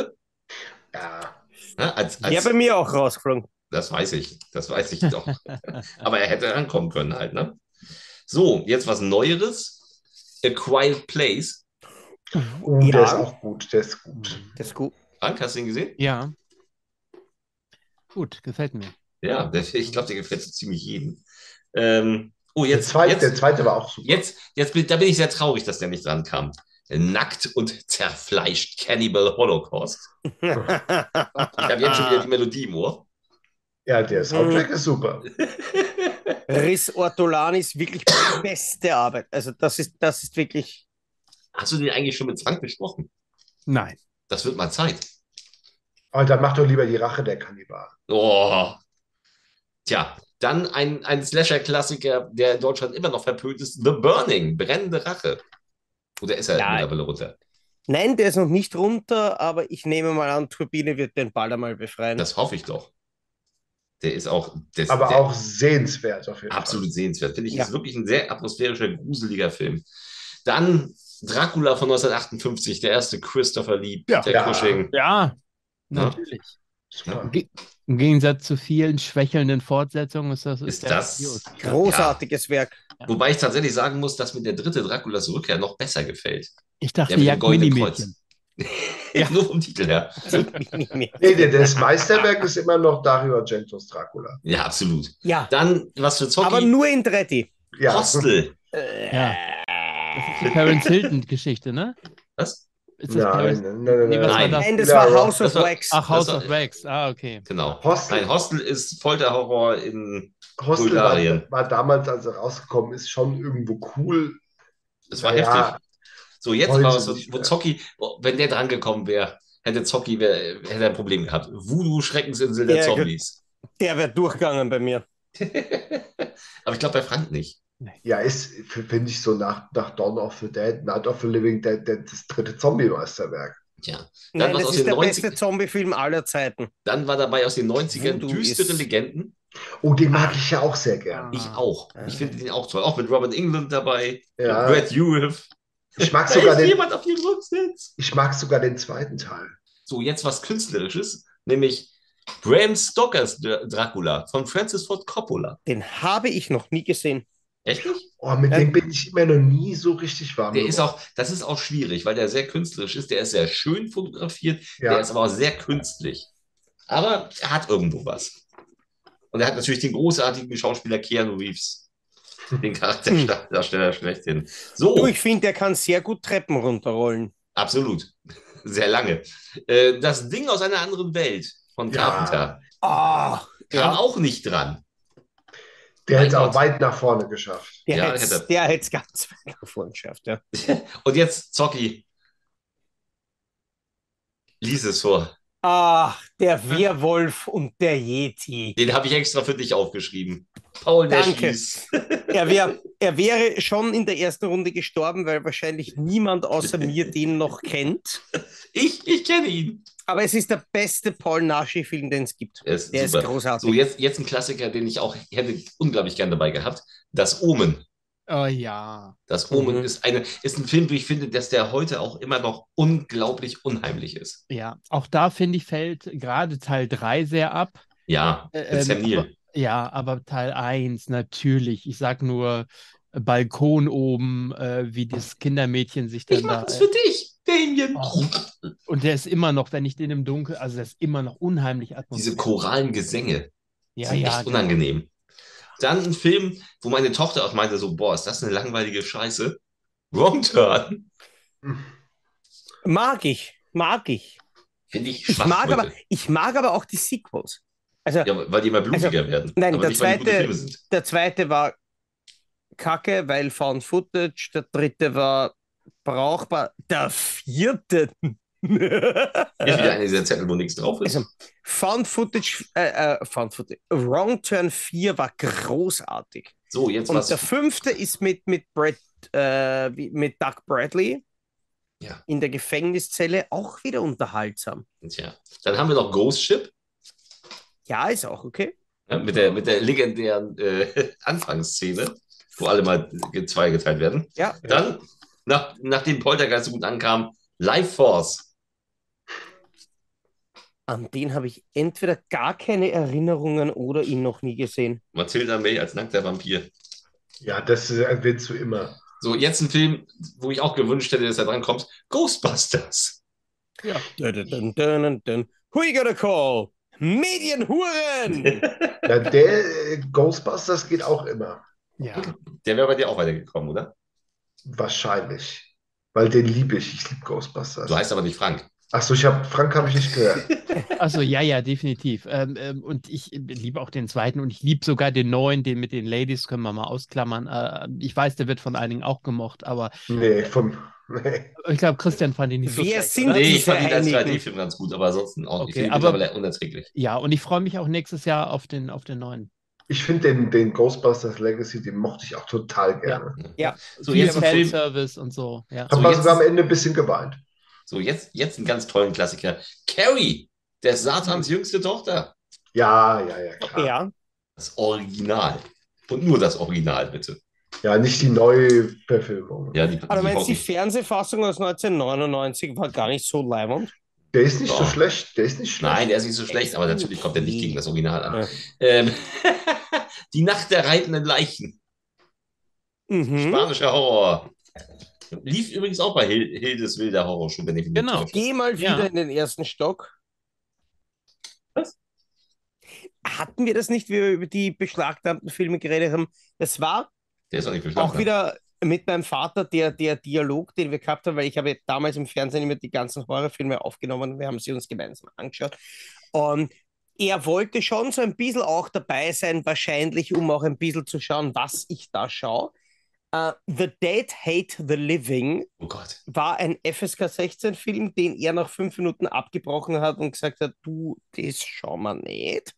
Ja. Ja, als, als, Ja, bei mir auch rausgeflogen. Das weiß ich, das weiß ich doch. Aber er hätte rankommen können halt, ne? So, jetzt was Neueres. A Quiet Place. Oh, Ja. der ist auch gut, der ist gut. Das ist gut. Frank, hast du ihn gesehen? Ja. Gut, gefällt mir. Ja, der, ich glaube, der gefällt so ziemlich jedem. Ähm, oh, Der jetzt, zweite, der jetzt, zweite war auch super. jetzt, jetzt da bin ich sehr traurig, dass der nicht dran kam. Nackt und zerfleischt Cannibal Holocaust. Ich habe jetzt schon wieder die Melodie im Ohr. Ja, der Soundtrack ist super. Riz Ortolani ist wirklich beste Arbeit. Also das ist, das ist wirklich. Hast du den eigentlich schon mit Frank besprochen? Nein. Das wird mal Zeit. Aber dann mach doch lieber die Rache der Kannibalen. Oh. Tja, dann ein, ein Slasher-Klassiker, der in Deutschland immer noch verpönt ist: The Burning, brennende Rache. Oder ist er Ja. mittlerweile runter? Nein, der ist noch nicht runter, aber ich nehme mal an, Turbine wird den bald einmal befreien. Das hoffe ich doch. Der ist auch, das, Aber der, auch sehenswert auf jeden absolut sehenswert. Finde ich, Ja. ist wirklich ein sehr atmosphärischer, gruseliger Film. Dann Dracula von 1958, der erste Christopher Lee, Ja. Peter Ja. Cushing. Ja, natürlich. Fall. Ge- Im Gegensatz zu vielen schwächelnden Fortsetzungen ist das, Ist der das-. Großartiges Werk. Wobei ich tatsächlich sagen muss, dass mir der dritte Draculas Rückkehr noch besser gefällt. Ich Der dachte, mit dem Jagd goldenen Mini-Mädchen. Kreuz. Nur vom Titel her. Nee, der, das Meisterwerk ist immer noch Dario Argentos Dracula. Ja, absolut. Ja, Dann, was für Zocki? aber nur in 3D. Ja. Hostel. Ja. Das ist die Paris Hilton-Geschichte, ne? Was? Ist das Nein, nein, nein, nein, Nee, was war Nein. das? Nein, das war. House of war- Wax. Ach, House war- of Wax. Ah, okay. Genau. Hostel. Nein, Hostel ist Folterhorror in. Hostel war, Bulgarien. war damals, als er rausgekommen ist, schon irgendwo cool. Das war Ja, heftig. So, jetzt war so, nicht wo. Zocki, wenn der dran gekommen wäre, hätte Zocki wär, hätte ein Problem gehabt. Voodoo, Schreckensinsel der gut. Zombies. Der wäre durchgegangen bei mir. Aber ich glaube bei Frank nicht. Ja, ist, finde ich, so nach, nach Dawn of the Dead, Night of the Living Dead, der, das dritte Zombie-Meisterwerk. Tja. Dann Nein, das aus ist den der 90 beste Zombie-Film aller Zeiten. Dann war dabei aus den 90ern Voodoo düstere ist- Legenden. Oh, den mag ich ja auch sehr gern. Ich Ah. auch. Ich finde den auch toll. Auch mit Robin England dabei. Ja. Brad Dourif. Ich mag Da sogar ist den, jemand auf dem Rücksitz. ich mag sogar den zweiten Teil. So, jetzt was Künstlerisches, nämlich Bram Stokers Dr- Dracula von Francis Ford Coppola. Den habe ich noch nie gesehen. Echt nicht? Oh, mit Ja. dem bin ich immer noch nie so richtig warm Der ist geworden. auch, das ist auch schwierig, weil der sehr künstlerisch ist. Der ist sehr schön fotografiert, Ja. der ist aber auch sehr künstlich. Aber er hat irgendwo was. Und er hat natürlich den großartigen Schauspieler Keanu Reeves, den Charakterdarsteller schlechthin. So, Du, ich finde, der kann sehr gut Treppen runterrollen. absolut. Sehr lange. Äh, Das Ding aus einer anderen Welt von Ja. Carpenter Ah, kam ja, auch nicht dran. Der hätte es auch weit nach vorne geschafft. der Ja, hätte es ganz weit nach vorne geschafft. Ja. Und jetzt, Zocki. Lies es vor. Ach, der Werwolf und der Yeti. Den habe ich extra für dich aufgeschrieben. Paul Danke. Neschis. Er, wär, er wäre schon in der ersten Runde gestorben, weil wahrscheinlich niemand außer mir den noch kennt. Ich, ich kenne ihn. Aber es ist der beste Paul Naschi-Film, den es gibt. Ist Der super. ist großartig. So, jetzt, jetzt ein Klassiker, den ich auch hätte unglaublich gern dabei gehabt. Das Omen. Oh ja. Das Omen Mhm. ist, eine, ist ein Film, wo ich finde, dass der heute auch immer noch unglaublich unheimlich ist. Ja, auch da finde ich, fällt gerade Teil 3 sehr ab. Ja, Äh, Sam ähm, Neill. Ja, aber Teil 1 natürlich. Ich sag nur Balkon oben, äh, wie das Kindermädchen sich dann Ich mach da. das äh, für dich, Damien. Oh. Und der ist immer noch, wenn ich den im Dunkeln, also der ist immer noch unheimlich Diese atmosphärisch. choralen Gesänge Ja, sind ja, echt genau. unangenehm. Dann ein Film, wo meine Tochter auch meinte, so, boah, ist das eine langweilige Scheiße. Wrong Turn. Mag ich, mag ich. Finde ich Ich schwach mag, heute. aber, ich mag aber auch die Sequels. Also Ja, weil die immer blutiger werden. nein, aber der nicht, zweite- der zweite war kacke, weil Found Footage. Der dritte war brauchbar. Der vierte. Ist wieder einer dieser Zettel, wo nichts drauf ist. Also, Found Footage, äh, äh, Found Footage, Wrong Turn 4 war großartig. so, jetzt Und was. der fünfte ist mit, mit, Brad, äh, mit Doug Bradley Ja. in der Gefängniszelle auch wieder unterhaltsam. Tja. Dann haben wir noch Ghost Ship Ja, ist auch okay. ja, mit, der, mit der legendären äh, Anfangsszene, wo alle mal ge- zweigeteilt werden. Ja, Dann, nach, nachdem Poltergeist so gut ankam, Life Force. an den habe ich entweder gar keine Erinnerungen oder ihn noch nie gesehen. Matilda May als nackter Vampir. Ja, das willst du immer. So, jetzt ein Film, wo ich auch gewünscht hätte, dass er drankommt. Ghostbusters. Dun, dun, dun, dun, dun. Who you gonna call? Medienhuren! Ja, der äh, Ghostbusters geht auch immer. Ja. Der wäre bei dir auch weitergekommen, oder? Wahrscheinlich. Weil den liebe ich. Ich liebe Ghostbusters. Du heißt aber nicht Frank. Achso, ich habe Frank habe ich nicht gehört. Also ja, ja, definitiv. Ähm, ähm, und ich liebe auch den zweiten und ich liebe sogar den neuen, den mit den Ladies, können wir mal ausklammern. Äh, ich weiß, der wird von einigen auch gemocht, aber Nee, von. Nee. ich glaube, Christian fand ihn nicht so Wer schlecht, sind? Nee, ich fand ihn als einigen? 3D-Film ganz gut, aber ansonsten auch Okay, ich finde ihn aber- mittlerweile unerträglich. Ja, und ich freue mich auch nächstes Jahr auf den, auf den neuen. Ich finde den, den Ghostbusters Legacy, den mochte ich auch total gerne. Ja, So, Viel jetzt Film, Fanservice und so. Ja. Hab So, mal jetzt- sogar am Ende ein bisschen geweint. so jetzt, jetzt einen ganz tollen Klassiker. Carrie, der Satans jüngste Tochter. Ja, ja, ja, klar. ja. Das Original. Und nur das Original, bitte. Ja, nicht die neue Verfilmung. Ja, die, Aber die die hocken- Fernsehfassung aus 1999 war gar nicht so leibend? Der ist nicht so Doch. schlecht. Der ist nicht schlecht. Nein, der ist nicht so schlecht, aber natürlich kommt er nicht gegen das Original an. Ja. Ähm, die Nacht der reitenden Leichen. Mhm. Spanischer Horror. Lief übrigens auch bei Hil Hildes wilder Horrorshow, wenn ich Genau. Geh mal Ja. wieder in den ersten Stock. Was? Hatten wir das nicht, wie wir über die beschlagnahmten Filme geredet haben? Das war Der ist auch nicht auch beschlagnahmt. wieder mit meinem Vater der, der Dialog, den wir gehabt haben, weil ich habe damals im Fernsehen immer die ganzen Horrorfilme aufgenommen wir haben sie uns gemeinsam angeschaut. Und er wollte schon so ein bisschen auch dabei sein, wahrscheinlich, um auch ein bisschen zu schauen, was ich da schaue. Äh, the Dead Hate the Living Oh war ein FSK 16-Film, den er nach fünf Minuten abgebrochen hat und gesagt hat, du, das schauen wir nicht.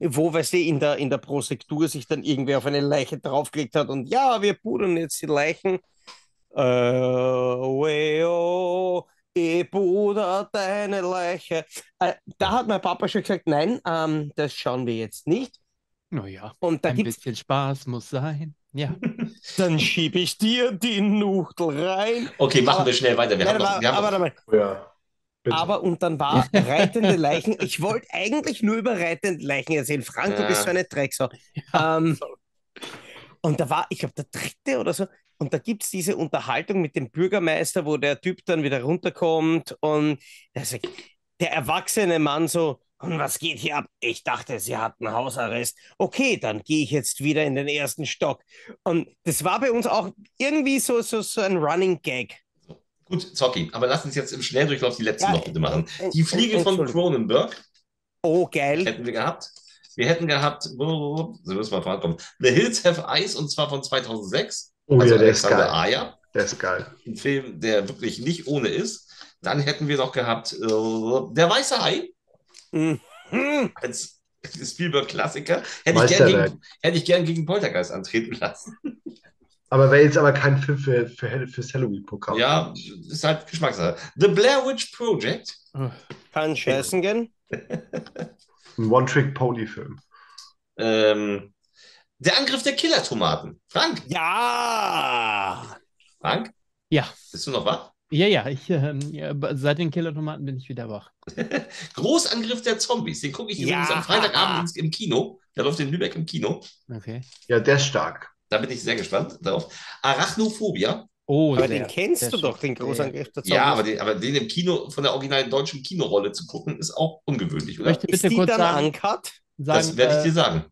Wo, weißt du, in der, in der Prosektur sich dann irgendwer auf eine Leiche draufgelegt hat und ja, wir pudern jetzt die Leichen. Äh, weo, ich puder deine Leiche. Äh, da hat mein Papa schon gesagt, nein, ähm, das schauen wir jetzt nicht. Naja, Und da ein gibt's, bisschen Spaß muss sein. Ja. dann schiebe ich dir die Nuchtel rein. Okay, machen Aber- wir schnell weiter. Wir Nein, haben noch, aber, wir haben aber, noch, Ja. Bitte. Aber und dann war reitende Leichen. Ich wollte eigentlich nur über reitende Leichen erzählen. Frank, du bist so eine Drecksau. Ähm, und da war, ich glaube, der dritte oder so. Und da gibt es diese Unterhaltung mit dem Bürgermeister, wo der Typ dann wieder runterkommt und der sagt, der erwachsene Mann so, und was geht hier ab? Ich dachte, sie hatten Hausarrest. Okay, dann gehe ich jetzt wieder in den ersten Stock. Und das war bei uns auch irgendwie so, so, so ein Running Gag. Gut, Zocki, aber lass uns jetzt im Schnelldurchlauf die letzten Ja, noch bitte machen. äh, Die Fliege von Entschuldigung. Cronenberg Oh, geil. hätten wir gehabt. Wir hätten gehabt, so müssen wir vorankommen. The Hills Have Eyes und zwar von 2006. oh also ja, der ist Alexander geil. Ayer. Der ist geil. Ein Film, der wirklich nicht ohne ist. Dann hätten wir noch gehabt äh, Der Weiße Hai Mhm. als Spielberg-Klassiker. Hätte, ich gern gegen- hätte ich gern gegen Poltergeist antreten lassen. Aber wäre jetzt aber kein Film für, für, fürs Halloween-Programm. Ja, ist halt Geschmackssache. The Blair Witch Project. Kann scheißen gehen. Ein One-Trick-Pony-Film. Ähm, der Angriff der Killer-Tomaten. Frank, Ja. Frank, Ja. bist du noch wach? Ja, ja, ich, ja, seit den Killer-Tomaten bin ich wieder wach. Großangriff der Zombies. Den gucke ich übrigens Ja. am Freitagabend im Kino. Der läuft in Lübeck im Kino. Okay. Ja, der ist stark. Da bin ich sehr gespannt darauf. Arachnophobia. Oh, Aber sehr, den kennst du schön. doch, den Großangriff der Ja, aber den, aber den im Kino von der originalen deutschen Kinorolle zu gucken, ist auch ungewöhnlich, Ich oder? möchte Ist bitte die kurz dann sagen, uncut? Das werde ich äh, dir sagen.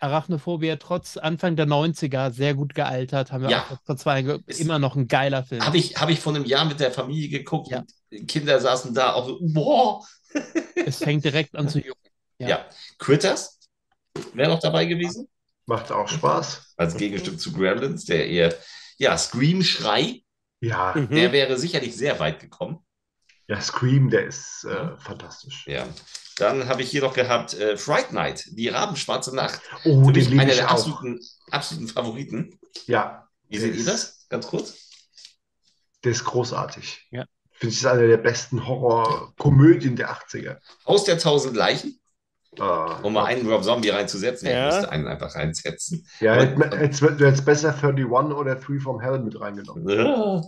Arachnophobia trotz Anfang der 90er sehr gut gealtert. Haben wir Ja. auch vor zwei Jahren Ist- immer noch ein geiler Film. Habe ich, hab ich vor einem Jahr mit der Familie geguckt Ja. und Kinder saßen da auch so, boah. Es fängt direkt an zu jucken. Ja. Ja. Critters wäre noch dabei gewesen. Macht auch Spaß. Als Gegenstück zu Gremlins, der eher, ja, Scream-Schrei, Ja, Mhm. der wäre sicherlich sehr weit gekommen. ja Scream, der ist äh, fantastisch. Ja. Dann habe ich hier noch gehabt äh, Fright Night, die Rabenschwarze Nacht. Oh, Für den mich einer ich der auch. absoluten, absoluten Favoriten. Ja, Wie seht ihr ist- das? Ganz kurz. der ist großartig. Ja. Finde ich, ist eine der besten Horror-Komödien der 80er. Haus der tausend Leichen, Ah, um mal einen Rob Zombie reinzusetzen. Ja. Ich musste einen einfach reinsetzen. ja, Aber- hättest du hättest besser 31 oder 3 from Hell mit reingenommen. Äh,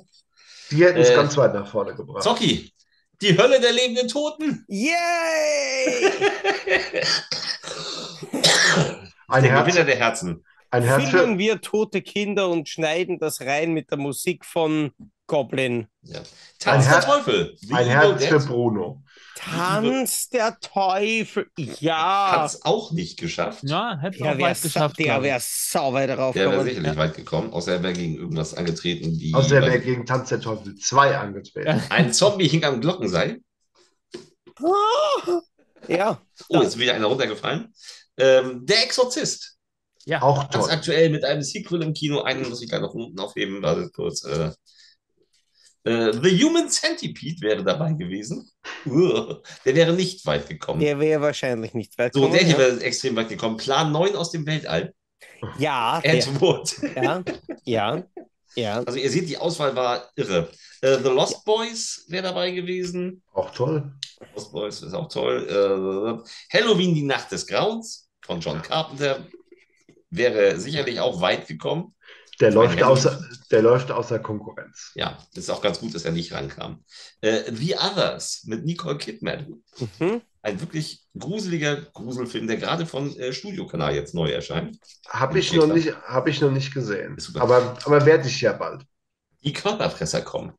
Die hätten es Äh, ganz weit nach vorne gebracht. Zocki, die Hölle der lebenden Toten. Yay! Ein der Herz, Gewinner der Herzen. Ein Herz filmen für, wir tote Kinder und schneiden das rein mit der Musik von Goblin. Ja. Ein Tanz der Herz- Teufel. The ein Herz für Bruno. Tanz der Teufel. Ja. Hat es auch nicht geschafft. Ja, hätte Der auch wäre weit geschafft. der glaub ich. wär sau weit drauf Der wäre sicherlich weit gekommen, außer er wäre gegen irgendwas angetreten, wie Außer er wäre gegen Tanz der Teufel 2 angetreten. ein Zombie hing am Glockenseil. Ja, Oh, jetzt ist wieder einer runtergefallen. Ähm, der Exorzist. Ja, Auch Ganz toll. aktuell mit einem Sequel im Kino. Einen muss ich gleich noch unten aufheben. Warte kurz. Äh, äh, The Human Centipede wäre dabei gewesen. Der wäre nicht weit gekommen. der wäre wahrscheinlich nicht weit so, gekommen, der hier ja. wäre extrem weit gekommen. Plan 9 aus dem Weltall. Ja, der, Ed Wood. ja, ja, ja. Also ihr seht, die Auswahl war irre. Äh, The Lost Boys wäre dabei gewesen. Auch toll. Lost Boys ist auch toll. Äh, Halloween, die Nacht des Grauens von John Carpenter wäre sicherlich auch weit gekommen. Der läuft, außer, der läuft außer Konkurrenz. Ja, ist auch ganz gut, dass er nicht rankam. Äh, The Others mit Nicole Kidman. Mhm. Ein wirklich gruseliger Gruselfilm, der gerade von äh, Studiokanal jetzt neu erscheint. Habe ich, noch nicht, hab ich noch nicht gesehen. Aber, aber werde ich ja bald. Die Körperfresser kommen.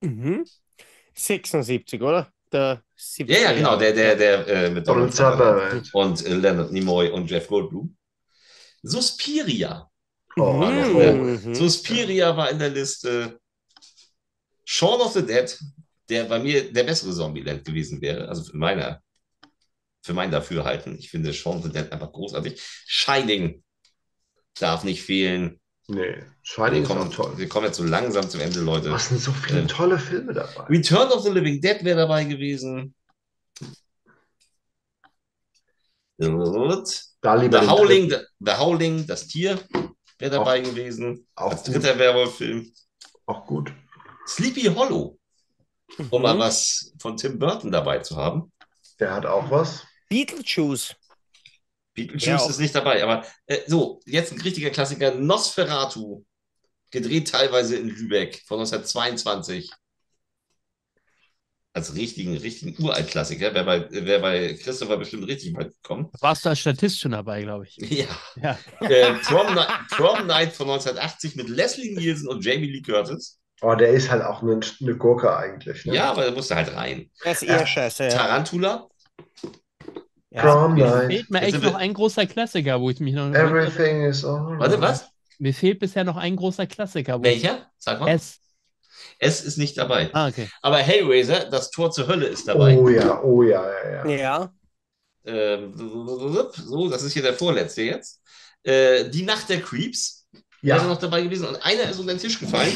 Mhm. 76, oder? Der 70. Ja, ja, genau, der, der, der äh, mit Donald Sutherland. und äh, Leonard Nimoy und Jeff Goldblum. Suspiria. Oh, Mhm. Mhm. Suspiria war in der Liste. Shaun of the Dead, der bei mir der bessere Zombieland gewesen wäre, also für meiner, für mein Dafürhalten. Ich finde Shaun of the Dead einfach großartig. Shining darf nicht fehlen. Nee, Shining Wir ist auch kommen, toll. wir kommen jetzt so langsam zum Ende, Leute. Was sind so viele Ähm, tolle Filme dabei? Return of the Living Dead wäre dabei gewesen. Da lieber The Howling, the Howling, das Tier, wäre dabei gewesen. Auch Als dritter Werwolf-Film. Auch gut. Sleepy Hollow, um mal Mhm. was von Tim Burton dabei zu haben. Der hat auch was. Beetlejuice. Beetlejuice Ja, auch. ist nicht dabei, aber äh, so, jetzt ein richtiger Klassiker. Nosferatu, gedreht teilweise in Lübeck von 1922. Als richtigen, richtigen Uralt-Klassiker. Wäre bei, wär bei Christopher bestimmt richtig weit gekommen. Warst du als Statist schon dabei, glaube ich. Ja. Ja. Äh, Prom, Night, Prom Night von 1980 mit Leslie Nielsen und Jamie Lee Curtis. Oh, der ist halt auch eine, eine Gurke eigentlich. Ne? Ja, aber da musste halt rein. Der ist eher Ja. scheiße, ja. Tarantula. ja. Prom Mir Night. fehlt mir echt noch ein großer Klassiker, wo ich mich noch. Everything is alright. Warte, was? Mir fehlt bisher noch ein großer Klassiker. Wo Welcher? Sag mal. Es. S ist nicht dabei. Ah, okay. Aber Hellraiser, das Tor zur Hölle ist dabei. Oh ja, oh ja, ja, ja. Ja. Ähm, so, das ist hier der vorletzte jetzt. Äh, die Nacht der Creeps Ja, noch dabei gewesen und einer ist unter den Tisch gefallen.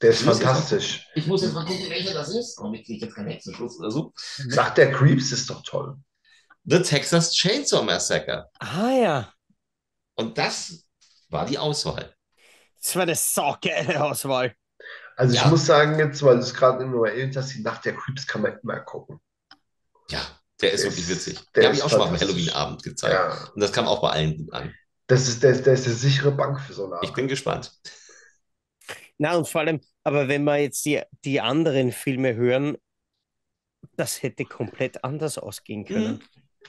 der ist Ich muss jetzt fantastisch. Ich muss jetzt mal gucken, welcher das ist. Warum ich kriege jetzt keinen Hexenschuss oder so. Sagt der Creeps ist doch toll. The Texas Chainsaw Massacre. Ah ja. Und das war die Auswahl. Das war eine saugeile Auswahl. Also Ja. ich muss sagen, jetzt, weil du es gerade nur erwähnt hast, die Nacht der Creeps kann man immer gucken. Ja, der ist Der wirklich ist- witzig. der Den habe ich auch schon mal am. Halloween-Abend gezeigt. Ja, Und das kam auch bei allen gut an. das ist, der, der ist eine sichere Bank für so eine Ich Art. bin gespannt. Na, und vor allem, aber wenn wir jetzt die, die anderen Filme hören, das hätte komplett anders ausgehen können.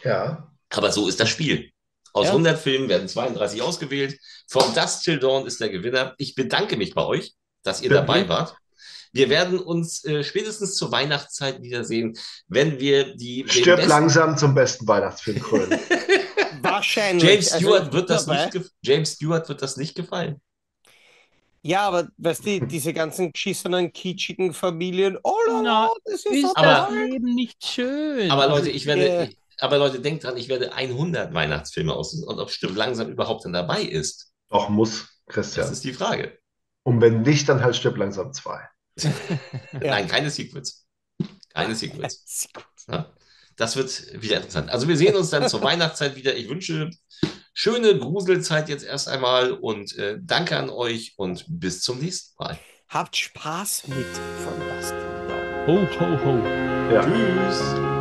Ja, Aber so ist das Spiel. Aus Ja. 100 Filmen werden 32 ausgewählt. From Dust Till Dawn ist der Gewinner. Ich bedanke mich bei euch, dass ihr dabei wart. Wir werden uns äh, spätestens zur Weihnachtszeit wiedersehen, wenn wir die stirb besten- langsam zum besten Weihnachtsfilm krönen. Wahrscheinlich. James also, Stewart wird das nicht James Stewart wird das nicht gefallen. Ja, aber weißt du, diese ganzen geschissenen, kitschigen Familien, oh la Na, la, das ist Ist das. Leben nicht schön? Aber Leute, ich werde, Äh. aber Leute, denkt dran, ich werde 100 Weihnachtsfilme aussuchen und ob Stirb langsam überhaupt dann dabei ist. Doch, muss, Das Christian. ist die Frage. Und wenn nicht, dann halt stirb langsam zwei. Nein, keine Sequels. Keine Sequels. Ja, das wird wieder interessant. Also wir sehen uns dann zur Weihnachtszeit wieder. Ich wünsche schöne Gruselzeit jetzt erst einmal und äh, danke an euch und bis zum nächsten Mal. Habt Spaß mit Till Dawn. Ho, ho, ho. Ja. Tschüss.